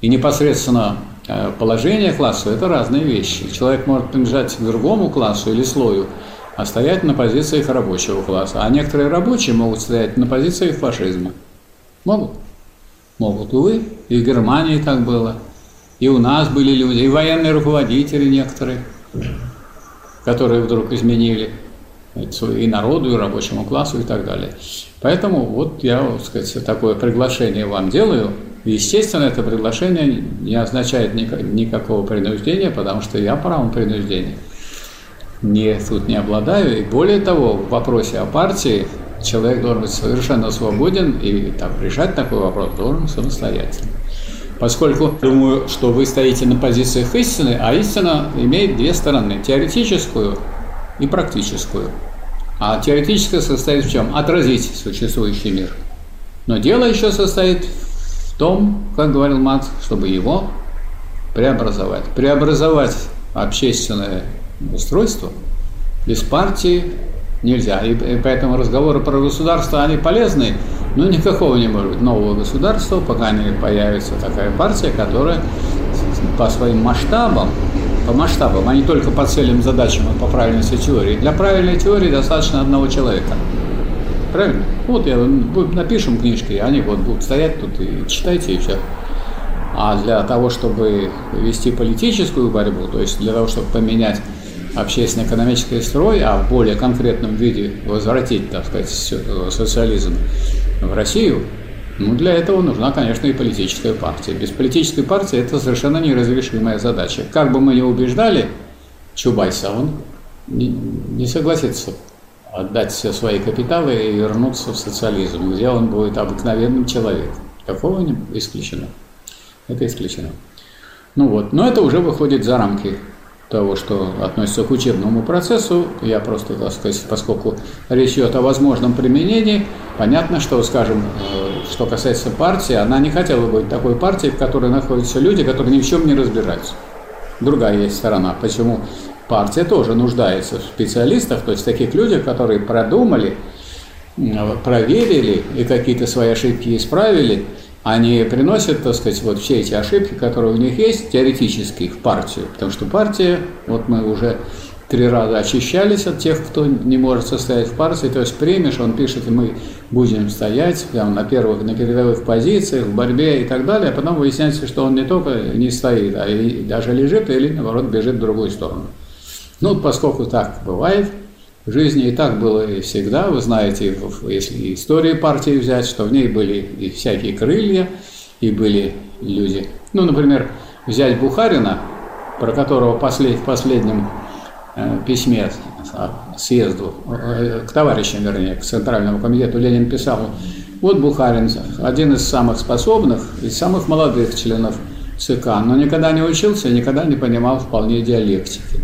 и непосредственно э, положение класса – это разные вещи. Человек может принадлежать к другому классу или слою, а стоять на позициях рабочего класса. А некоторые рабочие могут стоять на позициях фашизма. Могут? Могут, увы. И в Германии так было. И у нас были люди, и военные руководители некоторые, которые вдруг изменили и народу, и рабочему классу, и так далее. Поэтому вот я, так сказать, такое приглашение вам делаю. Естественно, это приглашение не означает никакого принуждения, потому что я правом принуждения – не, тут не обладаю. И более того, в вопросе о партии человек должен быть совершенно свободен и там, решать такой вопрос должен самостоятельно. Поскольку думаю, что вы стоите на позициях истины, а истина имеет две стороны – теоретическую и практическую. А теоретическая состоит в чем? Отразить существующий мир. Но дело еще состоит в том, как говорил Маркс, чтобы его преобразовать. Преобразовать общественное устройство. Без партии нельзя. И, и поэтому разговоры про государство, они полезны, но никакого не может быть нового государства, пока не появится такая партия, которая по своим масштабам, по масштабам, а не только по целям, задачам, а по правильности теории. Для правильной теории достаточно одного человека. Правильно? Вот я напишем книжки, они вот будут стоять тут и читайте, и все. А для того, чтобы вести политическую борьбу, то есть для того, чтобы поменять общественно-экономический строй, а в более конкретном виде возвратить, так сказать, социализм в Россию, ну, для этого нужна, конечно, и политическая партия. Без политической партии это совершенно неразрешимая задача. Как бы мы ни убеждали Чубайса, он не, не согласится отдать все свои капиталы и вернуться в социализм, где он будет обыкновенным человеком. Такого не исключено. Это исключено. Ну вот, но это уже выходит за рамки того, что относится к учебному процессу. Я просто, так сказать, поскольку речь идет о возможном применении, понятно, что, скажем, э, что касается партии, она не хотела быть такой партией, в которой находятся люди, которые ни в чем не разбираются. Другая есть сторона. Почему партия тоже нуждается в специалистах, то есть таких людях, которые продумали, проверили и какие-то свои ошибки исправили, они приносят, так сказать, вот все эти ошибки, которые у них есть, теоретически в партию. Потому что партия, вот мы уже три раза очищались от тех, кто не может состоять в партии. То есть примешь, он пишет, и мы будем стоять там, на первых, на передовых позициях, в борьбе и так далее. А потом выясняется, что он не только не стоит, а и даже лежит или, наоборот, бежит в другую сторону. Ну, поскольку так бывает, жизни и так было и всегда. Вы знаете, если истории партии взять, что в ней были и всякие крылья, и были люди. Ну, например, взять Бухарина, про которого послед, в последнем э, письме съезду, э, к товарищам, вернее, к Центральному комитету Ленин писал, вот Бухарин, один из самых способных и самых молодых членов ЦК, но никогда не учился, никогда не понимал вполне диалектики.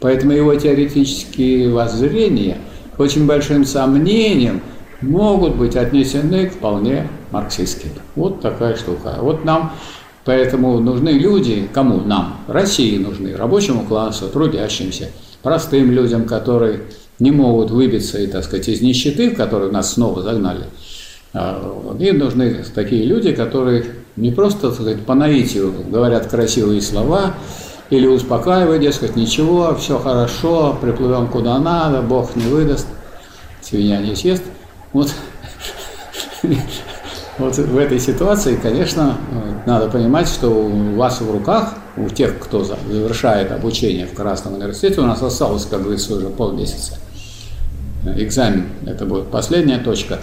Поэтому его теоретические воззрения очень большим сомнением могут быть отнесены к вполне марксистским. Вот такая штука. Вот нам поэтому нужны люди, кому нам? России нужны, рабочему классу, трудящимся, простым людям, которые не могут выбиться, и, так сказать, из нищеты, в которую нас снова загнали. А, им нужны такие люди, которые не просто, так сказать, по наитию говорят красивые слова, или успокаивать, дескать, ничего, все хорошо, приплывем куда надо, Бог не выдаст, свинья не съест. Вот, вот в этой ситуации, конечно, надо понимать, что у вас в руках, у тех, кто завершает обучение в Красном университете, у нас осталось, как говорится, уже полмесяца. Экзамен – это будет последняя точка.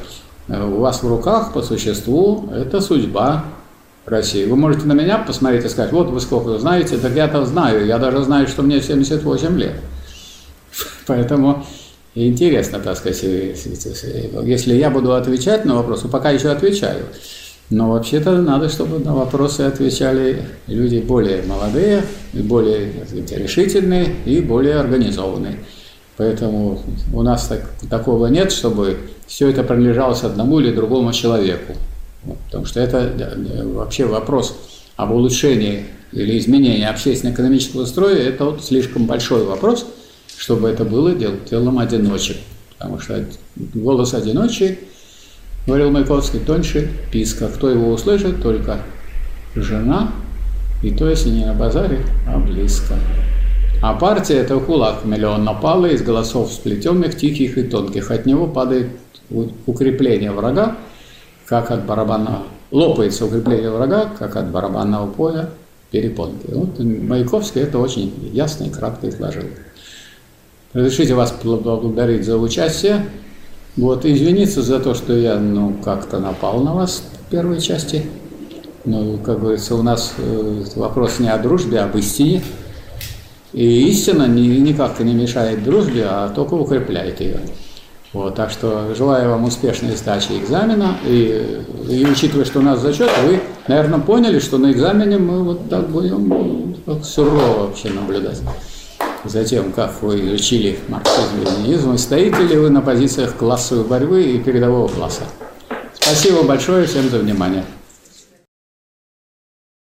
У вас в руках, по существу, это судьба России. Вы можете на меня посмотреть и сказать, вот вы сколько знаете, так я-то знаю, я даже знаю, что мне 78 лет. Поэтому интересно, так сказать, если я буду отвечать на вопросы, пока еще отвечаю, но вообще-то надо, чтобы на вопросы отвечали люди более молодые, более сказать, решительные и более организованные. Поэтому у нас так, такого нет, чтобы все это принадлежалось одному или другому человеку. Потому что это вообще вопрос об улучшении или изменении общественно-экономического строя, это вот слишком большой вопрос, чтобы это было дел, делом одиночек. Потому что голос одиночий, говорил Маяковский, тоньше писка. Кто его услышит, только жена, и то, если не на базаре, а близко. А партия – это кулак миллион напала из голосов сплетенных, тихих и тонких. От него падает укрепление врага, как от барабанного, лопается укрепление врага, как от барабанного поля перепонки. Вот Маяковский это очень ясно и кратко изложил. Разрешите вас поблагодарить за участие. Вот, извиниться за то, что я, ну, как-то напал на вас в первой части. Ну, как говорится, у нас э, вопрос не о дружбе, а об истине. И истина ни, никак не мешает дружбе, а только укрепляет ее. Вот, так что желаю вам успешной сдачи экзамена. И, и учитывая, что у нас зачет, вы, наверное, поняли, что на экзамене мы вот так будем ну, сурово вообще наблюдать за тем, как вы изучили марксизм и ленинизм, и стоите ли вы на позициях классовой борьбы и передового класса. Спасибо большое всем за внимание.